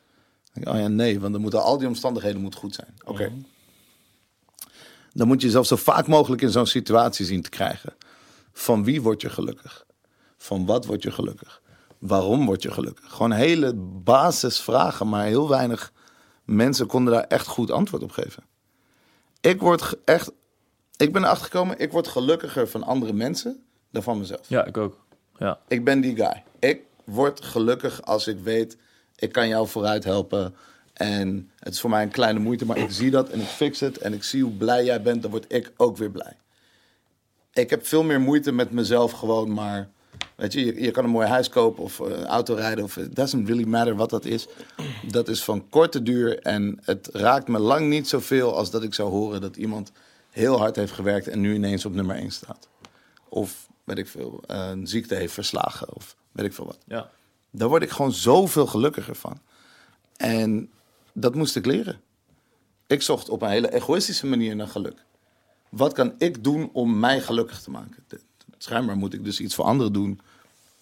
Ik, oh ja, nee, want dan moeten al die omstandigheden moeten goed zijn. Oké. Dan moet je jezelf zo vaak mogelijk in zo'n situatie zien te krijgen. Van wie word je gelukkig? Van wat word je gelukkig? Waarom word je gelukkig? Gewoon hele basisvragen, maar heel weinig mensen konden daar echt goed antwoord op geven. Ik word echt, ik ben erachter gekomen, ik word gelukkiger van andere mensen dan van mezelf. Ja, ik ook. Ja. Ik ben die guy. Ik word gelukkig als ik weet, ik kan jou vooruit helpen. En het is voor mij een kleine moeite, maar ik zie dat en ik fix het. En ik zie hoe blij jij bent, dan word ik ook weer blij. Ik heb veel meer moeite met mezelf gewoon maar... Weet je, je, je kan een mooi huis kopen of eh, een auto rijden. Of it doesn't really matter wat dat is. Dat is van korte duur en het raakt me lang niet zoveel... als dat ik zou horen dat iemand heel hard heeft gewerkt... en nu ineens op nummer 1 staat. Of, weet ik veel, eh, een ziekte heeft verslagen of weet ik veel wat. ja. Daar word ik gewoon zoveel gelukkiger van. En dat moest ik leren. Ik zocht op een hele egoïstische manier naar geluk. Wat kan ik doen om mij gelukkig te maken? Schijnbaar moet ik dus iets voor anderen doen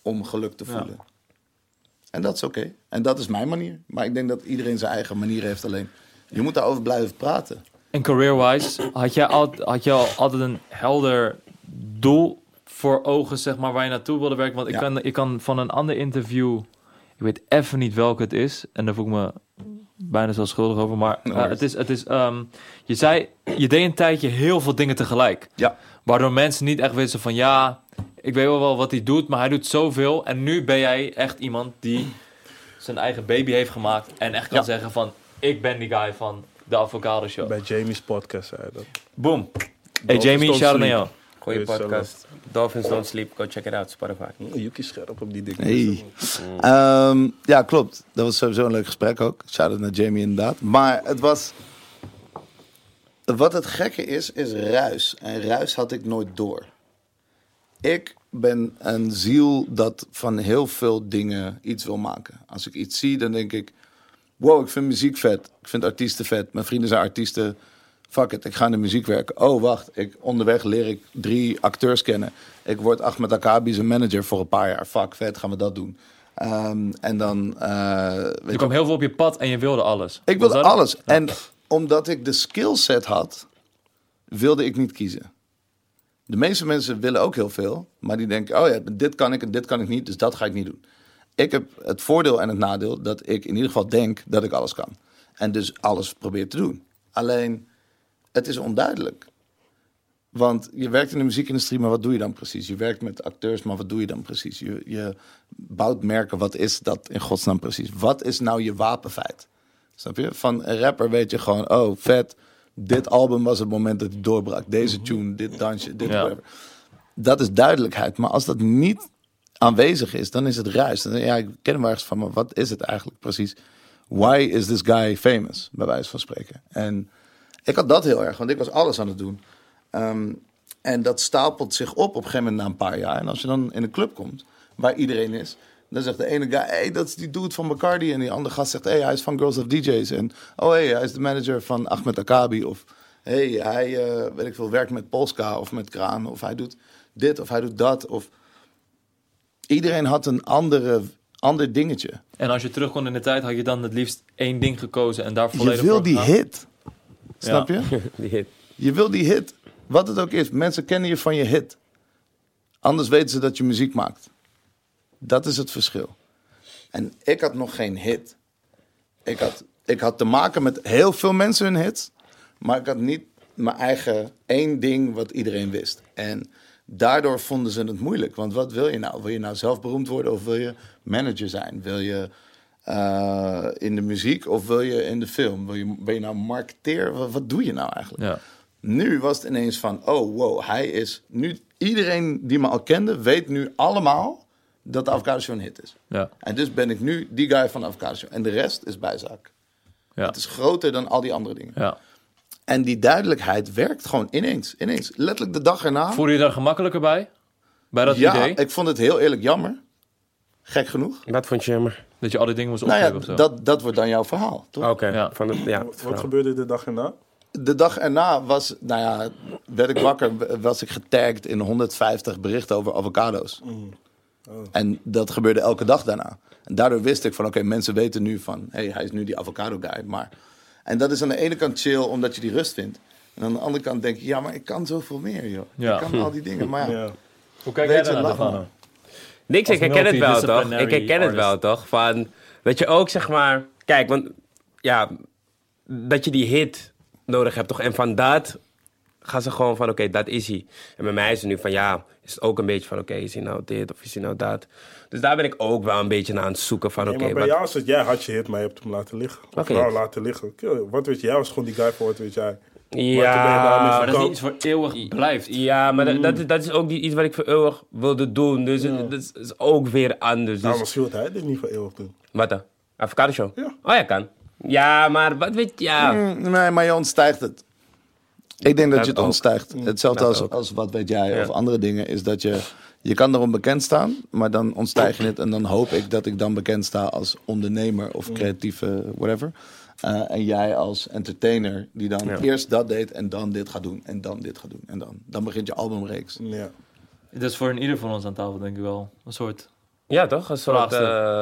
om geluk te voelen. En dat is oké. En dat is mijn manier. Maar ik denk dat iedereen zijn eigen manier heeft alleen. Je moet daarover blijven praten. En career-wise, had jij, al, had je al altijd een helder doel voor ogen, zeg maar, waar je naartoe wilde werken? Want ik, Ja. kan, ik kan van een ander interview, ik weet even niet welke het is, en daar voel ik me bijna zo schuldig over, maar No eh, het is, het is ehm, je zei, je deed een tijdje heel veel dingen tegelijk. Ja. Waardoor mensen niet echt wisten van, ja, ik weet wel wel wat hij doet, maar hij doet zoveel. En nu ben jij echt iemand die zijn eigen baby heeft gemaakt en echt kan Ja. zeggen van, ik ben die guy van de Avocado Show. Bij Jamie's podcast zei hij dat. Boom. Hey Dolphins Jamie, shout out naar jou. Goeie podcast. Dolphins Don't Sleep. Go check it out. Spotify. Yuki scherp op die dingen. Hey. Ehm, ja, klopt. Dat was sowieso een leuk gesprek ook. Shout-out naar Jamie inderdaad. Maar het was... Wat het gekke is, is ruis. En ruis had ik nooit door. Ik ben een ziel dat van heel veel dingen iets wil maken. Als ik iets zie, dan denk ik... Wow, ik vind muziek vet. Ik vind artiesten vet. Mijn vrienden zijn artiesten. Fuck it, ik ga in de muziek werken. Oh, wacht. Ik, onderweg leer ik drie acteurs kennen. Ik word Ahmed Akabi zijn manager voor een paar jaar. Fuck, vet, gaan we dat doen. Ehm, en dan... eh, weet Er je- kwam heel veel op je pad en je wilde alles. ik wilde alles. En omdat ik de skillset had, wilde ik niet kiezen. De meeste mensen willen ook heel veel, maar die denken: oh ja, dit kan ik en dit kan ik niet, dus dat ga ik niet doen. Ik heb het voordeel en het nadeel dat ik in ieder geval denk dat ik alles kan. En dus alles probeer te doen. Alleen, het is onduidelijk. Want je werkt in de muziekindustrie, maar wat doe je dan precies? Je werkt met acteurs, maar wat doe je dan precies? Je, je bouwt merken, wat is dat in godsnaam precies? Wat is nou je wapenfeit? Snap je? Van een rapper weet je gewoon, oh vet, dit album was het moment dat hij doorbrak. Deze tune, dit dansje, dit Ja. whatever. Dat is duidelijkheid. Maar als dat niet aanwezig is, dan is het ruis. Dan, ja, ik ken hem ergens van, maar wat is het eigenlijk precies? Why is this guy famous? Bij wijze van spreken. En ik had dat heel erg, want ik was alles aan het doen. Ehm, en dat stapelt zich op op een gegeven moment na een paar jaar. En als je dan in een club komt, waar iedereen is... dan zegt de ene guy, hey, dat is die dude van Bacardi. En die andere gast zegt, hey, hij is van Girls of DJ's. En oh, hey, hij is de manager van Ahmed Akabi. Of hey, hij, eh, weet ik veel, werkt met Polska of met Kraan. Of hij doet dit of hij doet dat. Of... Iedereen had een andere, ander dingetje. En als je terug kon in de tijd, had je dan het liefst één ding gekozen en daar volledig Je wil voor die hit. Snap je? Die hit. Je wil die hit. Wat het ook is. Mensen kennen je van je hit. Anders weten ze dat je muziek maakt. Dat is het verschil. En ik had nog geen hit. Ik had, ik had te maken met heel veel mensen hun hits. Maar ik had niet mijn eigen één ding wat iedereen wist. En daardoor vonden ze het moeilijk. Want wat wil je nou? Wil je nou zelf beroemd worden of wil je manager zijn? Wil je eh, in de muziek of wil je in de film? Wil je, ben je nou marketeer? Wat, wat doe je nou eigenlijk? Ja. Nu was het ineens van, oh wow, hij is nu... Iedereen die me al kende, weet nu allemaal dat de Avocado Show een hit is. Ja. En dus ben ik nu die guy van de Avocado Show. En de rest is bijzaak. Ja. Het is groter dan al die andere dingen. ja. En die duidelijkheid werkt gewoon ineens. Ineens. Letterlijk de dag erna. Voel je je daar gemakkelijker bij? Bij dat ja, idee? ik vond het heel eerlijk jammer. Gek genoeg. Wat vond je jammer? Dat je al die dingen moest Nou opgeven ja, of zo? dat, dat wordt dan jouw verhaal. Toch? Oké, Ja. van het, ja. Wat verhaal. gebeurde de dag erna? De dag erna was, nou ja, werd ik wakker, was ik getagd in 150 berichten over avocado's. En dat gebeurde elke dag daarna. En daardoor wist ik van, oké, mensen weten nu van, hé, hey, hij is nu die avocado guy. Maar, en dat is aan de ene kant chill, omdat je die rust vindt. En aan de andere kant denk je, ja, maar ik kan zoveel meer, joh. Ja. Ik kan al die dingen, maar ja. Ja. Hoe kijk Weet jij maar. Stefano? Niks, ik herken het wel toch? Ik herken het wel toch? Van, dat je ook zeg maar... Kijk, want ja, dat je die hit nodig hebt toch? En van dat gaan ze gewoon van, oké, dat is hij. En bij mij is het nu van, ja, is het ook een beetje van, oké, is hij nou dit of is hij nou dat? Dus daar ben ik ook wel een beetje naar aan het zoeken van, Nee, oké, maar bij wat... jou is het, jij had je hit, maar je hebt hem laten liggen. Of Oké. nou, laten liggen. Wat weet je, jij was gewoon die guy voor wat weet jij. Ja, Maar dat is iets voor eeuwig blijft. Ja, maar dat, dat, is, dat is ook niet iets wat ik voor eeuwig wilde doen. Dus het- dat is, is ook weer anders. Nou, Dus, misschien wil hij dit niet voor eeuwig doen. wat dan? Avocado show? Ja. Oh ja, kan. Ja, maar wat weet je... Ja. Mm, Nee, maar je ontstijgt het. Ik denk dat Dat je het ook. ontstijgt. Hetzelfde Dat als, ook. als wat weet jij Ja. of andere dingen. Is dat je, je kan erom bekend staan, maar dan ontstijg je het. En dan hoop ik dat ik dan bekend sta als ondernemer of creatieve whatever. Eh, en jij als entertainer die dan Ja. eerst dat deed en dan dit gaat doen. En dan dit gaat doen. En dan, dan begint je albumreeks. Ja. Dat is voor een ieder van ons aan tafel denk ik wel een soort... Ja, toch? Een soort, eh,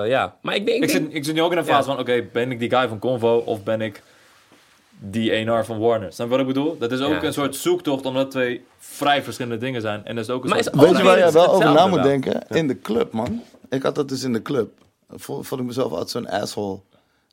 ja. Maar ik denk... Ik zit, ik zit nu ook in een fase van, oké, ben ik die guy van Convo of ben ik die ENR van Warner? Snap je wat ik bedoel? Dat is ook Ja. een soort zoektocht omdat het twee vrij verschillende dingen zijn. En dat is ook een Maar soort... is- Weet je waar is wel over na moet denken? In de club, man. Ik had dat dus in de club. Vond, vond ik mezelf altijd zo'n asshole.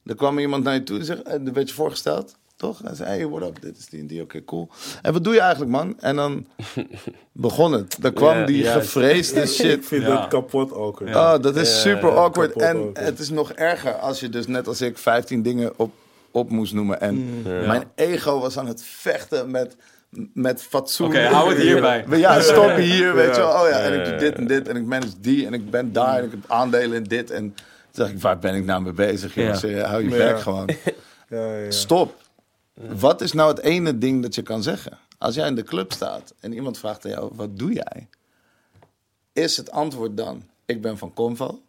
Er kwam iemand naar je toe en zei, eh, er werd je voorgesteld. Toch? Hij zei, hey, what up? Dit is die en die. Oké, cool. En wat doe je eigenlijk, man? En dan begon het. Dan kwam die juist. gevreesde Ik shit. vind Ja. het kapot ook. hoor. Oh, dat is super awkward. En het is nog erger als je dus net als ik 15 dingen op, op moest noemen. En mijn ego was aan het vechten met, met fatsoen. Oké, hou het hierbij. Ja, stop hier, weet je wel. Oh ja, en ik doe dit en dit en ik manage die en ik ben daar en ik heb aandelen in dit. En toen dacht ik, waar ben ik nou mee bezig? Jongens? Ja. Eh, Hou je Ja. werk gewoon. Ja, ja. Stop. Wat is nou het ene ding dat je kan zeggen? Als jij in de club staat en iemand vraagt aan jou, wat doe jij? Is het antwoord dan, ik ben van Convo?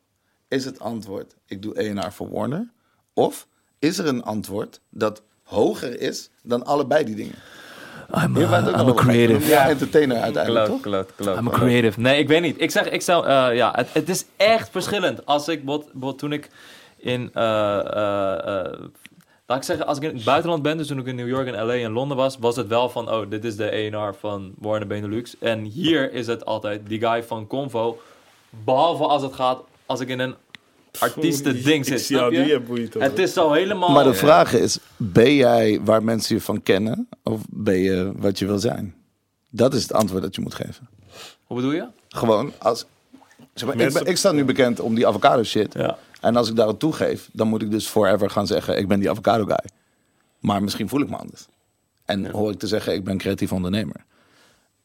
Is het antwoord, ik doe ENR voor Warner? Of is er een antwoord dat hoger is dan allebei die dingen? I'm a, I'm a creative. Ja, entertainer uiteindelijk, Klopt, toch? klopt, klopt. I'm a creative. Nee, ik weet niet. Ik zeg, ik zou, eh, ja, het, het is echt verschillend. Als ik, bot, bot, toen ik in, eh, eh, eh, laat ik zeggen, als ik in het buitenland ben, dus toen ik in New York en LA en Londen was, was het wel van, oh, dit is de ENR van Warner Benelux. En hier is het altijd die guy van Convo. Behalve als het gaat, als ik in een artiesten ding zit, snap die je? boeit. Het is zo helemaal... Maar de vraag is, ben jij waar mensen je van kennen? Of ben je wat je wil zijn? Dat is het antwoord dat je moet geven. Hoe bedoel je? Gewoon als... Zeg maar, ik, Mensen- ben, ik sta nu bekend om die avocado shit. Ja. En als ik daarop toegeef, dan moet ik dus forever gaan zeggen: ik ben die avocado guy. Maar misschien voel ik me anders. En hoor ik te zeggen: ik ben creatief ondernemer.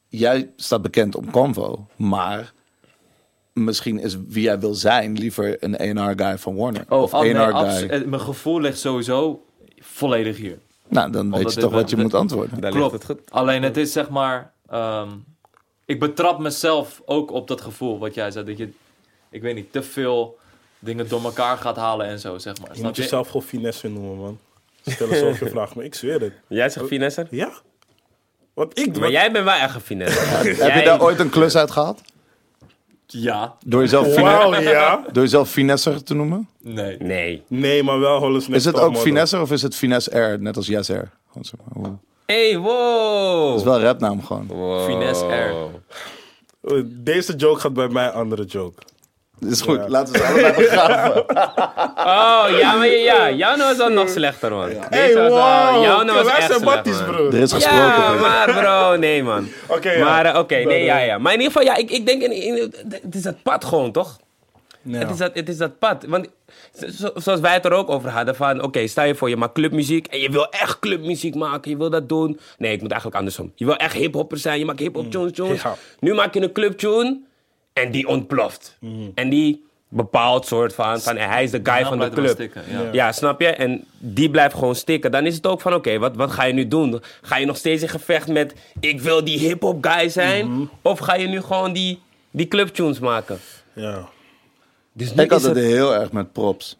Jij staat bekend om Convo, maar misschien is wie jij wil zijn liever een A&R guy van Warner. Oh, of oh, nee, guy. eh, mijn gevoel ligt sowieso volledig hier. Nou, dan weet je toch wat je moet antwoorden. Daar Klopt. ligt het goed. Alleen het is zeg maar. ehm, ik betrap mezelf ook op dat gevoel wat jij zei. Dat je, ik weet niet, te veel dingen door elkaar gaat halen en zo, zeg maar. Je Snap moet je? jezelf gewoon finesse noemen, man. Stel eens zoveel vragen, maar ik zweer het. Jij zegt finesse? Ja? Want ik... Maar wat- jij bent wel echt een finesse. Heb je daar ooit een klus uit gehad? Ja. Door jezelf, ja. door jezelf finesser te noemen? Nee. Nee. Nee, maar wel Hollis Is het ook finesser of is het finesse air, net als yes air? Gewoon zeg maar. Hey, wow. Dat is wel een rapnaam gewoon. Wow. Finesse air. Deze joke gaat bij mij andere joke. Dat is goed, Ja. laten we ze allebei begraven. Oh, ja, maar ja, jouw nou dan nog slechter, man. Hey, Deze was, uh, wow. jouw nou was echt zijn slecht, matties, man. bro. Er is gesproken. Ja, maar bro, nee, man. Oké, ja. Maar eh, oké, nee, ja, ja. Maar in ieder geval, ja, ik, ik denk, in, in- het is dat pad gewoon, toch? Ja. Het, is dat, het is dat pad. Want zo- zoals wij het er ook over hadden, van oké, stel je voor, je maakt clubmuziek en je wil echt clubmuziek maken, je wil dat doen. Nee, ik moet eigenlijk andersom. Je wil echt hiphopper zijn, je maakt hiphop tunes, tunes. Ja. Nu maak je een clubtune en die ontploft. En die bepaalt soort van, van hij is de guy van de club. stikken, ja. Ja, snap je? En die blijft gewoon stikken. Dan is het ook van, oké, wat, wat ga je nu doen? Ga je nog steeds in gevecht met, ik wil die hip-hop guy zijn? Of ga je nu gewoon die, die clubtunes maken? Ja. Dus Ik had is het het... heel erg met props.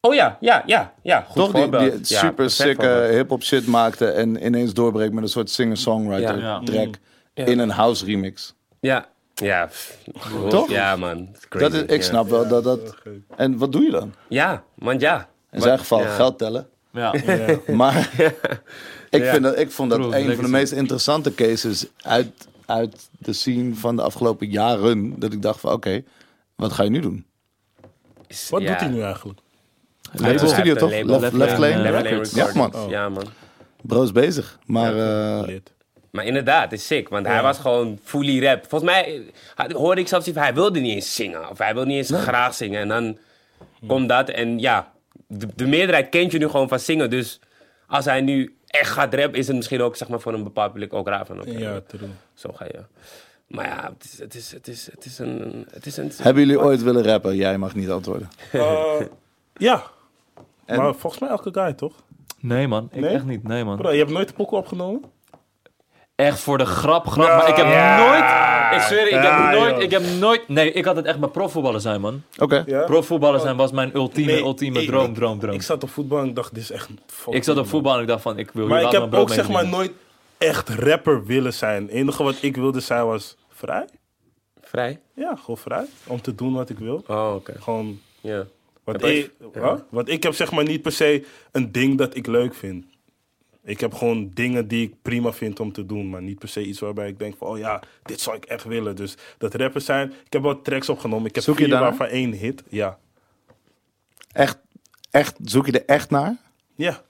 Oh ja, ja, ja, ja. Goed Toch? Die, voorbeeld. die Ja, super sikke voorbeeld. hip-hop shit maakte en ineens doorbreekt met een soort singer-songwriter track Ja. in een house remix. Ja, ja. Toch? Ja, man. Crazy, Dat is, ik ja. snap wel dat dat. En wat doe je dan? Ja, man, ja. In zijn geval ja. geld tellen. Ja. Maar ik, vind dat, ik vond dat een van de meest interessante cases uit, uit de scene van de afgelopen jaren. Dat ik dacht van oké, wat ga je nu doen? Is- Wat ja. doet hij nu eigenlijk? Hij heeft een Hij studio toch? label. Left, Left Left? Left Lane Records. Ja Recordings. man, Ja, man. bro is bezig. Maar eh, Lid. Maar inderdaad, het is sick. Want hij was gewoon fully rap. Volgens mij had- hoorde ik zelfs hij wilde niet eens zingen. Of hij wilde niet eens graag zingen. En dan komt dat. En ja, de, de meerderheid kent je nu gewoon van zingen. Dus als hij nu echt gaat rappen, is het misschien ook zeg maar, voor een bepaald publiek ook raar van. oké, Ja, true. Zo ga je. Maar ja, het is, het is, het is, het is een... Het is een hebben jullie ooit willen rappen? Jij mag niet antwoorden. Eh, ja. En- Maar volgens mij elke guy, toch? Nee, man. Ik Nee? echt niet. Nee, man. Bro, je hebt nooit de pokoe opgenomen? Echt voor de grap, grap. Ja. Maar ik heb Ja. nooit... Ik zweer, ik Ja, heb nooit... joh. Ik heb nooit... Nee, ik had het echt met profvoetballen zijn, man. Oké. Ja. Profvoetballen zijn was mijn ultieme, Nee, ultieme ik- droom, droom, droom. Ik zat op voetbal en ik dacht, dit is echt... Ik zat op voetbal en ik dacht van, ik wil Maar ik heb ook mee zeg maar verdienen. nooit echt rapper willen zijn. Het enige wat ik wilde zijn was vrij. Vrij? Ja, gewoon vrij. Om te doen wat ik wil. Oh, oké. Gewoon... Ja. Heb je- ik, wat? Want ik heb zeg maar niet per se een ding dat ik leuk vind. Ik heb gewoon dingen die ik prima vind om te doen. Maar niet per se iets waarbij ik denk van... Oh ja, dit zou ik echt willen. Dus dat rappers zijn... Ik heb wel tracks opgenomen. Ik heb Zoek je vier daarnaar? waarvan één hit. Ja. Echt, echt, zoek je er echt naar? Ja.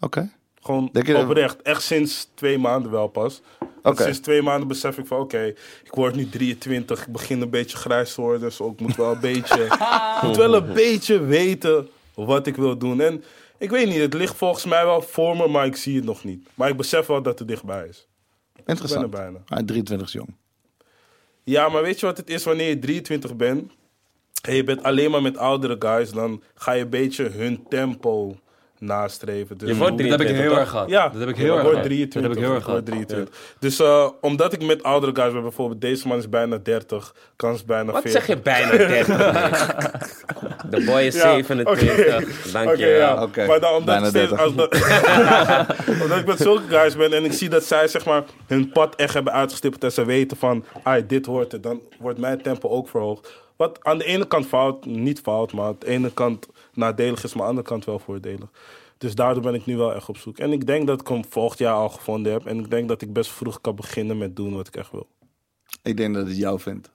Oké. Gewoon je dat- oprecht. Echt sinds twee maanden wel pas. Oké. Sinds twee maanden besef ik van oké, ik word nu 23. Ik begin een beetje grijs te worden. Dus ik moet wel een beetje, moet wel een beetje weten wat ik wil doen. En ik weet niet, het ligt volgens mij wel voor me, maar ik zie het nog niet. Maar ik besef wel dat het dichtbij is. Interessant. Ik ben er bijna. Hij is 23 is jong. Ja, maar weet je wat het is wanneer je 23 bent en je bent alleen maar met oudere guys, dan ga je een beetje hun tempo nastreven. Dus Je wordt Dat heb ik 23, heel erg gehad. Ja, dat heb ik heel erg word gehad. 23. Dat heb ik heel erg gehad. 23. Dus eh, omdat ik met oudere guys ben, bijvoorbeeld deze man is bijna 30, kans bijna Wat 40. zeg je bijna 30? De boy is Ja, 27. Dank Oké, je wel. ja. Oké, Maar dan omdat, ik steeds, 30. als dat- omdat ik met zulke guys ben en ik zie dat zij zeg maar hun pad echt hebben uitgestippeld en ze weten van, ah, dit hoort het, dan wordt mijn tempo ook verhoogd. Wat aan de ene kant fout, niet fout, maar aan de ene kant nadelig is, maar aan de andere kant wel voordelig. Dus daardoor ben ik nu wel echt op zoek. En ik denk dat ik hem volgend jaar al gevonden heb. En ik denk dat ik best vroeg kan beginnen met doen wat ik echt wil. Ik denk dat het jou vindt.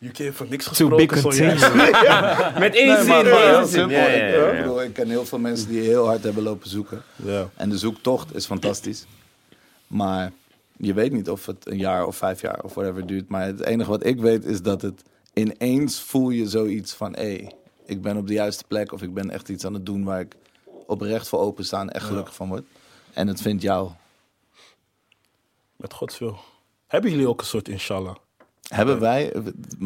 UK heeft van niks To be gesproken. Met één Nee, zin. heel simpel. Ik- ja, ja, Ik, ja. bedoel, ik ken heel veel mensen die heel hard hebben lopen zoeken. Ja. En de zoektocht is fantastisch. Maar je weet niet of het een jaar of vijf jaar of whatever duurt. Maar het enige wat ik weet is dat het ineens voel je zoiets van... hé, ik ben op de juiste plek of ik ben echt iets aan het doen waar ik oprecht voor open en echt gelukkig van word. En het vindt jou. Met Gods wil. Hebben jullie ook een soort inshallah? Hebben wij...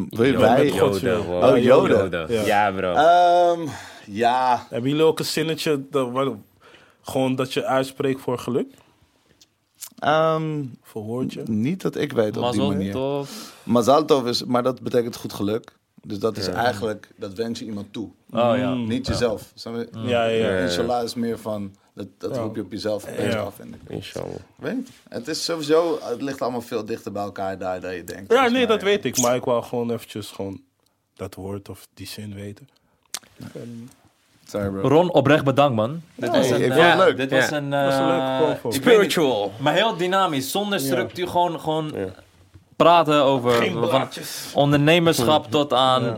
Wil je wij... Joden. Oh, Joden. Ja. Ja, bro. Ehm, ja, Hebben jullie ook een zinnetje dat, gewoon dat je uitspreekt voor geluk? ehm, Voor woordje? niet dat ik weet op die manier. tov. Mazal tov is, maar dat betekent goed geluk. Dus dat is eigenlijk, dat wens je iemand toe. Oh ja. Niet jezelf. Je? Ja, ja, ja. Inshallah is meer van, dat, dat roep je op jezelf opeens Ja. af. vind ik. Inshallah. Weet niet. Het is sowieso, het ligt allemaal veel dichter bij elkaar daar dan je denkt. Ja, nee, dat weet ik. Maar ik wou gewoon eventjes gewoon dat woord of die zin weten. Sorry bro. Ron, oprecht bedankt man. Dit was een, ik vond het leuk. Dit was Ja. een... Was niet- Spiritual. Maar heel dynamisch, zonder structuur. Gewoon, gewoon praten over ondernemerschap tot aan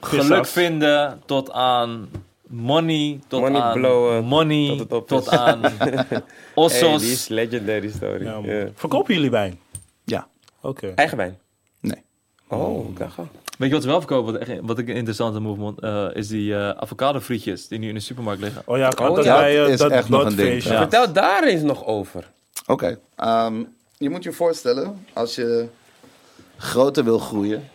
geluk vinden, tot aan money, tot Money aan blowen, money, tot aan Hey, ossos. die is legendary story. Ja. Verkopen jullie wijn? Ja, Oké. Eigen wijn. nee. Oh, ik dacht al. Weet je wat ze wel verkopen, wat, echt, wat ik een interessante movement eh, is die eh avocado frietjes die nu in de supermarkt liggen. Oh ja, Oh, dat ja, bij dat eh, is dat, echt nog een ding, ja. Vertel daar eens nog over. Oké. ehm, je moet je voorstellen, als je groter wil groeien.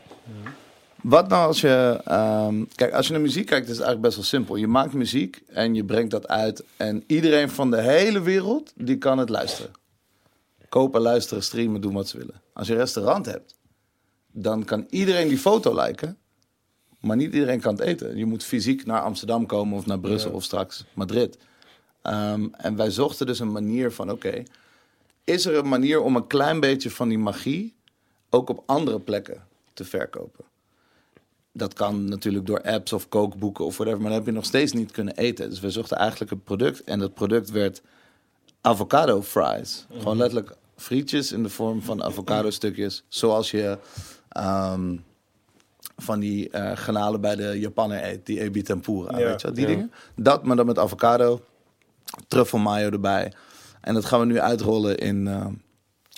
Wat nou als je... ehm, kijk, als je naar muziek kijkt, is het eigenlijk best wel simpel. Je maakt muziek en je brengt dat uit. En iedereen van de hele wereld, die kan het luisteren. Kopen, luisteren, streamen, doen wat ze willen. Als je een restaurant hebt, dan kan iedereen die foto liken. Maar niet iedereen kan het eten. Je moet fysiek naar Amsterdam komen of naar Brussel of straks Madrid. Ehm, en wij zochten dus een manier van, oké, is er een manier om een klein beetje van die magie ook op andere plekken te verkopen? Dat kan natuurlijk door apps of kookboeken of whatever, maar dan heb je nog steeds niet kunnen eten. Dus we zochten eigenlijk een product en dat product werd avocado fries. Gewoon letterlijk frietjes in de vorm van avocado stukjes, zoals je ehm, van die eh granalen bij de Japaner eet, die ebi tempura, Ja, weet je die ja. dingen. Dat, maar dan met avocado, truffel mayo erbij. En dat gaan we nu uitrollen in eh,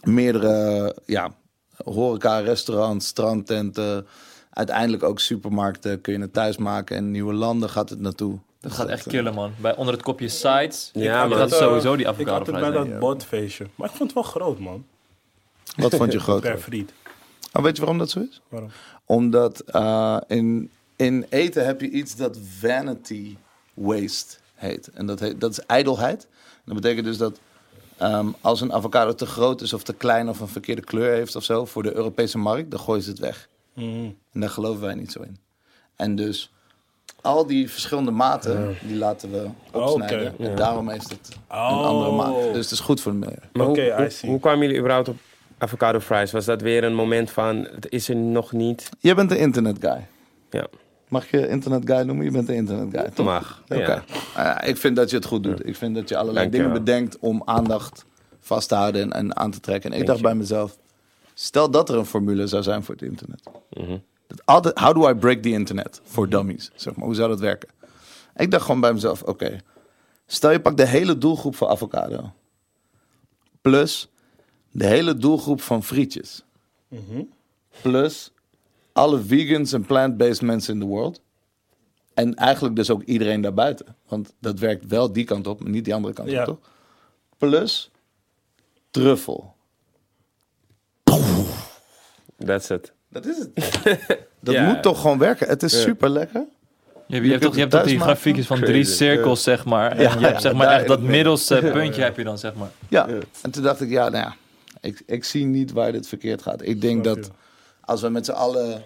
meerdere ja, horeca, restaurants, strandtenten. Uiteindelijk ook supermarkten kun je het thuis maken. En nieuwe landen gaat het naartoe. Dat gaat echt killen man. Bij onder het kopje sites. Ja, man. dat eh, sowieso die Ik avocado had het bij ik. dat botfeestje. Maar ik vond het wel groot, man. Wat vond je Per groter? friet. Maar weet je waarom dat zo is? Waarom? Omdat eh, in, in eten heb je iets dat vanity waste heet. En dat, heet, dat is ijdelheid. En dat betekent dus dat ehm, als een avocado te groot is of te klein of een verkeerde kleur heeft of zo voor de Europese markt, dan gooien ze het weg. Mhm. En daar geloven wij niet zo in. En dus al die verschillende maten, die laten we opsnijden. Oké, En daarom heeft het een Oh. andere maat. Dus het is goed voor de milieu. Maar hoe, kwamen jullie überhaupt op avocado fries? Was dat weer een moment van, het is er nog niet? Jij bent de internet guy. Ja, Mag je internet guy noemen? Je bent de internet guy, toch? mag. Oké. Ja. Ja, ik vind dat je het goed doet. Ik vind dat je allerlei dingen bedenkt om aandacht vast te houden en, en aan te trekken. En ik dacht bij mezelf, stel dat er een formule zou zijn voor het internet. Mhm. Dat how do I break the internet voor dummies? Zeg maar, hoe zou dat werken? Ik dacht gewoon bij mezelf, oké, stel je pakt de hele doelgroep van avocado. Plus de hele doelgroep van frietjes. Plus alle vegans en plant-based mensen in de world. En eigenlijk dus ook iedereen daarbuiten. Want dat werkt wel die kant op, maar niet die andere kant Ja. op, toch? Plus truffel. That's it. Dat is het. Dat Ja. moet toch gewoon werken. Het is super lekker. Je hebt, je hebt toch, je hebt toch die maken? grafiekjes van drie cirkels, zeg maar. En Ja, je hebt zeg maar echt dat middelste puntje heb je dan, zeg maar. Ja. En toen dacht ik, ja, nou ja, ik, ik zie niet waar dit verkeerd gaat. Ik denk Snap dat je. als we met z'n allen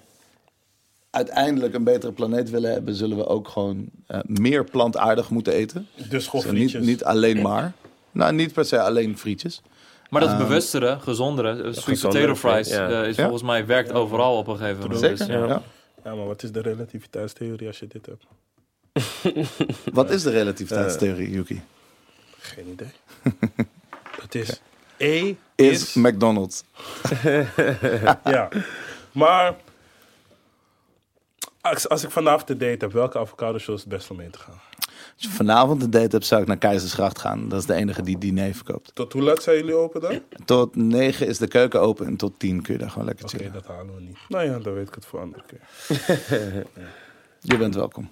uiteindelijk een betere planeet willen hebben, zullen we ook gewoon eh, meer plantaardig moeten eten. Dus gewoon Dus niet, niet alleen maar. Nou, niet per se alleen frietjes. Maar dat is bewustere, gezondere, eh, sweet Gezondere potato fries, ja. eh, is Ja. volgens mij werkt overal op een gegeven moment. Zeker. Dus, ja. ja. Ja, maar wat is de relativiteitstheorie als je dit hebt? Wat is de relativiteitstheorie, Yuki? Geen idee. Dat is... E Is is... McDonald's. Ja. Maar... Als, als ik vanavond de date heb, welke avocado show is het best om mee te gaan? Als je vanavond een date hebt, zou ik naar Keizersgracht gaan. Dat is de enige die diner verkoopt. Tot hoe laat zijn jullie open dan? Oké, Tot 9 is de keuken open en tot 10 kun je daar gewoon lekker chillen. dat halen we niet. Nou ja, dan weet ik het voor andere keer. Je bent welkom.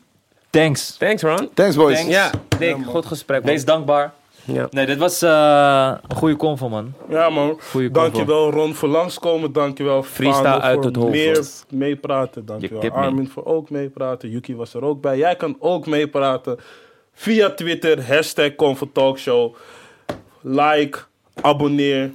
Thanks. Thanks, Ron. Thanks, boys. Thanks. Ja, Dick, goed gesprek. man. Wees dankbaar. Ja. Nee, dit was eh, een goede convo, man. Ja man, Goeie dankjewel Ron voor langskomen. Dankjewel Freestyle Fano uit voor het hoofd. meer meepraten. Dankjewel. Armin voor ook meepraten. Yuki was er ook bij. Jij kan ook meepraten via Twitter. Hashtag Comfort Talkshow. Like, abonneer,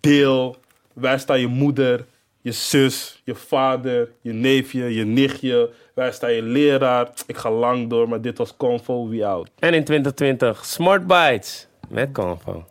deel. Wij staan je moeder. je zus, je vader, je neefje, je nichtje. Wij staan je leraar. Ik ga lang door, maar dit was Convo, we out. En in 2020 Smart Bites met Convo.